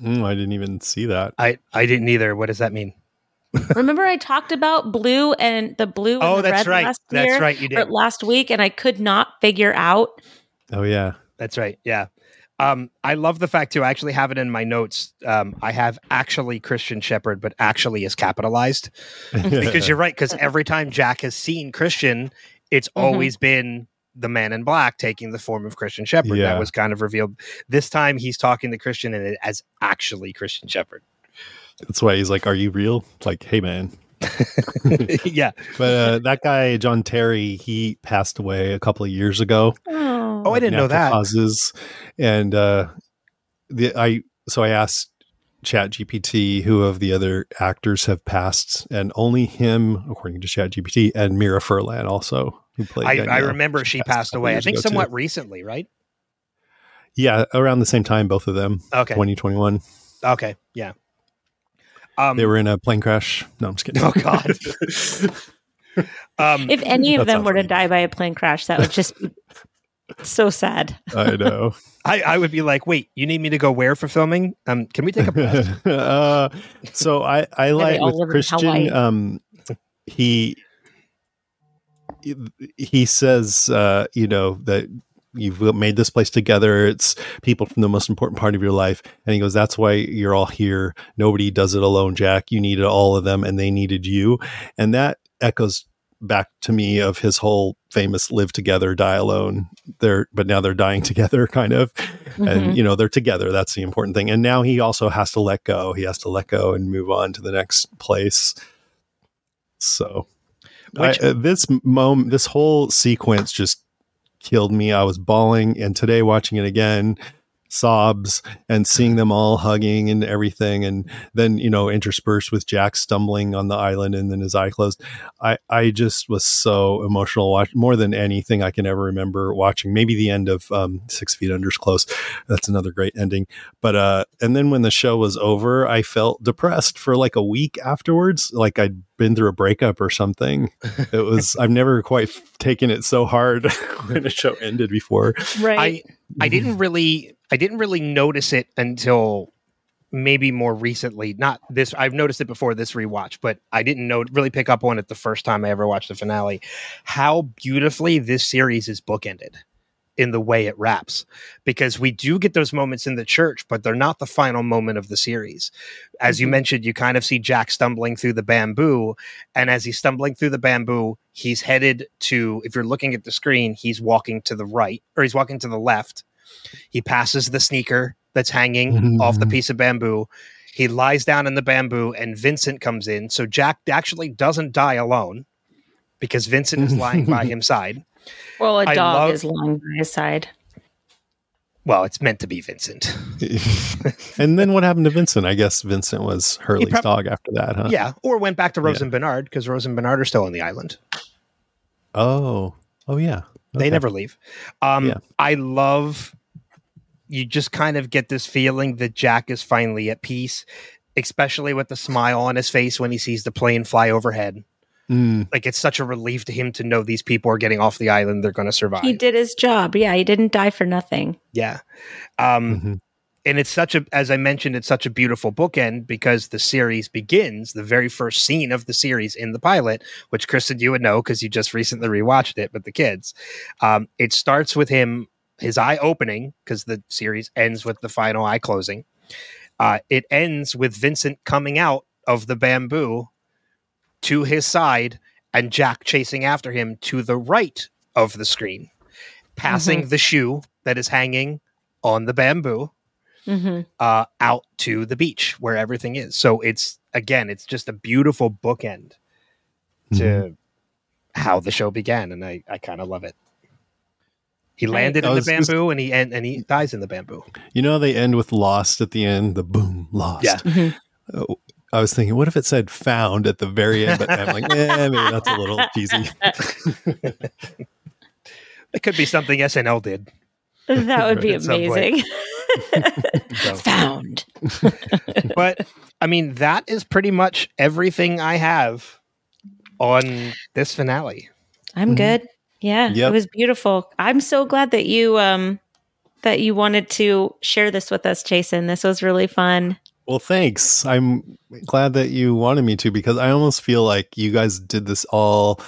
Mm, I didn't even see that. I I didn't either. What does that mean? Remember, I talked about blue and the blue and Oh, the that's red right. last That's right. You or did. last week, and I could not figure out Oh yeah. That's right. Yeah. Um, I love the fact too. I actually have it in my notes. Um, I have actually Christian Shephard, but actually is capitalized because you're right. Because every time Jack has seen Christian, it's Mhm. always been the man in black taking the form of Christian Shephard. Yeah. That was kind of revealed. This time he's talking to Christian and it as actually Christian Shephard. That's why he's like, "Are you real?" It's like, "Hey, man." yeah. But uh, that guy, John Terry, he passed away a couple of years ago. Oh, Oh, I didn't know that. Causes, and uh, the I so I asked Chat GPT who of the other actors have passed, and only him, according to Chat GPT, and Mira Furlan also who played. I, I remember she passed passed away. I think ago, too. somewhat recently, right? Yeah, around the same time, both of them, Okay. 2021. Okay. Yeah. Um, They were in a plane crash. No, I'm just kidding. Oh God. um, if any of them sounds were to die by a plane crash, that would just be so sad. I know. I, I would be like, wait, you need me to go where for filming? Um, can we take a breath? uh, so I I like with. Christian. Um, he he says, uh, you know that you've made this place together. It's people from the most important part of your life, and he goes, "That's why you're all here. Nobody does it alone, Jack. You needed all of them, and they needed you." And that echoes back to me of his whole famous "live together, die alone." They're but now they're dying together, kind of Mhm. and you know they're together that's the important thing and now he also has to let go he has to let go and move on to the next place so Which- I, uh, this moment this whole sequence just killed me. I was bawling and today watching it again sobs and seeing them all hugging and everything and then you know interspersed with jack stumbling on the island and then his eye closed. I i just was so emotional watch more than anything i can ever remember watching. Maybe the end of um, six feet under's close. That's another great ending. But uh and then when the show was over i felt depressed for like a week afterwards. Like i'd been through a breakup or something it was i've never quite taken it so hard when a show ended before Right. I I didn't mm-hmm. really I didn't really notice it until maybe more recently. Not this I've noticed it before this rewatch, but I didn't know really pick up on it the first time I ever watched the finale. How beautifully this series is bookended in the way it wraps because we do get those moments in the church but they're not the final moment of the series. As you Mhm. mentioned you kind of see jack stumbling through the bamboo and as he's stumbling through the bamboo he's headed to if you're looking at the screen he's walking to the right or he's walking to the left. He passes the sneaker that's hanging off the piece of bamboo. He lies down in the bamboo and vincent comes in. So jack actually doesn't die alone because vincent is lying by his side well, a I dog love- is lying by his side. well it's meant to be vincent and then what happened to Vincent? I guess Vincent was Hurley's prob- dog after that, huh? yeah or went back to rose Yeah. and bernard because rose and bernard are still on the island Oh, oh yeah. They never leave. Um, Yeah. I love. You just kind of get this feeling that Jack is finally at peace, especially with the smile on his face when he sees the plane fly overhead. Mm, Like it's such a relief to him to know these people are getting off the island; they're going to survive. He did his job. Yeah, he didn't die for nothing. Yeah. Um, mhm. and it's such a as i mentioned it's such a beautiful bookend because the series begins the very first scene of the series in the pilot which Kristin you would know because you just recently rewatched it with the kids um, it starts with him his eye opening because the series ends with the final eye closing uh, it ends with vincent coming out of the bamboo to his side and jack chasing after him to the right of the screen passing the shoe that is hanging on the bamboo hmm uh, out to the beach where everything is. So it's again, it's just a beautiful bookend to Mhm. how the show began, and I, I kind of love it. He landed I in the was just- bamboo, and he and, and he dies in the bamboo. You know, they end with lost at the end, the boom, lost. Yeah. Mhm. I was thinking, what if it said found at the very end? But I'm like, eh, maybe that's a little cheesy. It could be something SNL did. That would be At some point. amazing. So. Found. But I mean, that is pretty much everything I have on this finale. I'm Mhm. good. Yeah, Yep. it was beautiful. I'm so glad that you um that you wanted to share this with us, Jason. This was really fun. Well, thanks. I'm glad that you wanted me to because I almost feel like you guys did this all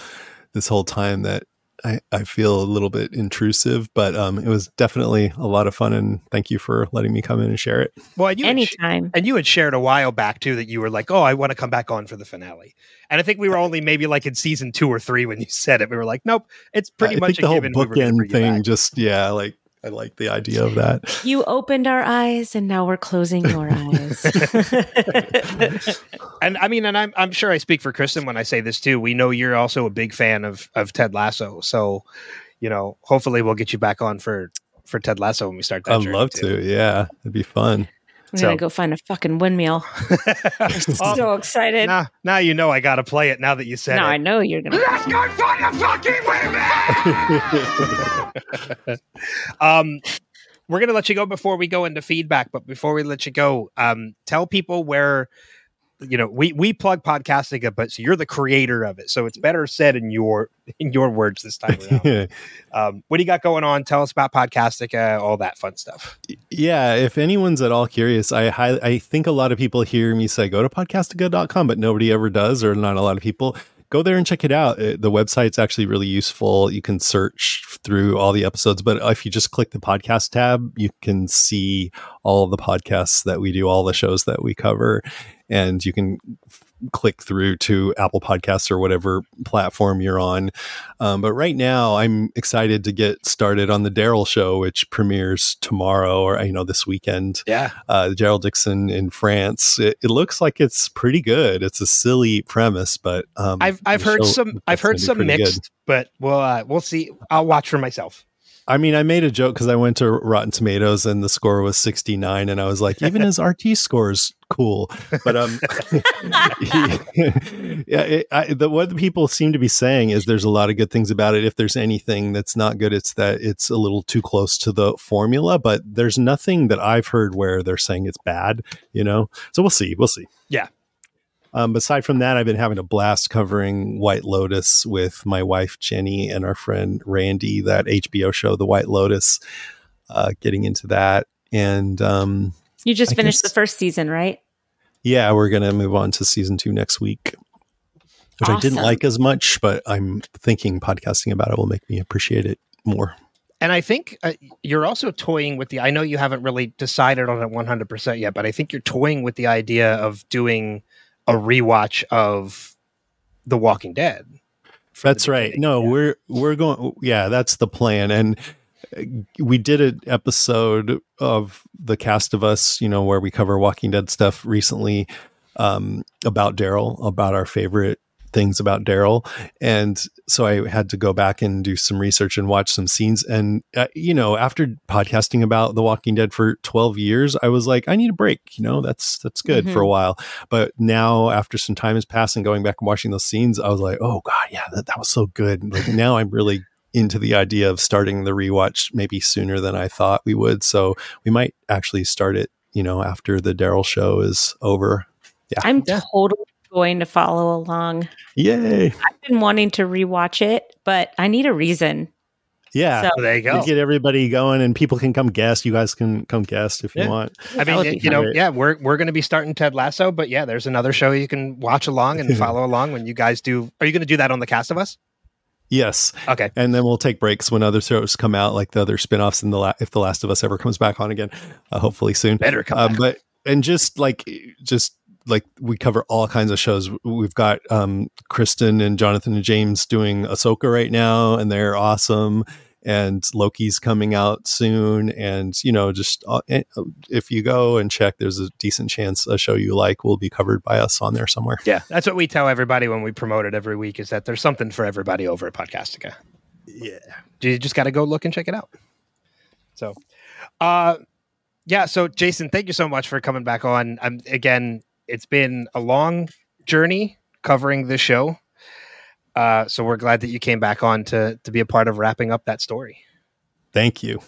this whole time that I, I feel a little bit intrusive, but um, it was definitely a lot of fun. And thank you for letting me come in and share it. Well, and you had sh- Anytime. and you had shared a while back too that you were like, "Oh, I want to come back on for the finale." And I think we were only maybe like in season two or three when you said it. We were like, "Nope, it's pretty I much think a the whole given we were bookend thing just, yeah, like I like the idea of that. You opened our eyes and now we're closing your eyes. And I mean, and I'm I'm sure I speak for Kristin when I say this too. We know you're also a big fan of of Ted Lasso, so you know, hopefully we'll get you back on for for Ted Lasso when we start that. I'd love too. to. Yeah, it'd be fun. I'm So- gonna go find a fucking windmill. oh, so excited. now, now you know I got to play it. Now that you said now it. I know you're gonna. Let's go find a fucking women! um, we're gonna let you go before we go into feedback, but before we let you go, um, tell people where you know we we plug Podcastica, but so you're the creator of it, so it's better said in your in your words this time around. um, what do you got going on? Tell us about Podcastica, all that fun stuff. Yeah, if anyone's at all curious, I I think a lot of people hear me say go to podcastica.com, but nobody ever does, or not a lot of people. Go there and check it out. It- the website's actually really useful. You can search through all the episodes, but if you just click the podcast tab, you can see all of the podcasts that we do, all the shows that we cover, and you can click through to Apple Podcasts or whatever platform you're on. Um, but right now, I'm excited to get started on the Daryl show, which premieres tomorrow or you know this weekend. Yeah, Uh, Daryl Dixon in France. It, it looks like it's pretty good. It's a silly premise, but um, I've I've heard some I've heard some pretty good. mixed, but we'll uh, we'll see. I'll watch for myself. I mean, I made a joke because I went to Rotten Tomatoes and the score was 69, and I was like, even his RT score is cool. But um, yeah, it, I, the, what the people seem to be saying is there's a lot of good things about it. If there's anything that's not good, it's that it's a little too close to the formula. But there's nothing that I've heard where they're saying it's bad. You know, so we'll see. We'll see. Yeah. Um, aside from that, I've been having a blast covering White Lotus with my wife Jenny and our friend Randy. That HBO show, The White Lotus. Uh, getting into that, and um, You just I finished guess- the first season, right? yeah, we're gonna move on to season two next week, which I didn't like as much, but I'm thinking podcasting about it will make me appreciate it more. And I think uh, you're also toying with the. I know you haven't really decided on it 100 percent yet, but I think you're toying with the idea of doing a rewatch of The Walking Dead. That's right. No, Yeah. we're we're going. Yeah, that's the plan. And uh, we did an episode of the cast of us, you know, where we cover Walking Dead stuff recently um, about Daryl, about our favorite things about Daryl, and so I had to go back and do some research and watch some scenes. And uh, you know, after podcasting about The Walking Dead for twelve years, I was like, I need a break. You know, that's that's good for a while. But now, after some time has passed and going back and watching those scenes, I was like, oh god, yeah, that, that was so good. Like now, I'm really into the idea of starting the rewatch maybe sooner than I thought we would. So we might actually start it, you know, after the Daryl show is over. Yeah. I'm Yeah. totally going to follow along. Yay! I've been wanting to rewatch it, but I need a reason. Yeah. So- So there you go. You get everybody going, and people can come guest. You guys can come guest if you want. I mean, be you know, yeah, we're we're going to be starting Ted Lasso, but yeah, there's another show you can watch along and follow along when you guys do. Are you going to do that on the Cast of Us? Yes, Okay, and then we'll take breaks when other shows come out, like the other spinoffs. And the la- if the Last of Us ever comes back on again, uh, hopefully soon. better come Uh, back. but and just like just like we cover all kinds of shows. We've got um, Kristen and Jonathan and James doing Ahsoka right now, and they're awesome. And Loki's coming out soon, and you know, just uh, eh, if you go and check, there's a decent chance a show you like will be covered by us on there somewhere. Yeah, that's what we tell everybody when we promote it every week is that there's something for everybody over at Podcastica. Yeah, You just got to go look and check it out. So, uh, yeah. So, Jason, thank you so much for coming back on. I'm again, it's been a long journey covering this show. Uh, so we're glad that you came back on to to be a part of wrapping up that story. thank you.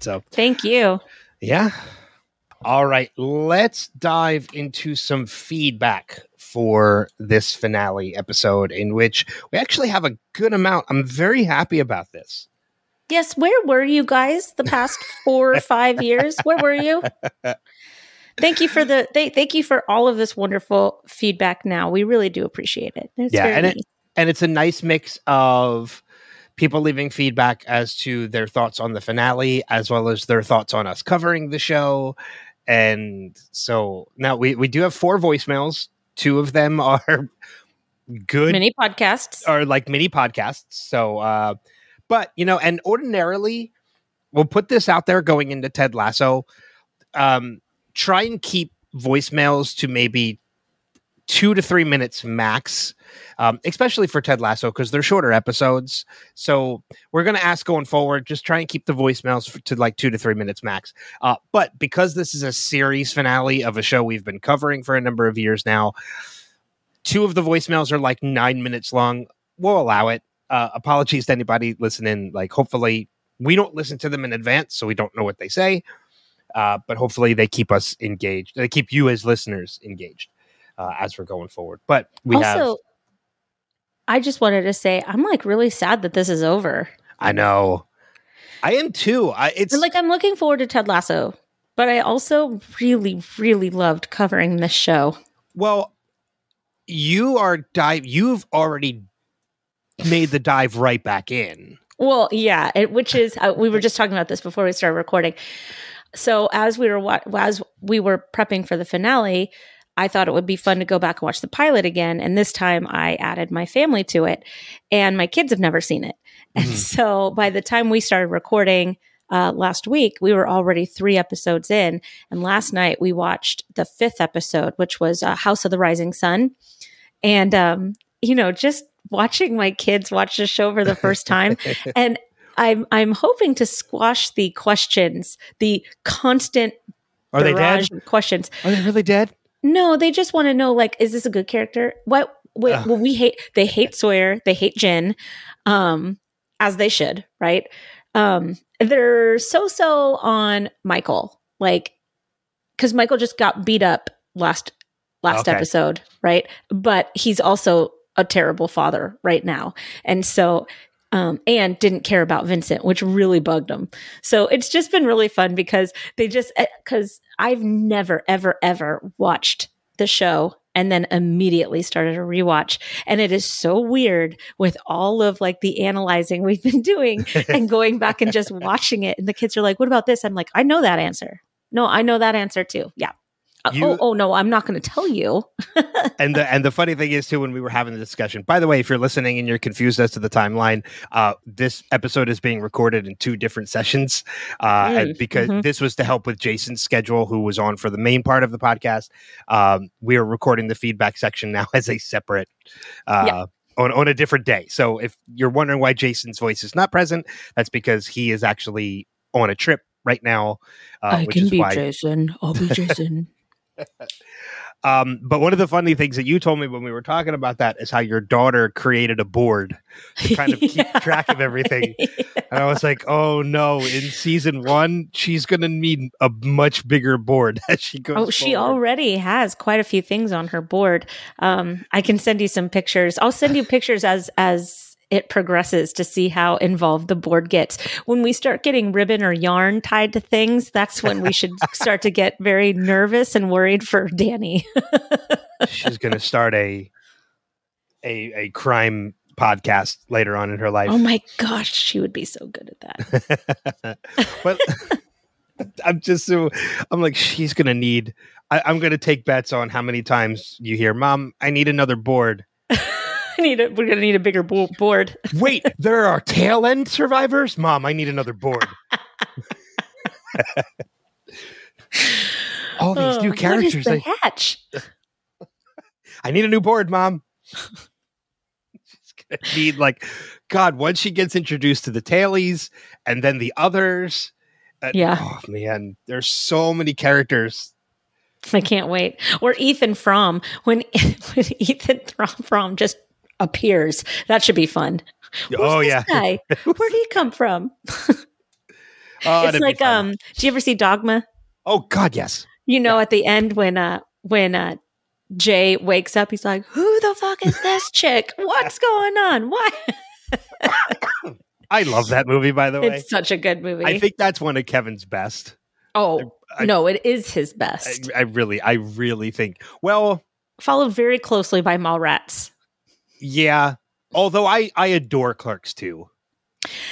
So, Thank you. yeah. All right, let's dive into some feedback for this finale episode, in which we actually have a good amount. I'm very happy about this. Yes, where were you guys the past four or five years? Where were you? Thank you for the th- thank you for all of this wonderful feedback. Now we really do appreciate it. It's Yeah, very and it- and it's a nice mix of people leaving feedback as to their thoughts on the finale as well as their thoughts on us covering the show and so now we, we do have four voicemails two of them are good mini podcasts. are like mini podcasts so uh but you know and ordinarily we'll put this out there going into ted lasso um try and keep voicemails to maybe two to three minutes max um, especially for ted lasso because they're shorter episodes. So we're going to ask going forward just try and keep the voicemails to like two to three minutes max. Uh, but because this is a series finale of a show we've been covering for a number of years now two of the voicemails are like nine minutes long. We'll allow it. Uh, apologies to anybody listening. Like hopefully we don't listen to them in advance so we don't know what they say uh, but hopefully they keep us engaged they keep you as listeners engaged uh, as we're going forward but we also, have I just wanted to say I'm like really sad that this is over. i know i am too i it's like I'm looking forward to Ted Lasso, but I also really, really loved covering this show. well you are dive you've already made the dive right back in Well, yeah, it, which is uh, we were just talking about this before we started recording. So as we were wa- as we were prepping for the finale, I thought it would be fun to go back and watch the pilot again, and this time I added my family to it, and my kids have never seen it, and Mhm. so by the time we started recording. Uh, last week, we were already three episodes in, and last night we watched the fifth episode, which was uh, House of the Rising Sun. And, um, you know, just watching my kids watch the show for the first time, and I'm I'm hoping to squash the questions, the constant Are they dead? questions. Are they really dead? No, they just want to know like, is this a good character? What? Wait, well, we hate. They hate Sawyer. They hate Jin, um, as they should, right? Um, they're so so on Michael, like, because Michael just got beat up last last Okay. episode, right? But he's also a terrible father right now, and so. Um, and didn't care about Vincent, which really bugged him. So it's just been really fun because they just because I've never ever ever watched the show and then immediately started a rewatch. And it is so weird with all of like the analyzing we've been doing and going back and just watching it. And the kids are like what about this? I'm like i know that answer. No i know that answer too. Yeah You- oh, oh no i'm not going to tell you and the and the funny thing is too when we were having the discussion by the way if you're listening and you're confused as to the timeline uh this episode is being recorded in two different sessions uh and Mm, because mhm. this was to help with jason's schedule who was on for the main part of the podcast um we are recording the feedback section now as a separate uh Yeah. On, on a different day. So if you're wondering why Jason's voice is not present, that's because he is actually on a trip right now. Uh, which is why jason i'll be jason Um, but one of the funny things that you told me when we were talking about that is how your daughter created a board to kind of keep track of everything. And I was like, oh no, in season one, she's going to need a much bigger board as she goes. Oh, she already has quite a few things on her board. Um, I can send you some pictures. I'll send you pictures as as it progresses to see how involved the board gets. When we start getting ribbon or yarn tied to things, that's when we should start to get very nervous and worried for Danny. She's going to start a, a, a crime podcast later on in her life. oh my gosh, she would be so good at that. but I'm just so I'm like she's gonna need. I, I'm gonna take bets on how many times you hear, "Mom, I need another board." I need a, we're gonna need a bigger bo- board. Wait, there are tail end survivors. Mom, I need another board. All these Oh, new what is characters. the They, hatch? I need a new board, Mom. She's gonna need like, God. Once she gets introduced to the tailies and then the others. uh, Yeah. Oh man, there's so many characters I can't wait. Or Ethan Fromm when when Ethan Fromm just appears. That should be fun. Who's oh yeah. guy? Where'd he come from? Oh, it's like um. Do you ever see Dogma? Oh God, yes. You know, at the end when uh when uh Jay wakes up, he's like, "Who the fuck is this chick? What's going on? Why?" I love that movie. By the way, It's such a good movie. I think that's one of Kevin's best. oh I- no, it is his I, best. I really, I really think. Well, Followed very closely by Mallrats. Yeah. Although I, I adore Clerks too,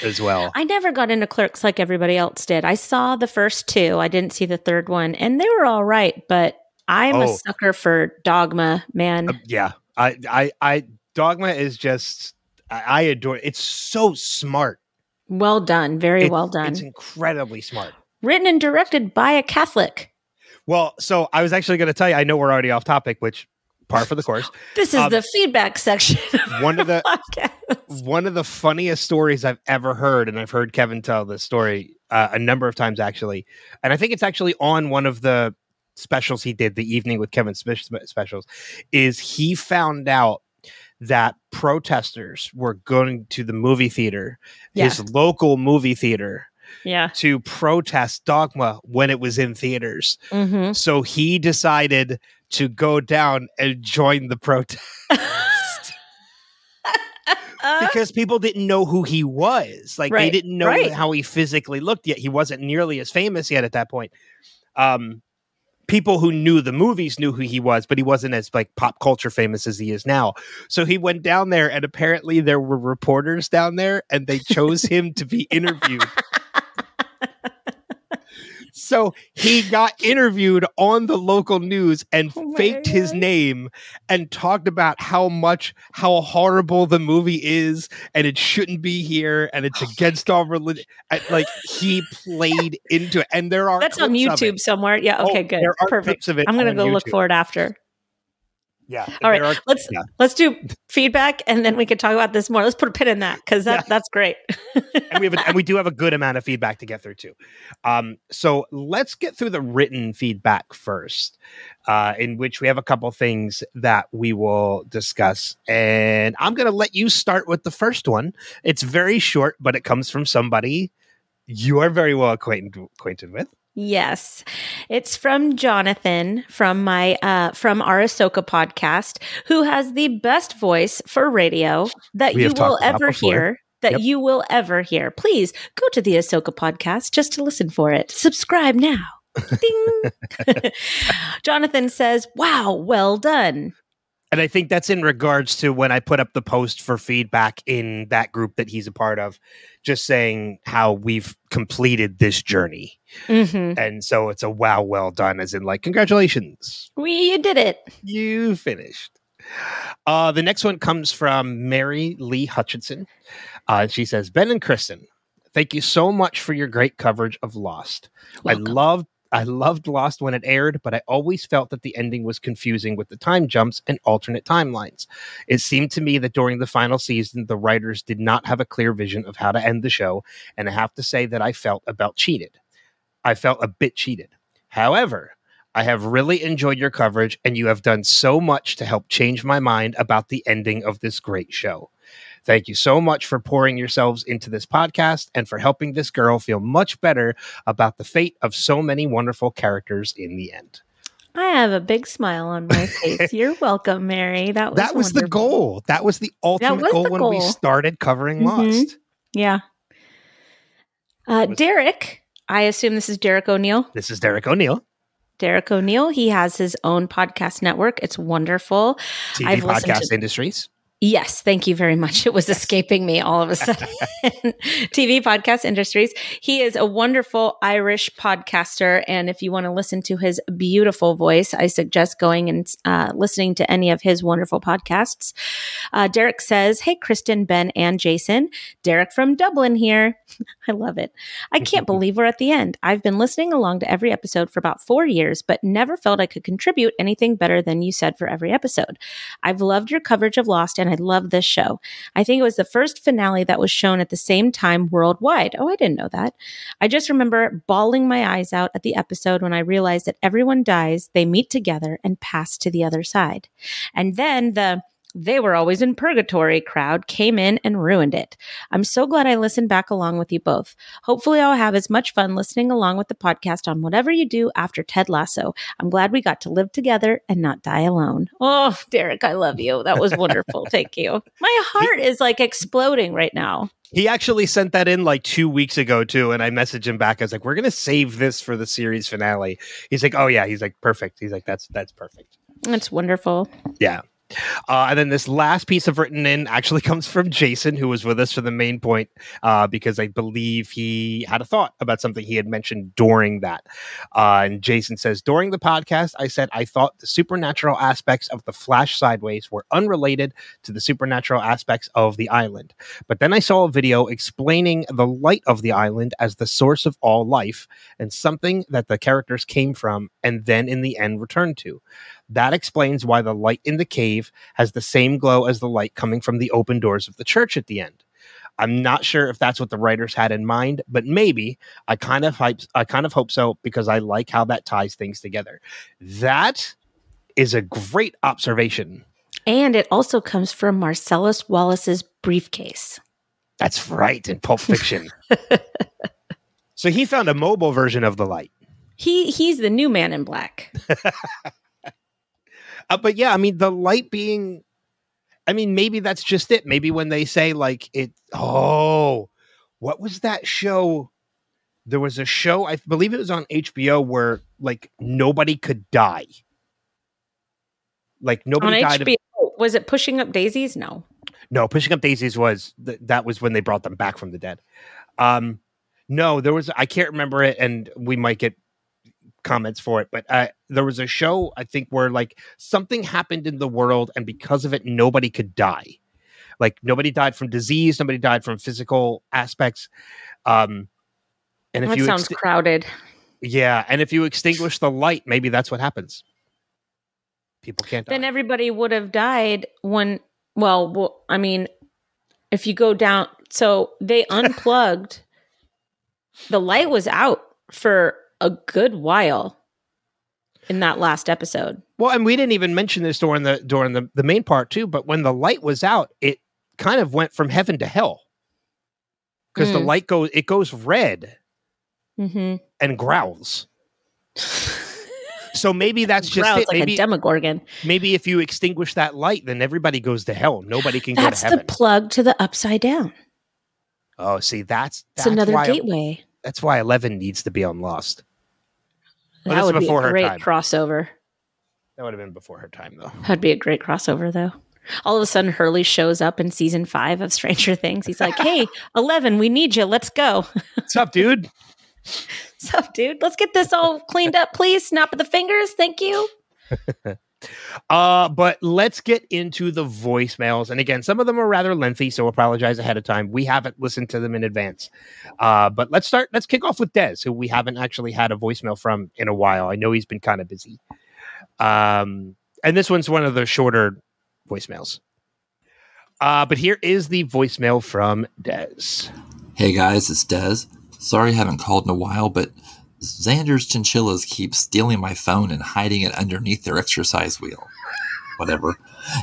as well. I never got into Clerks like everybody else did. I saw the first two. I didn't see the third one, and they were all right. But I'm a Oh. sucker for Dogma, man. Uh, yeah, I, I, I. Dogma is just. I, I adore. It's so smart. well done, very It's- well done. It's incredibly smart. Written and directed by a Catholic. Well, so I was actually going to tell you. I know we're already off topic, which par for the course. This is Um, the feedback section. Of one of the- podcast. one of the funniest stories I've ever heard, and I've heard Kevin tell this story uh, a number of times actually, and I think it's actually on one of the specials he did, the evening with Kevin Smith specials, is he found out that protesters were going to the movie theater, his local movie theater, Yeah. to protest Dogma when it was in theaters. hmm So he decided to go down and join the protest because people didn't know who he was. Like they didn't know right. how he physically looked yet. He wasn't nearly as famous yet at that point. Um, people who knew the movies knew who he was, but he wasn't as like pop culture famous as he is now. So he went down there, and apparently there were reporters down there, and they chose him to be interviewed. So he got interviewed on the local news and Oh faked his name and talked about how much how horrible the movie is and it shouldn't be here and it's oh against all religion. Like he played into it, and there are That's on clips of it. YouTube somewhere. Yeah. Oh, Okay. good. There are Perfect. clips of it. I'm gonna on go look for it after. Yeah. All right, are- let's yeah. let's do feedback, and then we can talk about this more. Let's put a pin in that because that Yeah. that's great. and we have a, and we do have a good amount of feedback to get through too. Um, so let's get through the written feedback first, uh, in which we have a couple things that we will discuss. And I'm going to let you start with the first one. It's very short, but it comes from somebody you are very well acquainted acquainted with. Yes, it's from Jonathan from my uh, from our Ahsoka podcast, who has the best voice for radio that We you will ever hear. That Yep. you will ever hear. Please go to the Ahsoka podcast just to listen for it. Subscribe now. Ding. Jonathan says, "Wow, well done." And I think that's in regards to when I put up the post for feedback in that group that he's a part of, just saying how we've completed this journey. hmm And so it's a wow, well done, as in like, congratulations, We you did it. you finished. Uh, the next one comes from Mary Lee Hutchinson. Uh, she says, Ben and Kristin, thank you so much for your great coverage of Lost. Welcome. I loved I loved Lost when it aired, but I always felt that the ending was confusing with the time jumps and alternate timelines. It seemed to me that during the final season, the writers did not have a clear vision of how to end the show, and I have to say that I felt about cheated. I felt a bit cheated. However, I have really enjoyed your coverage, and you have done so much to help change my mind about the ending of this great show. Thank you so much for pouring yourselves into this podcast and for helping this girl feel much better about the fate of so many wonderful characters in the end. I have a big smile on my face. You're welcome, Mary. That was that was the goal. That was the ultimate was goal the when we started covering Mhm. Lost. Yeah. Uh, Was- Derek, I assume this is Derek O'Neill. This is Derek O'Neill, Derek O'Neill. He has his own podcast network. It's wonderful. TV I've Podcast to- Industries. Yes, thank you very much. It was escaping me all of a sudden. TV podcast industries. He is a wonderful Irish podcaster. And if you want to listen to his beautiful voice, I suggest going and uh, listening to any of his wonderful podcasts. Uh, Derek says, Hey, Kristin, Ben, and Jason. Derek from Dublin here. I love it. I can't believe we're at the end. I've been listening along to every episode for about four years, but never felt I could contribute anything better than you said for every episode. I've loved your coverage of Lost and I love this show. I think it was the first finale that was shown at the same time worldwide. Oh, I didn't know that. I just remember bawling my eyes out at the episode when I realized that everyone dies, they meet together, and pass to the other side. And then the they were always in purgatory crowd came in and ruined it. I'm so glad I listened back along with you both. Hopefully, I'll have as much fun listening along with the podcast on whatever you do after Ted Lasso. I'm glad we got to live together and not die alone. Oh, Derek, I love you. That was wonderful. Thank you. My heart is like exploding right now. He actually sent that in like two weeks ago too, and I messaged him back. I was like, "We're gonna save this for the series finale." He's like, "Oh yeah." He's like, "Perfect." He's like, "That's that's perfect." That's wonderful. Yeah. Uh, and then this last piece of written in actually comes from Jason, who was with us for the main point, uh, because I believe he had a thought about something he had mentioned during that. Uh, and Jason says, During the podcast, I said I thought the supernatural aspects of the Flash Sideways were unrelated to the supernatural aspects of the island. But then I saw a video explaining the light of the island as the source of all life and something that the characters came from and then in the end returned to. That explains why the light in the cave has the same glow as the light coming from the open doors of the church at the end. I'm not sure if that's what the writers had in mind, but maybe I kind of hype, I kind of hope so because I like how that ties things together. That is a great observation. And it also comes from Marcellus Wallace's briefcase. That's right in Pulp Fiction. so he found a mobile version of the light. He he's the new man in black. Uh, but yeah, I mean, the light being, I mean, maybe that's just it. Maybe when they say like it, oh, what was that show? There was a show, I believe it was on HBO, where like nobody could die. Like On nobody died. Of, Was it pushing up daisies? No. no, pushing up daisies was th- that was when they brought them back from the dead. Um, no, there was I can't remember it, and we might get comments for it, but uh, there was a show I think where like something happened in the world, and because of it, nobody could die. Like nobody died from disease, nobody died from physical aspects. Um, and if that you sounds crowded. yeah, and if you extinguish the light, maybe that's what happens. People can't die. Then everybody would have died when. Well, well, I mean, if you go down, so they unplugged. the light was out for a good while in that last episode. well, and we didn't even mention this during the during the, the main part too, but when the light was out, it kind of went from heaven to hell. Because the Mm. light goes it goes red Mm-hmm. and growls. So maybe that's just Growls it. like maybe a Demogorgon. maybe if you extinguish that light, then everybody goes to hell. Nobody can That's go to the heaven. plug to the upside down. oh, see, that's It's that's another why gateway. that's why Eleven needs to be on Lost. Well, that would be a her great time. crossover. That would have been before her time, though. That'd be a great crossover, though. All of a sudden, Hurley shows up in season five of Stranger Things. He's like, "Hey, Eleven, we need you. Let's go." What's up, dude? Sup, dude? Let's get this all cleaned up, please. Snap of the fingers. Thank you. Uh, but let's get into the voicemails. And again, some of them are rather lengthy, so apologize ahead of time. We haven't listened to them in advance. Uh, but let's start. Let's kick off with Dez, who we haven't actually had a voicemail from in a while. I know he's been kind of busy. Um, and this one's one of the shorter voicemails. Uh, but here is the voicemail from Dez. Hey guys, it's Dez. Sorry I haven't called in a while, but Xander's chinchillas keep stealing my phone and hiding it underneath their exercise wheel. Whatever.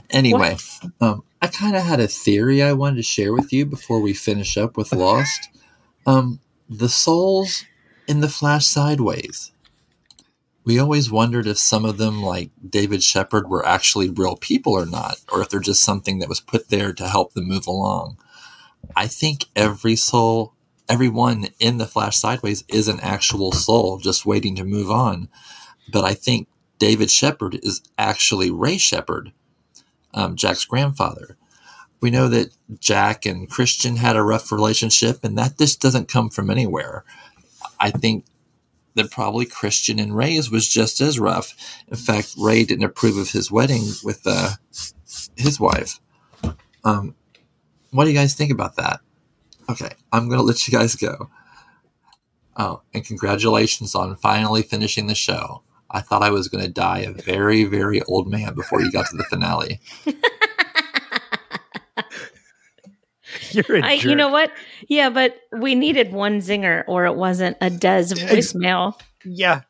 Anyway, um, I kind of had a theory I wanted to share with you before we finish up with Lost. Um, the souls in the Flash Sideways. We always wondered if some of them, like David Shephard, were actually real people or not, or if they're just something that was put there to help them move along. I think every soul, everyone in the Flash Sideways is an actual soul just waiting to move on. But I think David Shephard is actually Ray Shephard, um, Jack's grandfather. We know that Jack and Christian had a rough relationship, and that just doesn't come from anywhere. I think that probably Christian and Ray's was just as rough. In fact, Ray didn't approve of his wedding with uh, his wife. Um, what do you guys think about that? Okay, I'm going to let you guys go. Oh, and congratulations on finally finishing the show. I thought I was going to die a very, very old man before you got to the finale. You're a I, you know what? Yeah, but we needed one zinger, or it wasn't a Dez voicemail. Yeah,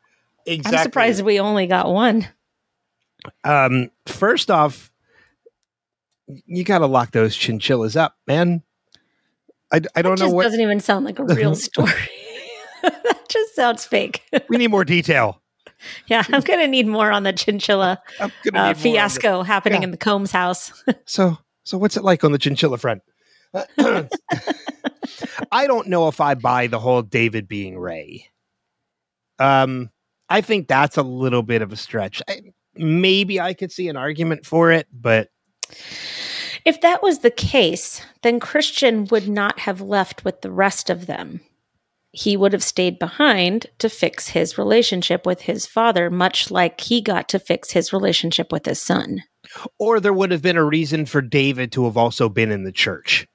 exactly. I'm surprised we only got one. Um, first off, you got to lock those chinchillas up, man. I, I don't It know just what doesn't even sound like a real story. that just sounds fake. we need more detail. yeah, I'm gonna need more on the chinchilla uh, fiasco happening Yeah. in the Combs house. So, so what's it like on the chinchilla front? I don't know if I buy the whole David being Ray. Um, I think that's a little bit of a stretch. I, maybe I could see an argument for it, but If that was the case, then Christian would not have left with the rest of them. He would have stayed behind to fix his relationship with his father, much like he got to fix his relationship with his son. or there would have been a reason for David to have also been in the church.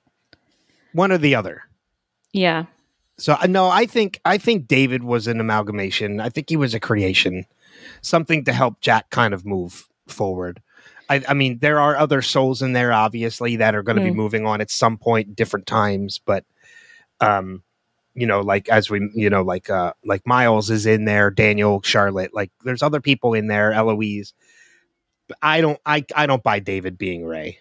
One or the other. Yeah. So uh, no, I think I think David was an amalgamation. I think he was a creation, something to help Jack kind of move forward. I, I mean, there are other souls in there, obviously, that are going to be Mm. moving on at some point, different times. But, um, you know, like as we, you know, like uh, like Miles is in there, Daniel, Charlotte, like there's other people in there, Eloise. But I don't, I, I don't buy David being Ray.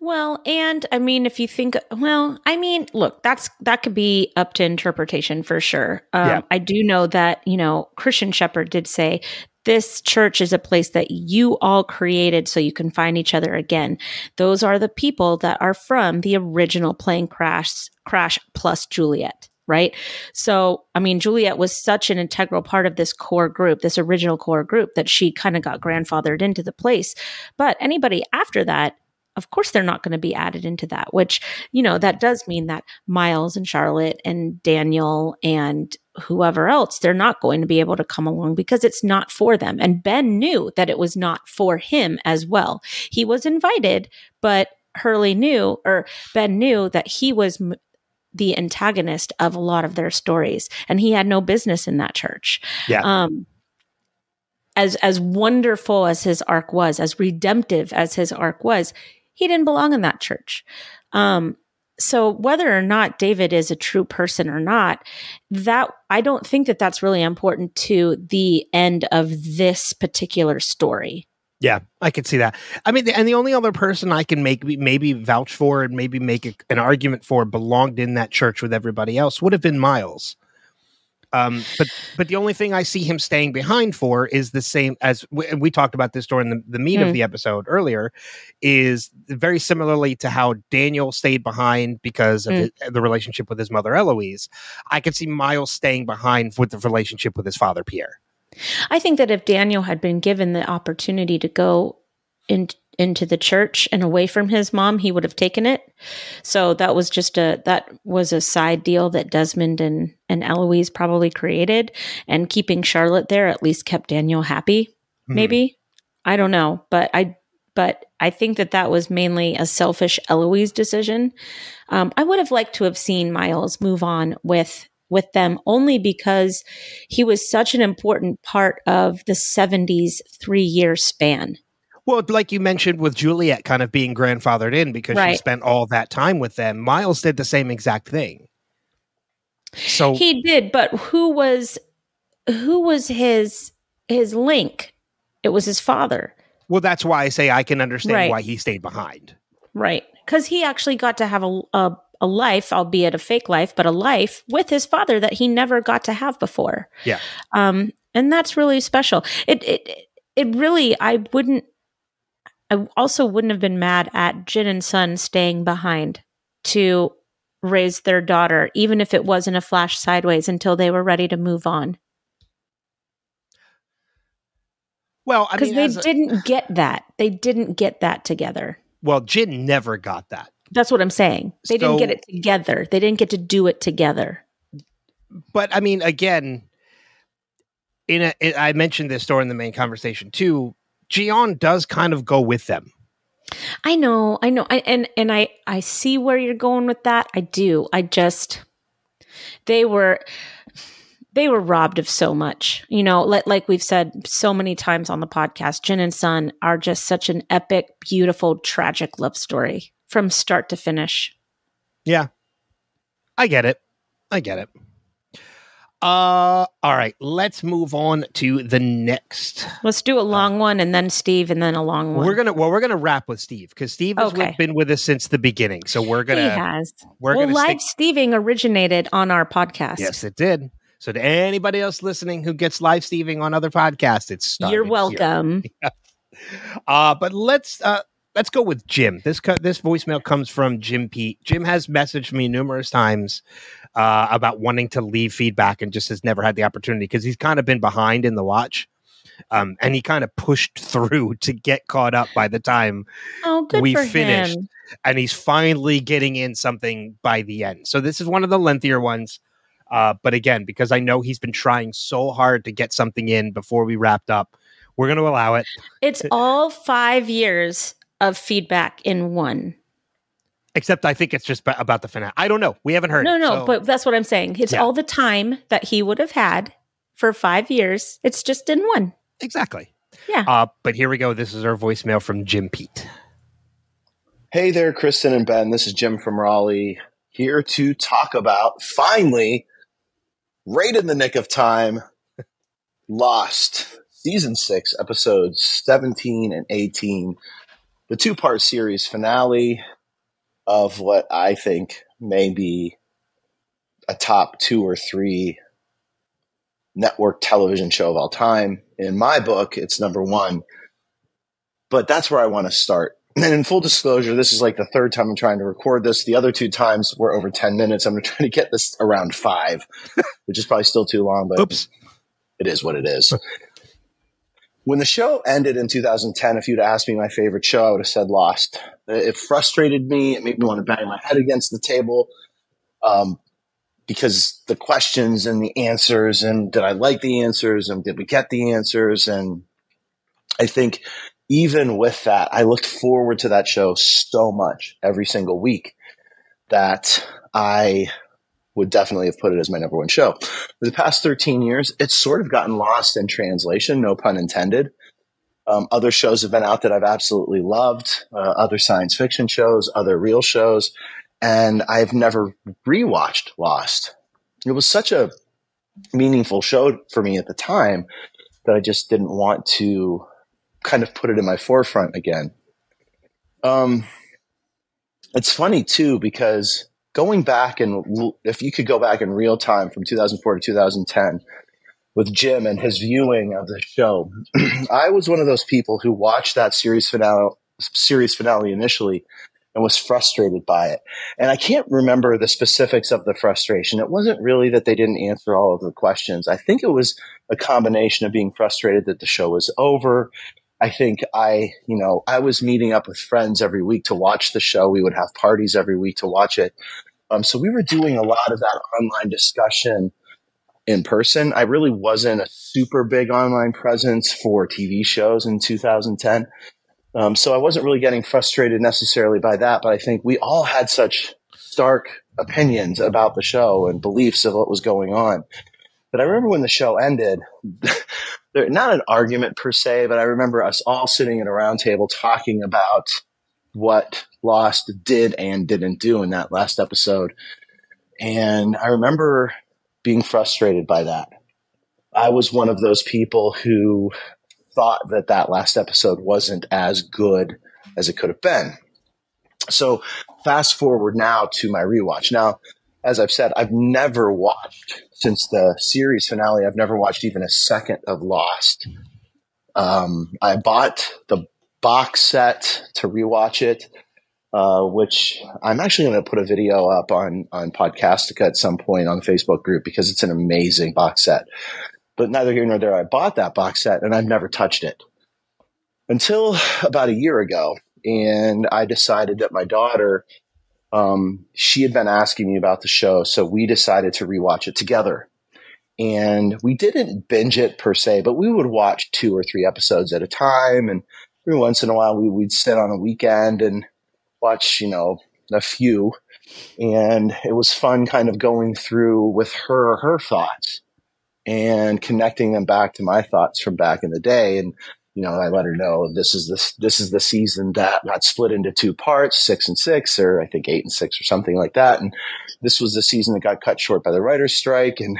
Well, and I mean, if you think, well, I mean, look, that's that could be up to interpretation for sure. Um, Yeah. I do know that you know Christian Shephard did say this church is a place that you all created so you can find each other again. Those are the people that are from the original plane crash, crash plus Juliet. Right. So, I mean, Juliet was such an integral part of this core group, this original core group, that she kind of got grandfathered into the place. But anybody after that, of course they're not going to be added into that which you know that does mean that miles and charlotte and daniel and whoever else they're not going to be able to come along because it's not for them. And ben knew that it was not for him as well. He was invited but hurley knew or ben knew that he was m- the antagonist of a lot of their stories and he had no business in that church. Yeah. um as as wonderful as his arc was, as redemptive as his arc was, he didn't belong in that church. Um, so whether or not David is a true person or not, that I don't think that that's really important to the end of this particular story. Yeah, I can see that. I mean, and the only other person I can make maybe vouch for and maybe make an argument for belonged in that church with everybody else would have been Miles. Um, but but the only thing I see him staying behind for is the same as we, we talked about this during the, the meat Mm. of the episode earlier, is very similarly to how Daniel stayed behind because of Mm. his, the relationship with his mother Eloise. I could see Miles staying behind with the relationship with his father Pierre. I think that if Daniel had been given the opportunity to go in, into the church and away from his mom, he would have taken it. So that was just a that was a side deal that Desmond and and Eloise probably created, and keeping Charlotte there at least kept Daniel happy. Hmm. Maybe I don't know, but I but I think that that was mainly a selfish Eloise decision. Um, I would have liked to have seen Miles move on with with them only because he was such an important part of the 70s three year span. Well, like you mentioned with Juliet kind of being grandfathered in because she spent all that time with them, Miles did the same exact thing. So He did, but who was who was his his link? It was his father. well, that's why I say I can understand Right. why he stayed behind. Right. Because he actually got to have a, a, a life, albeit a fake life, but a life with his father that he never got to have before. Yeah. Um, and that's really special. It, it, it really, I wouldn't, I also wouldn't have been mad at Jin and Sun staying behind to raise their daughter, even if it wasn't a flash sideways until they were ready to move on. Well, I Because mean, they a- didn't get that. They didn't get that together. well, Jin never got that. That's what I'm saying. They didn't get it together. They didn't get to do it together. But I mean, again, in a, in- I mentioned this during the main conversation too. Ji-yeon does kind of go with them. I know, I know, I, and and I I see where you're going with that. I do. I just they were they were robbed of so much. You know, like like we've said so many times on the podcast, Jin and Sun are just such an epic, beautiful, tragic love story from start to finish. Yeah, I get it. I get it. Uh, all right. Let's move on to the next. Let's do a long one and then Steve and then a long one. We're gonna well, we're gonna wrap with Steve because Steve has Okay. been with us since the beginning. So we're gonna he has. we're well, live stick- Steving originated on our podcast. Yes, it did. So to anybody else listening who gets live Steving on other podcasts, it's You're welcome. Uh, but let's uh, let's go with Jim. This co- this voicemail comes from Jim Pete. Jim has messaged me numerous times uh, about wanting to leave feedback and just has never had the opportunity because he's kind of been behind in the watch. Um, and he kind of pushed through to get caught up by the time Oh, We finished. him. and he's finally getting in something by the end. So this is one of the lengthier ones. Uh, but again, because I know he's been trying so hard to get something in before we wrapped up, we're going to allow it. It's all five years of feedback in one. Except I think it's just ba- about the finale. I don't know. We haven't heard. No, it, no, so- but that's what I'm saying. It's Yeah. all the time that he would have had for five years. It's just in one. exactly. Yeah. Uh, but here we go. This is our voicemail from Jim Pete. Hey there, Kristin and Ben. This is Jim from Raleigh here to talk about finally, right in the nick of time, Lost season six, episodes 17 and 18, the two part series finale of what I think may be a top two or three network television show of all time. In my book, it's number one. But that's where I want to start. And in full disclosure, this is like the third time I'm trying to record this. The other two times were over 10 minutes. I'm trying to get this around five, which is probably still too long, but Oops. it is what it is. When the show ended in 2010, if you'd asked me my favorite show, I would have said Lost. It frustrated me. It made me want to bang my head against the table um, because the questions and the answers, and did I like the answers, and did we get the answers? And I think even with that, I looked forward to that show so much every single week that I would definitely have put it as my number one show. For the past 13 years, it's sort of gotten lost in translation, no pun intended. Um, other shows have been out that I've absolutely loved, uh, other science fiction shows, other real shows, and I've never rewatched Lost. It was such a meaningful show for me at the time that I just didn't want to kind of put it in my forefront again. Um, it's funny too because going back and if you could go back in real time from 2004 to 2010 with Jim and his viewing of the show, I was one of those people who watched that series finale series finale initially and was frustrated by it. And I can't remember the specifics of the frustration. It wasn't really that they didn't answer all of the questions. I think it was a combination of being frustrated that the show was over. I think I, you know, I was meeting up with friends every week to watch the show. We would have parties every week to watch it. Um, so we were doing a lot of that online discussion in person. I really wasn't a super big online presence for TV shows in 2010. Um, so I wasn't really getting frustrated necessarily by that, but I think we all had such stark opinions about the show and beliefs of what was going on. But I remember when the show ended, not an argument per se, but I remember us all sitting at a round table talking about what Lost did and didn't do in that last episode. And I remember being frustrated by that. I was one of those people who thought that that last episode wasn't as good as it could have been. So fast forward now to my rewatch. Now, as I've said, I've never watched since the series finale. I've never watched even a second of Lost. Um, I bought the box set to rewatch it, uh, which I'm actually going to put a video up on on Podcastica at some point on the Facebook group because it's an amazing box set. But neither here nor there. I bought that box set and I've never touched it until about a year ago. And I decided that my daughter, um, she had been asking me about the show. So we decided to rewatch it together. And we didn't binge it per se, but we would watch two or three episodes at a time. And every once in a while, we, would sit on a weekend and watch, you know, a few. And it was fun kind of going through with her, her thoughts and connecting them back to my thoughts from back in the day. And, you know, I let her know this is this, this is the season that got split into two parts, six and six, or I think eight and six or something like that. And this was the season that got cut short by the writer's strike. And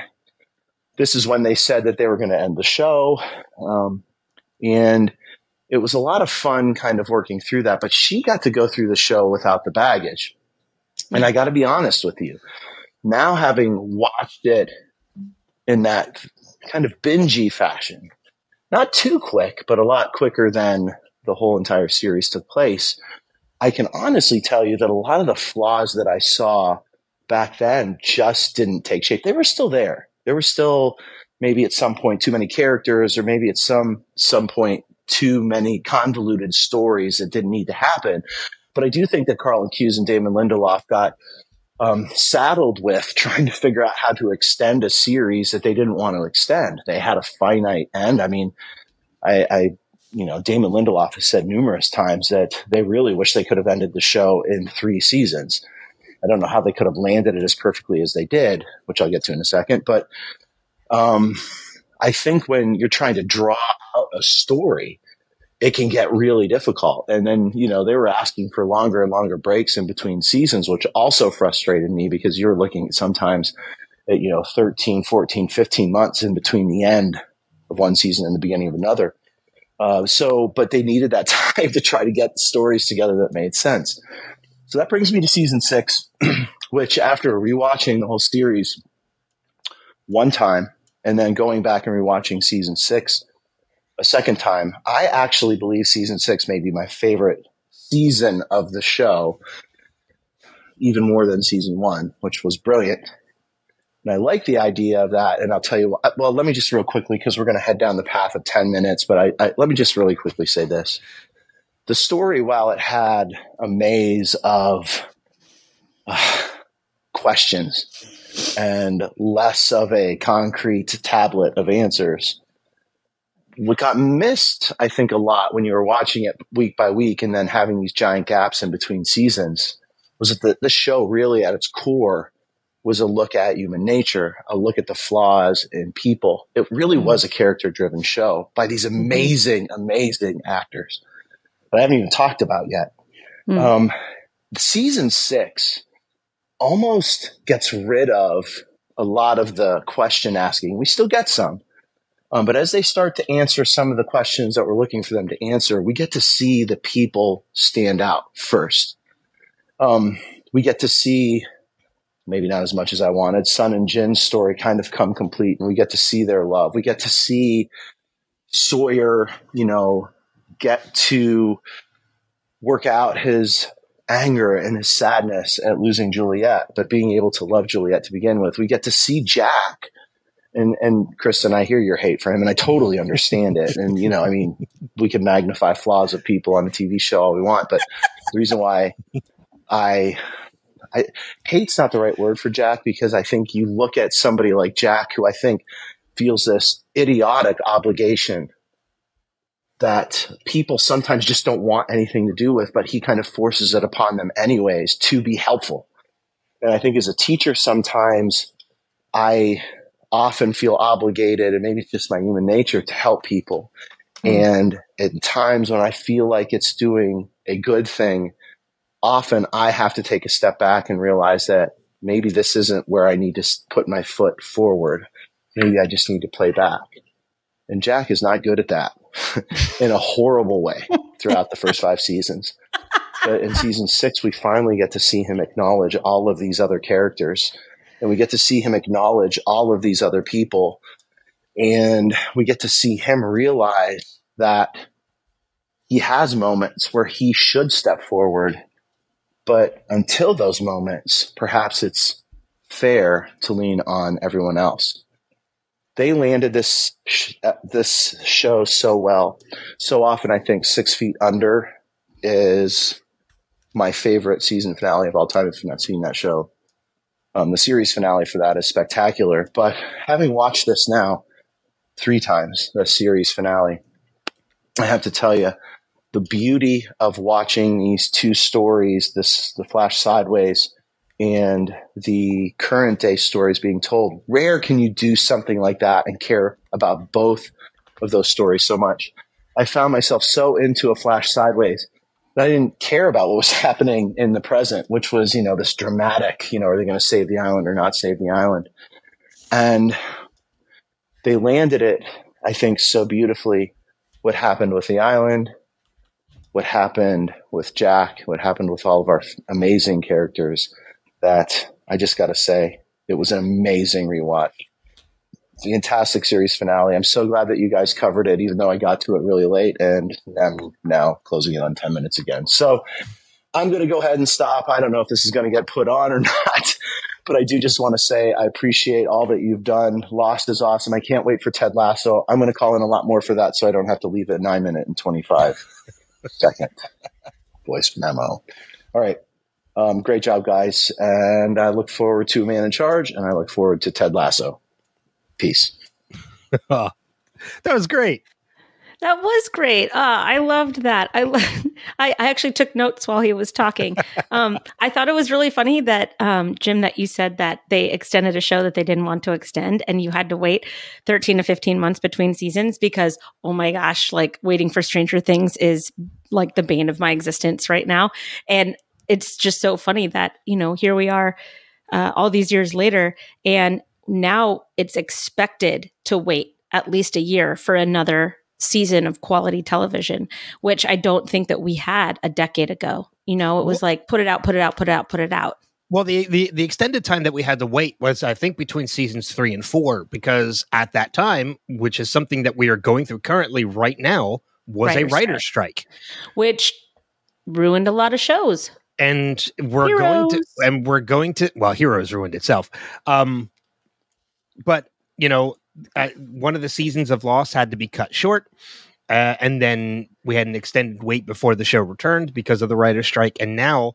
this is when they said that they were going to end the show. Um, and it was a lot of fun kind of working through that, but she got to go through the show without the baggage. And I got to be honest with you. Now having watched it in that kind of bingy fashion. Not too quick, but a lot quicker than the whole entire series took place. I can honestly tell you that a lot of the flaws that I saw back then just didn't take shape. They were still there. There were still maybe at some point too many characters, or maybe at some some point too many convoluted stories that didn't need to happen. But I do think that Carlton Cuse and Damon Lindelof got um, saddled with trying to figure out how to extend a series that they didn't want to extend. They had a finite end. I mean, I, I, you know, Damon Lindelof has said numerous times that they really wish they could have ended the show in three seasons. I don't know how they could have landed it as perfectly as they did, which I'll get to in a second. But um, I think when you're trying to draw a story, it can get really difficult. And then, you know, they were asking for longer and longer breaks in between seasons, which also frustrated me because you're looking at sometimes at, you know, 13, 14, 15 months in between the end of one season and the beginning of another. Uh, so, but they needed that time to try to get stories together that made sense. So that brings me to season six, which after rewatching the whole series one time and then going back and rewatching season six, a second time. I actually believe season six may be my favorite season of the show, even more than season one, which was brilliant. And I like the idea of that. And I'll tell you what, well, let me just real quickly, because we're going to head down the path of 10 minutes, but I, I, let me just really quickly say this. The story, while it had a maze of uh, questions and less of a concrete tablet of answers, what got missed, I think, a lot when you were watching it week by week and then having these giant gaps in between seasons was that the, the show really at its core was a look at human nature, a look at the flaws in people. It really Mhm. was a character driven show by these amazing, amazing actors that I haven't even talked about yet. Mm. Um, season six almost gets rid of a lot of the question asking. We still get some. Um, but as they start to answer some of the questions that we're looking for them to answer, we get to see the people stand out first. Um, we get to see, maybe not as much as I wanted, Sun and Jin's story kind of come complete, and we get to see their love. We get to see Sawyer, you know, get to work out his anger and his sadness at losing Juliet, but being able to love Juliet to begin with. We get to see Jack. And and Kristin, I hear your hate for him, and I totally understand it. And you know, I mean, we can magnify flaws of people on a TV show all we want, but the reason why I I hate's not the right word for Jack because I think you look at somebody like Jack, who I think feels this idiotic obligation that people sometimes just don't want anything to do with, but he kind of forces it upon them anyways to be helpful. And I think as a teacher, sometimes I often feel obligated, and maybe it's just my human nature, to help people. Mm. And at times when I feel like it's doing a good thing, often I have to take a step back and realize that maybe this isn't where I need to put my foot forward. Maybe I just need to play back. And Jack is not good at that in a horrible way throughout the first five seasons. But in season six, we finally get to see him acknowledge all of these other characters. And we get to see him acknowledge all of these other people. And we get to see him realize that he has moments where he should step forward. But until those moments, perhaps it's fair to lean on everyone else. They landed this sh- this show so well. So often, I think Six Feet Under is my favorite season finale of all time. If you've not seen that show, um, the series finale for that is spectacular. But having watched this now three times, the series finale, I have to tell you the beauty of watching these two stories, this the Flash Sideways and the current day stories being told. Rare can you do something like that and care about both of those stories so much. I found myself so into a Flash Sideways I didn't care about what was happening in the present, which was, you know, this dramatic, you know, are they going to save the island or not save the island? And they landed it, I think, so beautifully. What happened with the island, what happened with Jack, what happened with all of our amazing characters that I just got to say, it was an amazing rewatch. Fantastic series finale. I'm so glad that you guys covered it, even though I got to it really late and I'm now closing it on 10 minutes again. So I'm going to go ahead and stop. I don't know if this is going to get put on or not, but I do just want to say I appreciate all that you've done. Lost is awesome. I can't wait for Ted Lasso. I'm going to call in a lot more for that so I don't have to leave at nine minute and 25 second voice memo. All right. Um, great job, guys. And I look forward to Man in Charge and I look forward to Ted Lasso. Peace. that was great. That was great. Uh, I loved that. I, lo- I I actually took notes while he was talking. Um, I thought it was really funny that um, Jim that you said that they extended a show that they didn't want to extend, and you had to wait thirteen to fifteen months between seasons because oh my gosh, like waiting for Stranger Things is like the bane of my existence right now, and it's just so funny that you know here we are uh, all these years later, and now it's expected to wait at least a year for another season of quality television, which I don't think that we had a decade ago. You know, it was like put it out, put it out, put it out, put it out. Well, the, the the extended time that we had to wait was, I think, between seasons three and four, because at that time, which is something that we are going through currently right now, was a writer's strike. which ruined a lot of shows. and we're going to and we're going to well heroes ruined itself um but you know uh, one of the seasons of lost had to be cut short uh, and then we had an extended wait before the show returned because of the writer's strike and now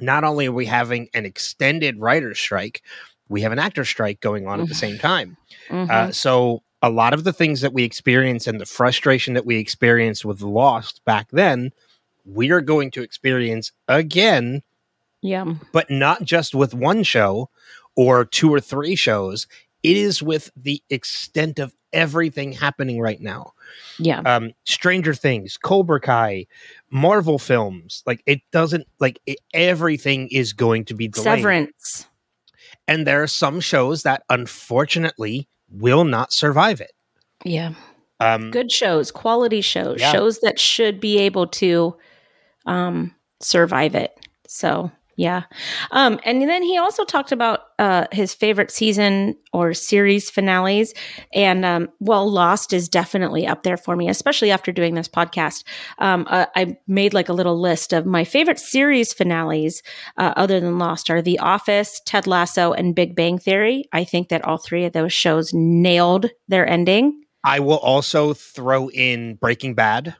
not only are we having an extended writer's strike we have an actor strike going on at the same time Mhm. uh, so a lot of the things that we experienced and the frustration that we experienced with Lost back then, we are going to experience again Yeah. but not just with one show or two or three shows. It is with the extent of everything happening right now. Yeah. Um, Stranger Things, Cobra Kai, Marvel films. Like it doesn't like it, everything is going to be delayed. Severance. and there are some shows that unfortunately will not survive it. Yeah. Um, Good shows, quality shows, Yeah. shows that should be able to um, survive it. So, yeah. Um, and then he also talked about uh, his favorite season or series finales. And, um, well, Lost is definitely up there for me, especially after doing this podcast. Um, uh, I made like a little list of my favorite series finales, uh, other than Lost, are The Office, Ted Lasso, and Big Bang Theory. I think that all three of those shows nailed their ending. I will also throw in Breaking Bad.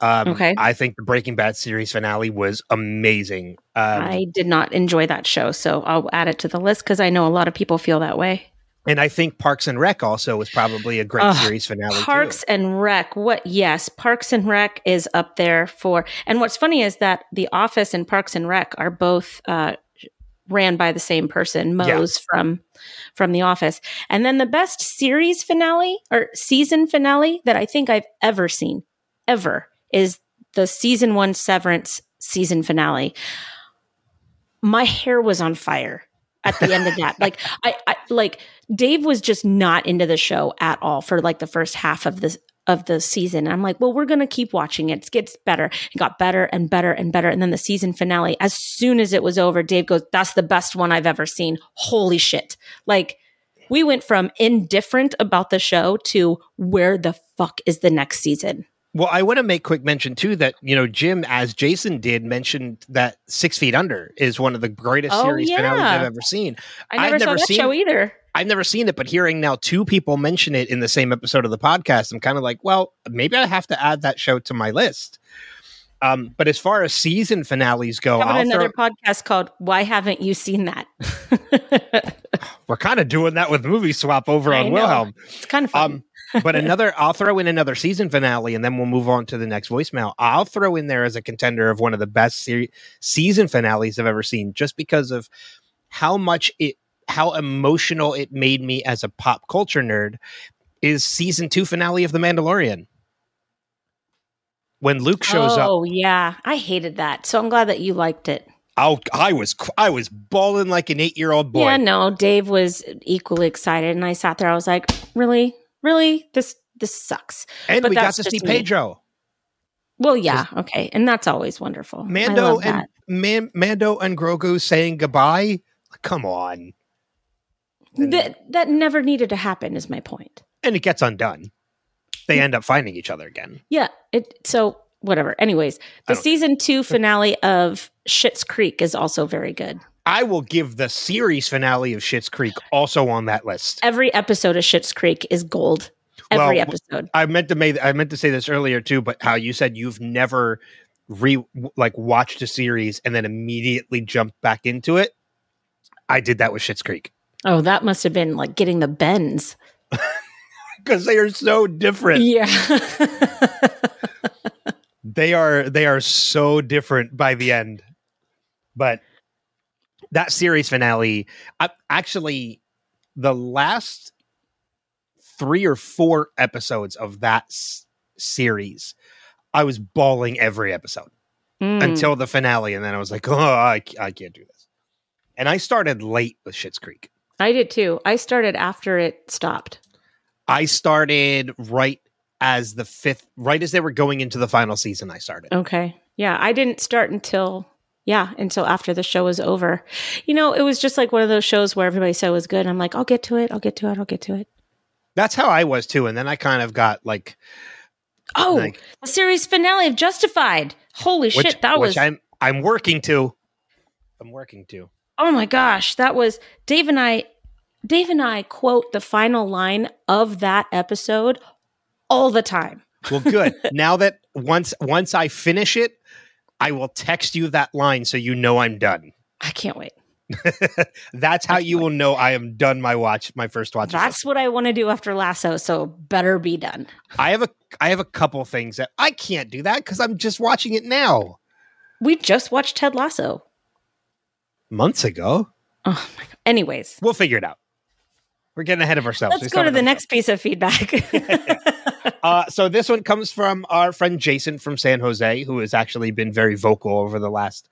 Um, Okay. I think the Breaking Bad series finale was amazing. Um, I did not enjoy that show, so I'll add it to the list because I know a lot of people feel that way. and I think Parks and Rec also was probably a great series finale. Parks and Rec, what? Yes, Parks and Rec is up there for. And what's funny is that The Office and Parks and Rec are both uh, ran by the same person, Yeah. From from The Office. And then the best series finale or season finale that I think I've ever seen, ever, is the season one Severance season finale. My hair was on fire at the end of that. Like I, I like Dave was just not into the show at all for like the first half of this of the season. I'm like, well, we're gonna keep watching it. It gets better. It got better and better and better. And then the season finale, as soon as it was over, Dave goes, That's the best one I've ever seen. Holy shit. Like we went from indifferent about the show to where the fuck is the next season? Well, I want to make quick mention too that you know Jim, as Jason did, mentioned that Six Feet Under is one of the greatest Oh, series finales. I've ever seen. I never, I've never that seen- show either. I've never seen it, but hearing now two people mention it in the same episode of the podcast, I'm kind of like, well, maybe I have to add that show to my list. Um, but as far as season finales go, How another throw, podcast called Why Haven't You Seen That? we're kind of doing that with movie swap over I on know. Wilhelm. it's kind of fun. Um, but another, I'll throw in another season finale, and then we'll move on to the next voicemail. I'll throw in there as a contender of one of the best seri- season finales I've ever seen, just because of how much it, how emotional it made me as a pop culture nerd. Is season two finale of The Mandalorian when Luke shows up? oh yeah, I hated that. So I'm glad that you liked it. I, I was I was bawling like an eight year old boy. Yeah, no, Dave was equally excited, and I sat there. I was like, really, really, this this sucks. and but we got to see just me. Pedro. Well, yeah, okay, and that's always wonderful. Mando and. Man, Mando and Grogu saying goodbye. Come on. that that never needed to happen. Is my point. and it gets undone. They end up finding each other again. Yeah. It so whatever. Anyways, the season two finale of Schitt's Creek is also very good. I will give the series finale of Schitt's Creek also on that list. Every episode of Schitt's Creek is gold. Every Well, episode. I meant to make I meant to say this earlier too, but how you said you've never re like watched a series and then immediately jumped back into it. I did that with Schitt's Creek Oh, that must have been like getting the bends. because they are so different. Yeah. they are they are so different by the end but that series finale I, actually the last three or four episodes of that s- series i was bawling every episode Mm. until the finale and then i was like oh I can't do this and i started late with Schitt's creek I did too. I started after it stopped. i started right as the fifth right as they were going into the final season i started Okay. Yeah, I didn't start until yeah, until after the show was over. You know, it was just like one of those shows where everybody said it was good. I'm like, I'll get to it. I'll get to it. I'll get to it. that's how i was too and then i kind of got like Oh, Like- the series finale of Justified. Holy which, shit, that which was I'm I'm working to. I'm working to. Oh my gosh, that was Dave and I Dave and I quote the final line of that episode all the time. Well, good. now that once once I finish it, I will text you that line so you know I'm done. I can't wait. That's how you will know I am done my watch my first watch. That's what I want to do after Lasso, so better be done. I have a I have a couple things that I can't do that because I'm just watching it now. We just watched Ted Lasso. months ago. Oh my god. Anyways, We'll figure it out. We're getting ahead of ourselves. let's go to the next piece of feedback. Uh, so this one comes from our friend Jason from San Jose, who has actually been very vocal over the last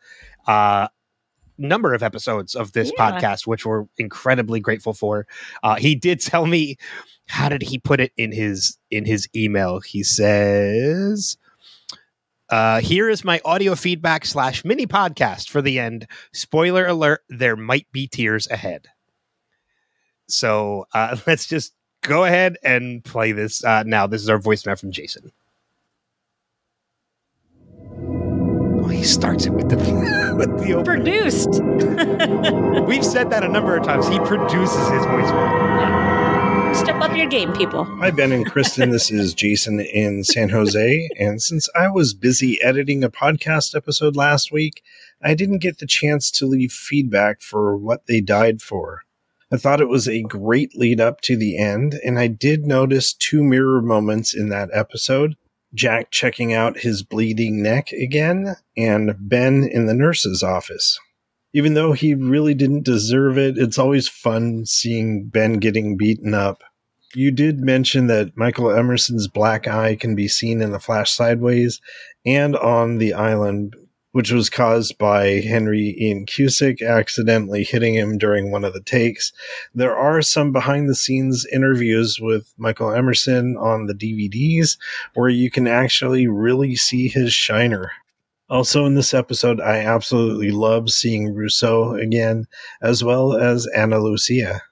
uh, number of episodes of this Yeah. podcast, which we're incredibly grateful for. Uh, he did tell me, how did he put it in his in his email? He says. Uh, here is my audio feedback slash mini podcast for the end. Spoiler alert: there might be tears ahead. So uh, let's just go ahead and play this uh, now. This is our voicemail from Jason. Oh, he starts it with the with the opening. Produced. We've said that a number of times. He produces his voicemail. Step up your game, people. Hi, Ben and Kristin. This is Jason in San Jose. And since I was busy editing a podcast episode last week, I didn't get the chance to leave feedback for what they died for. I thought it was a great lead up to the end, and I did notice two mirror moments in that episode Jack checking out his bleeding neck again, and Ben in the nurse's office. Even though he really didn't deserve it, it's always fun seeing Ben getting beaten up. You did mention that Michael Emerson's black eye can be seen in the flash sideways and on the island, which was caused by Henry Ian Cusick accidentally hitting him during one of the takes. There are some behind the scenes interviews with Michael Emerson on the DVDs where you can actually really see his shiner. Also, in this episode, I absolutely love seeing Rousseau again, as well as Ana Lucia.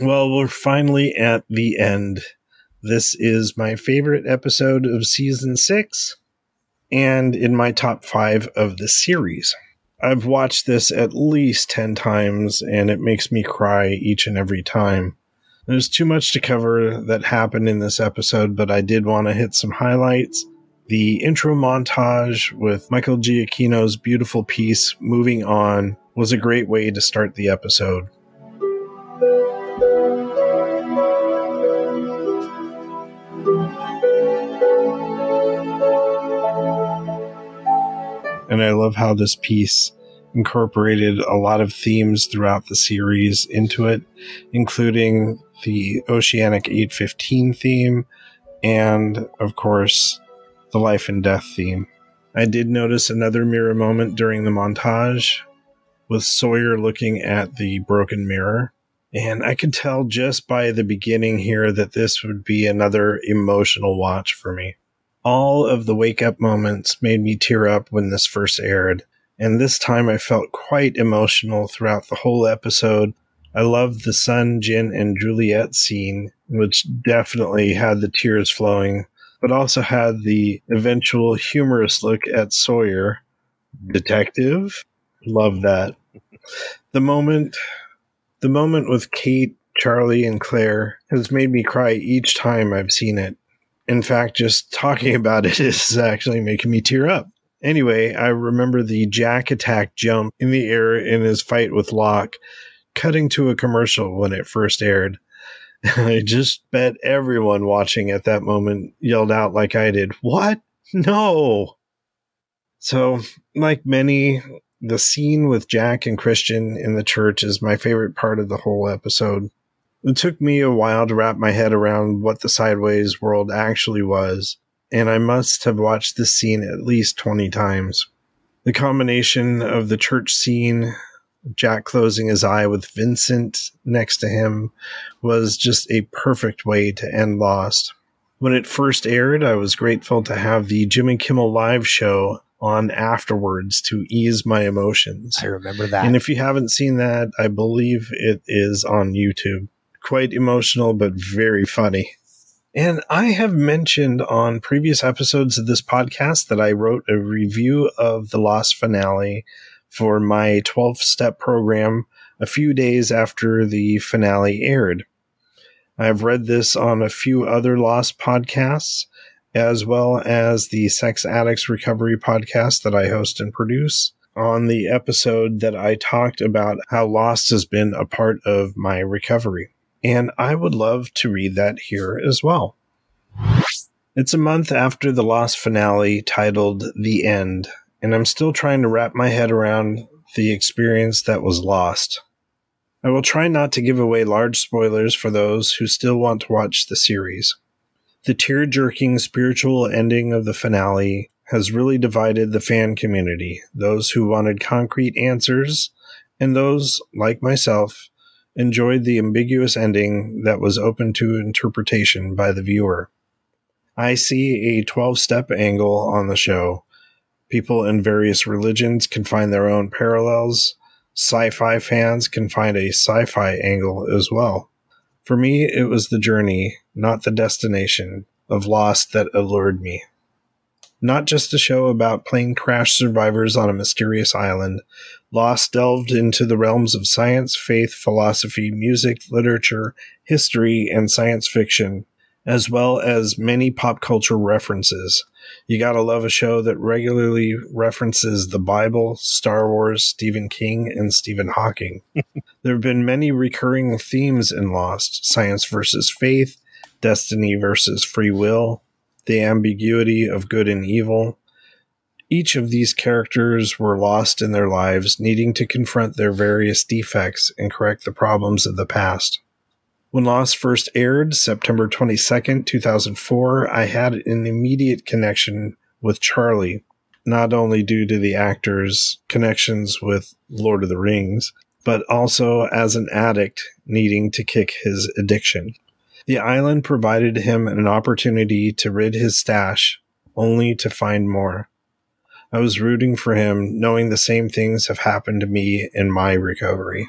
Well, we're finally at the end. This is my favorite episode of season six and in my top five of the series. I've watched this at least 10 times and it makes me cry each and every time. There's too much to cover that happened in this episode, but I did want to hit some highlights. The intro montage with Michael Giacchino's beautiful piece, Moving On, was a great way to start the episode. And I love how this piece incorporated a lot of themes throughout the series into it, including the Oceanic 815 theme and, of course, the life and death theme. I did notice another mirror moment during the montage with Sawyer looking at the broken mirror. And I could tell just by the beginning here that this would be another emotional watch for me all of the wake up moments made me tear up when this first aired. And this time I felt quite emotional throughout the whole episode. I loved the Sun, Jin, and Juliet scene, which definitely had the tears flowing, but also had the eventual humorous look at Sawyer. Detective? Love that. The moment the moment with Kate, Charlie, and Claire has made me cry each time I've seen it. In fact, just talking about it is actually making me tear up. Anyway, I remember the Jack attack jump in the air in his fight with Locke, cutting to a commercial when it first aired. I just bet everyone watching at that moment yelled out like I did, What? No! So, like many, the scene with Jack and Christian in the church is my favorite part of the whole episode. It took me a while to wrap my head around what the Sideways world actually was, and I must have watched this scene at least 20 times. The combination of the church scene, Jack closing his eye with Vincent next to him, was just a perfect way to end Lost. When it first aired, I was grateful to have the Jimmy Kimmel Live show on afterwards to ease my emotions. I remember that. And if you haven't seen that, I believe it is on YouTube. Quite emotional, but very funny. And I have mentioned on previous episodes of this podcast that I wrote a review of the Lost finale for my 12 step program a few days after the finale aired. I've read this on a few other Lost podcasts, as well as the Sex Addicts Recovery podcast that I host and produce. On the episode that I talked about how Lost has been a part of my recovery. And I would love to read that here as well. It's a month after the Lost finale titled The End, and I'm still trying to wrap my head around the experience that was lost. I will try not to give away large spoilers for those who still want to watch the series. The tear jerking spiritual ending of the finale has really divided the fan community those who wanted concrete answers, and those, like myself, enjoyed the ambiguous ending that was open to interpretation by the viewer. I see a 12 step angle on the show. People in various religions can find their own parallels. Sci fi fans can find a sci fi angle as well. For me, it was the journey, not the destination, of Lost that allured me. Not just a show about plane crash survivors on a mysterious island, Lost delved into the realms of science, faith, philosophy, music, literature, history, and science fiction as well as many pop culture references. You gotta love a show that regularly references the Bible, Star Wars, Stephen King, and Stephen Hawking. there have been many recurring themes in Lost science versus faith, destiny versus free will, the ambiguity of good and evil. Each of these characters were lost in their lives, needing to confront their various defects and correct the problems of the past. When Lost first aired, September 22nd, 2004, I had an immediate connection with Charlie, not only due to the actor's connections with Lord of the Rings, but also as an addict needing to kick his addiction. The island provided him an opportunity to rid his stash, only to find more. I was rooting for him, knowing the same things have happened to me in my recovery.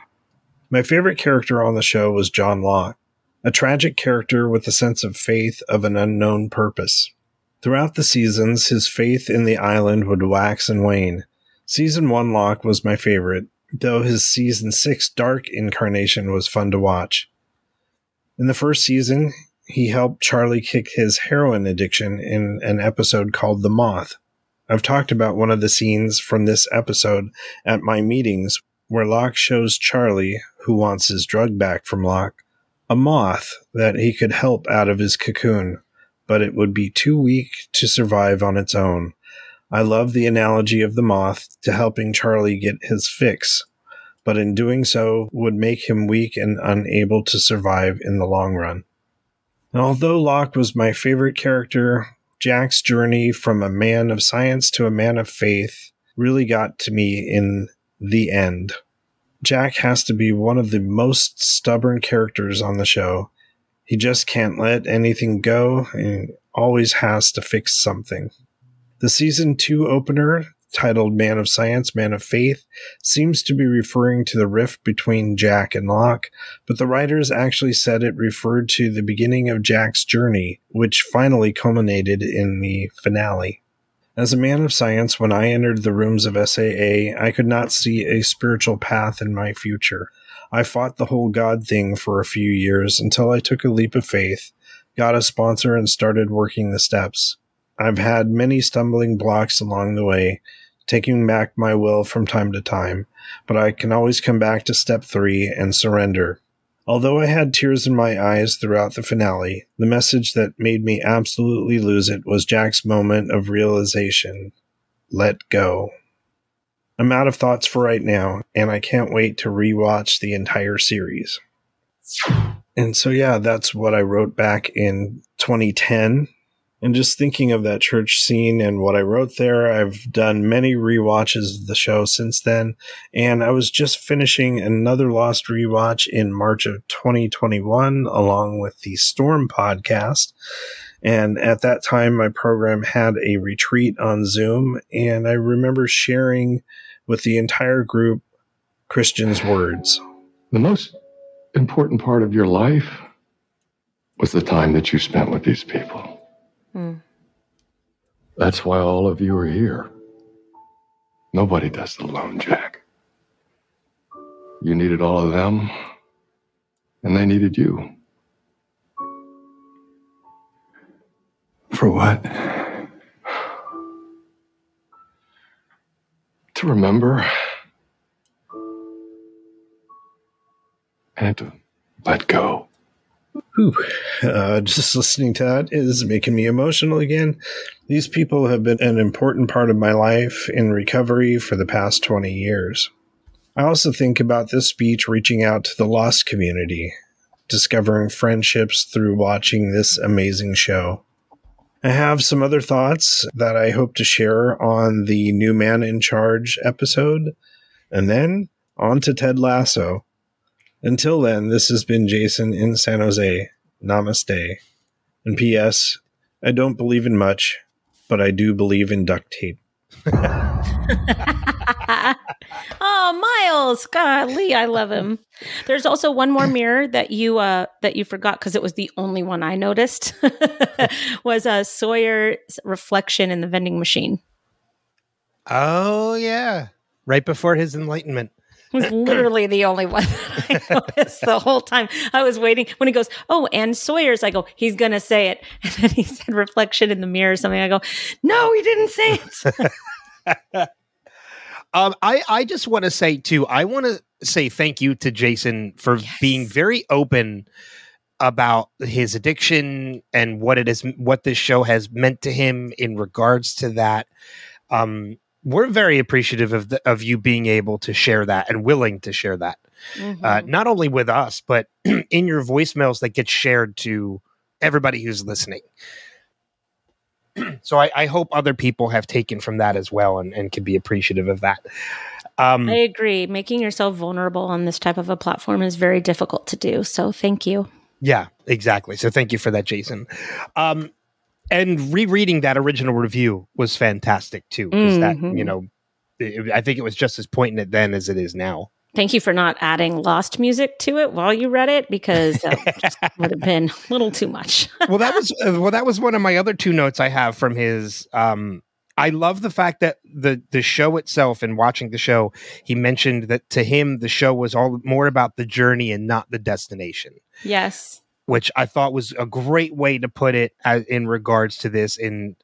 My favorite character on the show was John Locke, a tragic character with a sense of faith of an unknown purpose. Throughout the seasons, his faith in the island would wax and wane. Season 1 Locke was my favorite, though his season 6 Dark incarnation was fun to watch. In the first season, he helped Charlie kick his heroin addiction in an episode called The Moth. I've talked about one of the scenes from this episode at my meetings where Locke shows Charlie, who wants his drug back from Locke, a moth that he could help out of his cocoon, but it would be too weak to survive on its own. I love the analogy of the moth to helping Charlie get his fix, but in doing so would make him weak and unable to survive in the long run. And although Locke was my favorite character, Jack's journey from a man of science to a man of faith really got to me in the end. Jack has to be one of the most stubborn characters on the show. He just can't let anything go and always has to fix something. The season 2 opener, titled Man of Science, Man of Faith, seems to be referring to the rift between Jack and Locke, but the writers actually said it referred to the beginning of Jack's journey, which finally culminated in the finale. As a man of science, when I entered the rooms of SAA, I could not see a spiritual path in my future. I fought the whole God thing for a few years until I took a leap of faith, got a sponsor, and started working the steps. I've had many stumbling blocks along the way, taking back my will from time to time, but I can always come back to step three and surrender. Although I had tears in my eyes throughout the finale, the message that made me absolutely lose it was Jack's moment of realization let go. I'm out of thoughts for right now, and I can't wait to rewatch the entire series. And so, yeah, that's what I wrote back in 2010 and just thinking of that church scene and what I wrote there, I've done many re-watches of the show since then. And I was just finishing another Lost rewatch in March of 2021, along with the Storm podcast. And at that time, my program had a retreat on Zoom. And I remember sharing with the entire group Christian's words. The most important part of your life was the time that you spent with these people. That's why all of you are here. Nobody does it alone, Jack. You needed all of them, and they needed you. For what? To remember and to let go. Whew. Uh, just listening to that is making me emotional again. These people have been an important part of my life in recovery for the past 20 years. I also think about this speech reaching out to the lost community, discovering friendships through watching this amazing show. I have some other thoughts that I hope to share on the New Man in Charge episode, and then on to Ted Lasso. Until then, this has been Jason in San Jose. Namaste. And P.S. I don't believe in much, but I do believe in duct tape. oh, Miles, golly, I love him. There's also one more mirror that you uh that you forgot because it was the only one I noticed was a uh, Sawyer's reflection in the vending machine. Oh yeah, right before his enlightenment. Was literally the only one that I noticed the whole time. I was waiting when he goes, "Oh, and Sawyer's." I go, "He's gonna say it," and then he said, "Reflection in the mirror." Or something. I go, "No, he didn't say it." um, I I just want to say too. I want to say thank you to Jason for yes. being very open about his addiction and what it is, what this show has meant to him in regards to that. Um, we're very appreciative of the, of you being able to share that and willing to share that, uh, mm-hmm. uh, not only with us but in your voicemails that get shared to everybody who's listening. so I, I, hope other people have taken from that as well and, and can be appreciative of that. Um, I agree. Making yourself vulnerable on this type of a platform is very difficult to do. So thank you. Yeah, exactly. So thank you for that, Jason. Um, and rereading that original review was fantastic too because mm-hmm. that you know it, i think it was just as poignant then as it is now thank you for not adding lost music to it while you read it because that would have been a little too much well that was uh, well that was one of my other two notes i have from his um I love the fact that the the show itself and watching the show, he mentioned that to him the show was all more about the journey and not the destination. Yes which I thought was a great way to put it as, in regards to this. And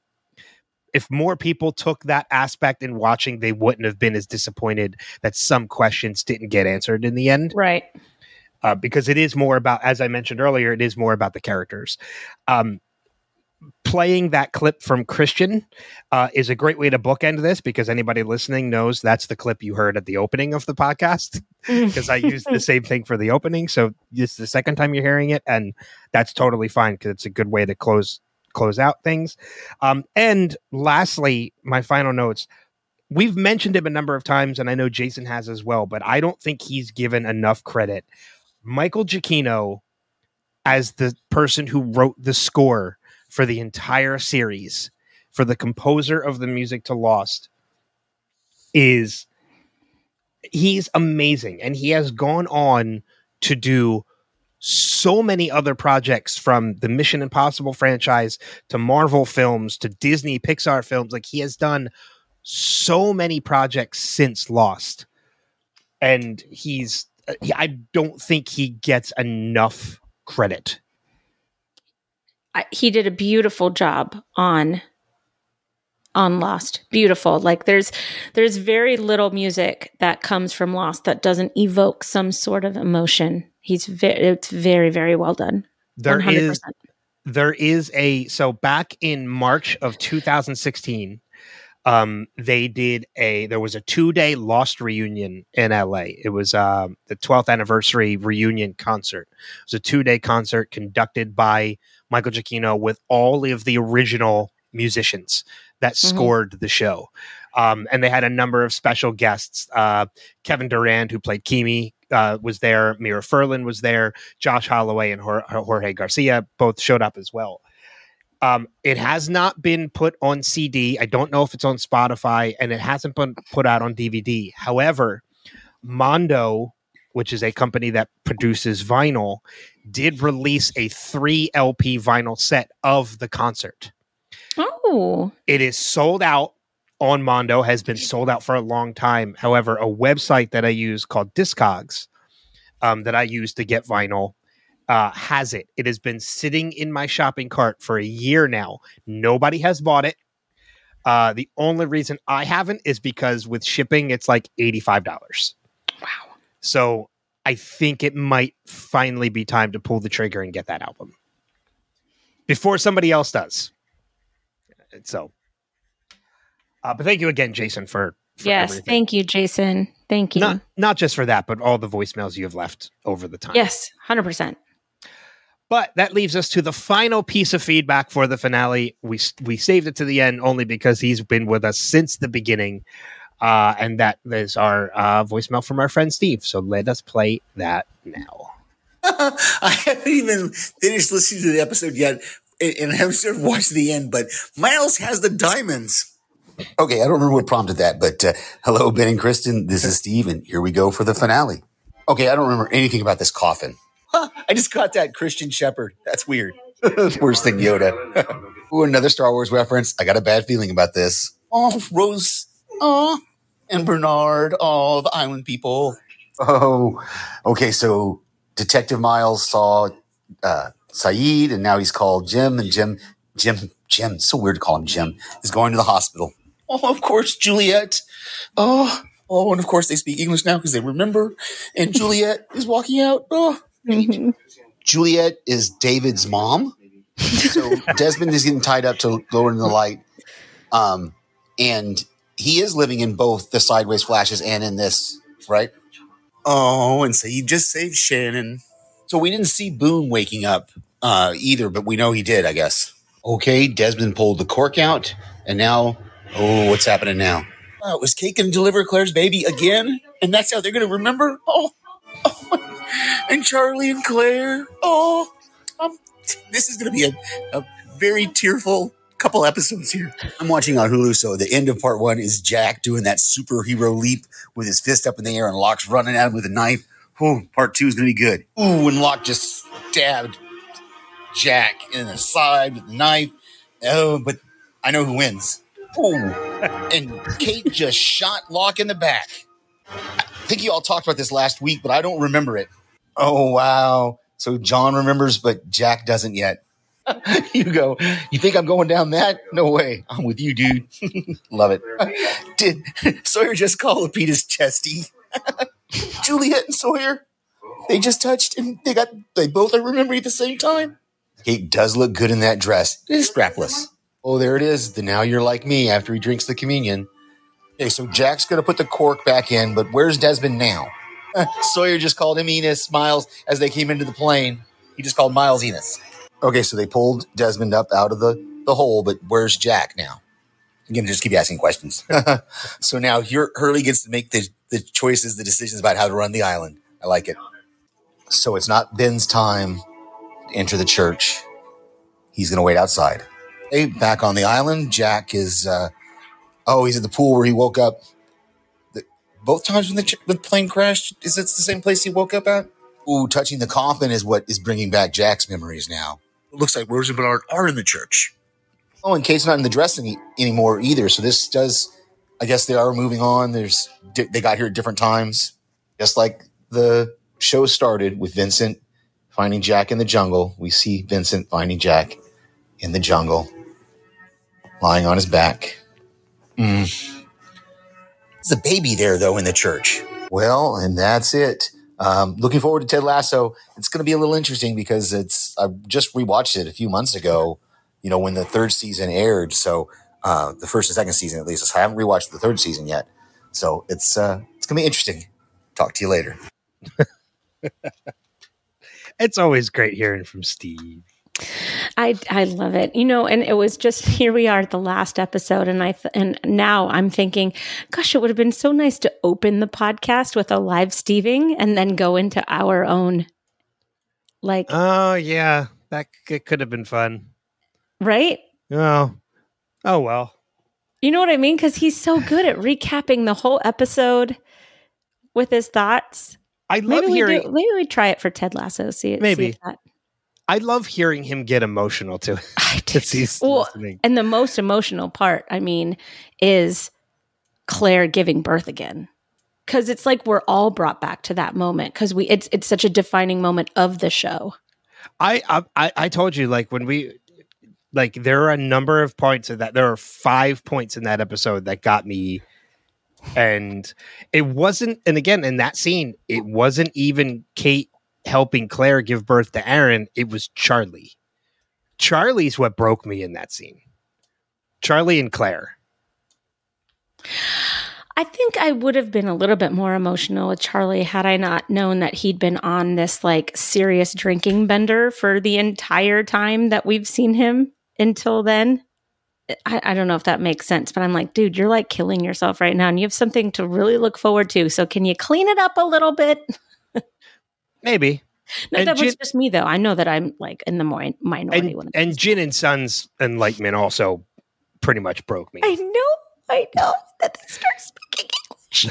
if more people took that aspect in watching, they wouldn't have been as disappointed that some questions didn't get answered in the end. Right. Uh, because it is more about, as I mentioned earlier, it is more about the characters. Um, playing that clip from Christian uh, is a great way to bookend this because anybody listening knows that's the clip you heard at the opening of the podcast because I used the same thing for the opening. So this is the second time you're hearing it, and that's totally fine because it's a good way to close close out things. Um, and lastly, my final notes. We've mentioned him a number of times, and I know Jason has as well, but I don't think he's given enough credit. Michael Giacchino, as the person who wrote the score for the entire series for the composer of the music to Lost is he's amazing. And he has gone on to do so many other projects from the Mission Impossible franchise to Marvel films to Disney Pixar films. Like he has done so many projects since Lost. And he's I don't think he gets enough credit I, he did a beautiful job on on Lost. Beautiful. Like there's there's very little music that comes from Lost that doesn't evoke some sort of emotion. He's very it's very very well done. There 100%. is there is a so back in March of 2016 um they did a there was a two-day Lost reunion in LA. It was um the 12th anniversary reunion concert. It was a two-day concert conducted by Michael Giacchino with all of the original musicians that mm-hmm. scored the show. Um, and they had a number of special guests. Uh, Kevin Durand, who played Keamy, uh, was there. Mira Furlan was there. Josh Holloway and Jorge Garcia both showed up as well. Um, it has not been put on CD. I don't know if it's on Spotify, and it hasn't been put out on DVD. However, Mondo, which is a company that produces vinyl, did release a three LP vinyl set of the concert. Oh. It is sold out on Mondo, has been sold out for a long time. However, a website that I use called Discogs, um, that I use to get vinyl, uh, has it. It has been sitting in my shopping cart for a year now. Nobody has bought it. Uh, the only reason I haven't is because with shipping, it's like $85. Wow. So I think it might finally be time to pull the trigger and get that album before somebody else does. So, uh, but thank you again, Jason, for yes, everything. thank you, Jason. Thank you. Not not just for that, but all the voicemails you have left over the time. yes, hundred percent. But that leaves us to the final piece of feedback for the finale. We we saved it to the end only because he's been with us since the beginning, uh, and that is our uh, voicemail from our friend Steve. So let us play that now. I haven't even finished listening to the episode yet, and and I haven't sort of watched the end. But Miles has the diamonds. Okay, I don't remember what prompted that, but uh, hello, Ben and Kristin. This is Steve, and here we go for the finale. Okay, I don't remember anything about this coffin. Huh, I just caught that Christian Shephard. That's weird. Worse than Yoda. Ooh, another Star Wars reference. I got a bad feeling about this. Oh, Rose. Oh, and Bernard. The island people. Oh, okay. So Detective Miles saw uh, Sayid, and now he's called Jim, and Jim, Jim, Jim. So weird to call him Jim. Is going to the hospital. Oh, of course, Juliet. Oh, oh, and of course they speak English now because they remember. And Juliet is walking out. Oh, Juliet is David's mom. So Desmond is getting tied up to lower in the light. Um, and he is living in both the sideways flashes and in this, right? Oh, and so he just saved Shannon. So we didn't see Boone waking up uh, either, but we know he did, I guess. Okay, Desmond pulled the cork out, and now, oh, what's happening now? Oh, it was Kate going to deliver Claire's baby again? And that's how they're going to remember? Oh, oh, and Charlie and Claire. Oh, um, this is going to be a, a very tearful couple episodes here. I'm watching on Hulu, so the end of part one is Jack doing that superhero leap with his fist up in the air and Locke's running at him with a knife. Ooh, part two is going to be good. Ooh, and Locke just stabbed Jack in the side with the knife. Oh, but I know who wins. Ooh, and Kate just shot Locke in the back. I think you all talked about this last week, but I don't remember it. Oh, wow. So John remembers, but Jack doesn't yet. you go, you think I'm going down that? No way. I'm with you, dude. Love it. Did Sawyer just call Lapidus chesty? Juliet and Sawyer, they just touched and they got, they both are remembering at the same time. Kate does look good in that dress. It is strapless. Oh, there it is. The now you're like me after he drinks the communion. Okay, so Jack's going to put the cork back in, but where's Desmond now? Sawyer just called him Enos Miles as they came into the plane. He just called Miles Enos. Okay, so they pulled Desmond up out of the, the hole, but where's Jack now? Again, just keep asking questions. so now here Hurley gets to make the, the choices, the decisions about how to run the island. I like it. So it's not Ben's time to enter the church. He's going to wait outside. Hey, back on the island, Jack is, uh, oh, he's at the pool where he woke up. The, both times when the, the plane crashed, is it the same place he woke up at? Ooh, touching the coffin is what is bringing back Jack's memories now. It looks like Rose and Bernard are in the church. Oh, and Kate's not in the dress any, anymore either. So this does, I guess they are moving on. There's they got here at different times, just like the show started with Vincent finding Jack in the jungle. We see Vincent finding Jack in the jungle, lying on his back. Mm. There's a baby there though in the church. Well, and that's it. Um, looking forward to Ted Lasso. It's going to be a little interesting because it's I just rewatched it a few months ago. You know when the third season aired, so uh, the first and second season at least. I haven't rewatched the third season yet, so it's uh, it's going to be interesting. Talk to you later. It's always great hearing from Steve. I I love it. You know, and it was just here we are at the last episode and I th- and now I'm thinking, gosh, it would have been so nice to open the podcast with a live Steving and then go into our own like Oh yeah, that c- could have been fun. right? Oh, oh well. You know what I mean? Cuz he's so good at recapping the whole episode with his thoughts. I love Maybe we hearing. do, maybe we try it for Ted Lasso. See, Maybe. see that I love hearing him get emotional too. I see Well, listening. And the most emotional part, I mean, is Claire giving birth again. Cause it's like we're all brought back to that moment because we it's it's such a defining moment of the show. I, I I I told you like when we like there are a number of points in that there are five points in that episode that got me. And it wasn't and again in that scene it wasn't even Kate helping Claire give birth to Aaron it was Charlie. Charlie's what broke me in that scene. Charlie and Claire I think I would have been a little bit more emotional with Charlie had I not known that he'd been on this like serious drinking bender for the entire time that we've seen him until then. I, I, don't know if that makes sense, but I'm like, dude, you're like killing yourself right now and you have something to really look forward to. So can you clean it up a little bit? Maybe. No, that was just me though. I know that I'm like in the mi- minority. And, and Jin and Sun's enlightenment also pretty much broke me. I know. I know that they start speaking English.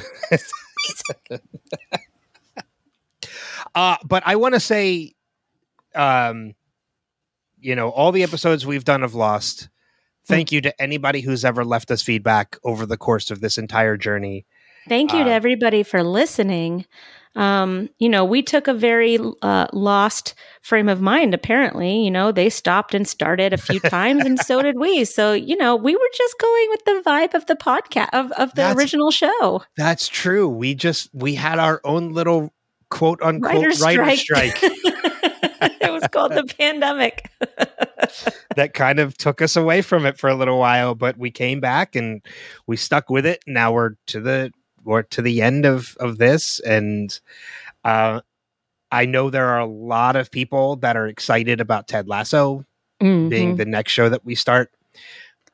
uh, but I want to say, um, you know, all the episodes we've done of Lost. Thank mm. you to anybody who's ever left us feedback over the course of this entire journey. Thank you to everybody for listening um, you know, we took a very uh, lost frame of mind. Apparently, you know, they stopped and started a few times, and so did we. So, you know, we were just going with the vibe of the podcast of, of the that's, original show. That's true. We just we had our own little quote unquote writer strike. Writer strike. it was called the pandemic. that kind of took us away from it for a little while, but we came back and we stuck with it. Now we're to the we're to the end of of this, and uh, I know there are a lot of people that are excited about Ted Lasso mm-hmm. being the next show that we start.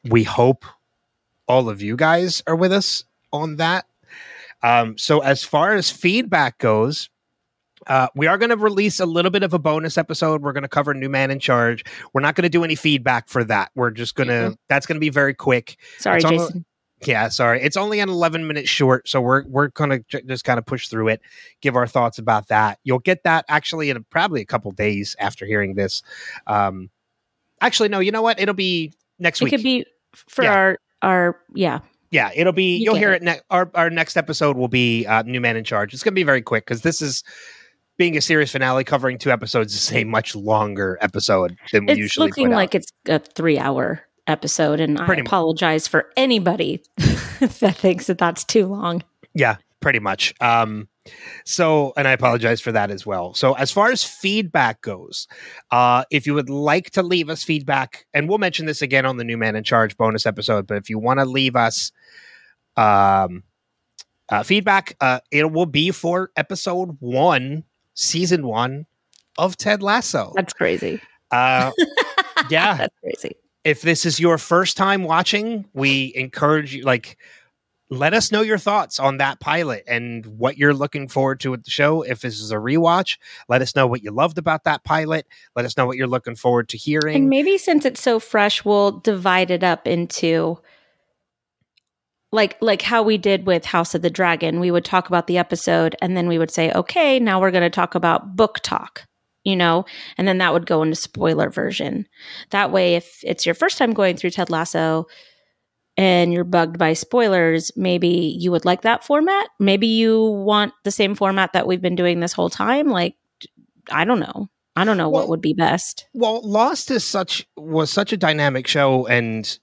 We hope all of you guys are with us on that. Um, so as far as feedback goes, uh, we are going to release a little bit of a bonus episode. We're going to cover New Man in Charge. We're not going to do any feedback for that. We're just going to, mm-hmm. that's going to be very quick. Sorry, Jason. Yeah, sorry. It's only an 11 minute short, so we're we're going to j- just kind of push through it, give our thoughts about that. You'll get that actually in a, probably a couple days after hearing this. Um actually no, you know what? It'll be next it week. It could be for yeah. our our yeah. Yeah, it'll be you will hear it, it ne- our our next episode will be uh, New Man in Charge. It's going to be very quick cuz this is being a series finale covering two episodes is a much longer episode than we usually do. it's usually looking like it's a 3 hour episode, and pretty I apologize much. for anybody that thinks that that's too long. Yeah, pretty much. Um, so, and I apologize for that as well. So, as far as feedback goes, uh, if you would like to leave us feedback, and we'll mention this again on the New Man in Charge bonus episode, but if you want to leave us um, uh, feedback, uh, it will be for episode one, season one of Ted Lasso. That's crazy. Uh, yeah, that's crazy if this is your first time watching, we encourage you like let us know your thoughts on that pilot and what you're looking forward to with the show. If this is a rewatch, let us know what you loved about that pilot. Let us know what you're looking forward to hearing. And maybe since it's so fresh, we'll divide it up into like like how we did with House of the Dragon. We would talk about the episode and then we would say, "Okay, now we're going to talk about book talk." You know, and then that would go into spoiler version. That way, if it's your first time going through Ted Lasso and you're bugged by spoilers, maybe you would like that format. Maybe you want the same format that we've been doing this whole time. Like, I don't know. I don't know well, what would be best. Well, Lost is such was such a dynamic show and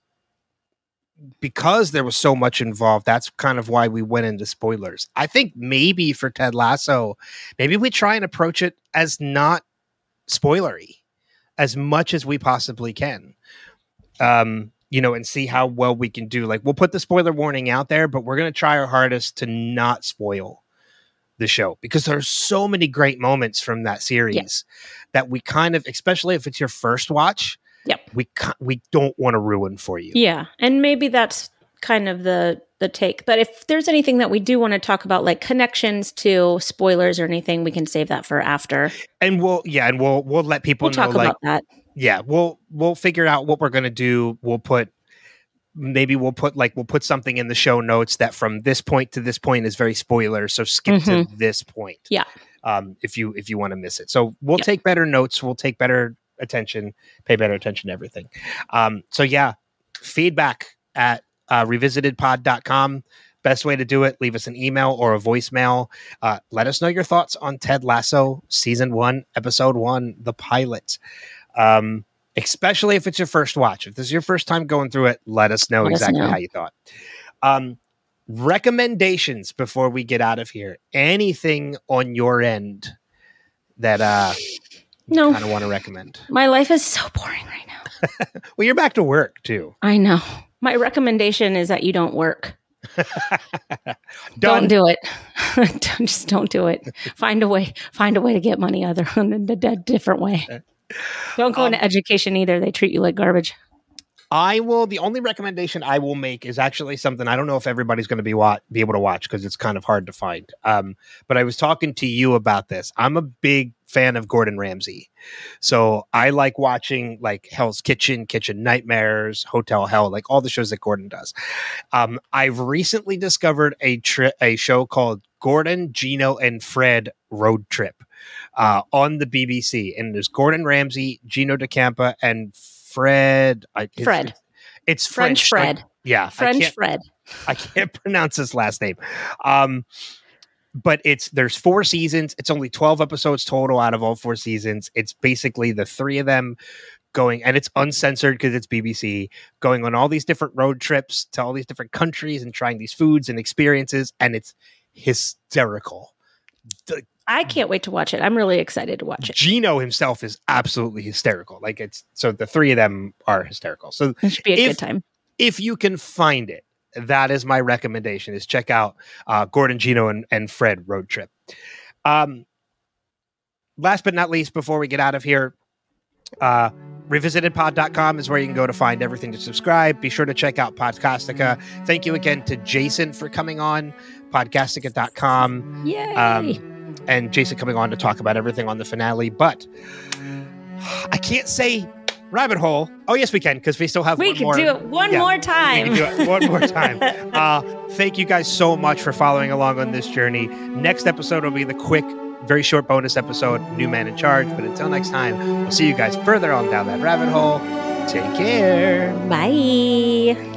because there was so much involved, that's kind of why we went into spoilers. I think maybe for Ted Lasso, maybe we try and approach it as not spoilery as much as we possibly can. Um, you know, and see how well we can do. Like, we'll put the spoiler warning out there, but we're going to try our hardest to not spoil the show because there's so many great moments from that series yeah. that we kind of, especially if it's your first watch. We we don't want to ruin for you. Yeah. And maybe that's kind of the the take. But if there's anything that we do want to talk about like connections to spoilers or anything, we can save that for after. And we'll yeah, and we'll we'll let people we'll know talk like, about that. Yeah, we'll we'll figure out what we're going to do. We'll put maybe we'll put like we'll put something in the show notes that from this point to this point is very spoiler so skip mm-hmm. to this point yeah um if you if you want to miss it so we'll take better notes we'll take better attention, pay better attention to everything. Um, so yeah, feedback at uh, revisitedpod.com. Best way to do it, leave us an email or a voicemail. Uh, let us know your thoughts on Ted Lasso season one, episode one, the pilot. Um, especially if it's your first watch. If this is your first time going through it, let us know let exactly us know. how you thought. Um, recommendations before we get out of here. Anything on your end that uh no kind of want to recommend? My life is so boring right now. well, you're back to work too. I know. My recommendation is that you don't work. Don't do it. Don't- Just don't do it. Find a way. Find a way to get money other than a different way. Uh, don't go into um, education either. They treat you like garbage. I will. The only recommendation I will make is actually something I don't know if everybody's going to be wa- be able to watch because it's kind of hard to find. Um, but I was talking to you about this. I'm a big fan of Gordon Ramsay, so I like watching like Hell's Kitchen, Kitchen Nightmares, Hotel Hell, like all the shows that Gordon does. Um, I've recently discovered a tri- a show called Gordon, Gino, and Fred Road Trip uh, on the BBC, and there's Gordon Ramsay, Gino D'Acampo, and Fred. I, it's- Fred. It's French French. Fred. I- yeah, French can't- Fred. I can't pronounce his last name. Um, but it's there's four seasons. It's only 12 episodes total out of all four seasons. It's basically the three of them going and it's uncensored because it's BBC going on all these different road trips to all these different countries and trying these foods and experiences and it's hysterical. I can't wait to watch it. I'm really excited to watch it. Gino himself is absolutely hysterical. Like it's so the three of them are hysterical. So It should be a if- good time. if you can find it, that is my recommendation. Is check out uh, Gordon, Gino, and, and Fred Road Trip. Um, last but not least, before we get out of here, uh, revisitedpod.com is where you can go to find everything to subscribe. Be sure to check out Podcastica. Thank you again to Jason for coming on podcastica.com Yay. um, and Jason coming on to talk about everything on the finale. But I can't say rabbit hole. Oh, yes, we can because we still have we one can more. do it one Yeah, more we time. can do it one more time. Uh, thank you guys so much for following along on this journey. Next episode will be the quick, very short bonus episode, New Man in Charge. But until next time, we'll see you guys further on down that rabbit hole. Take care. Bye.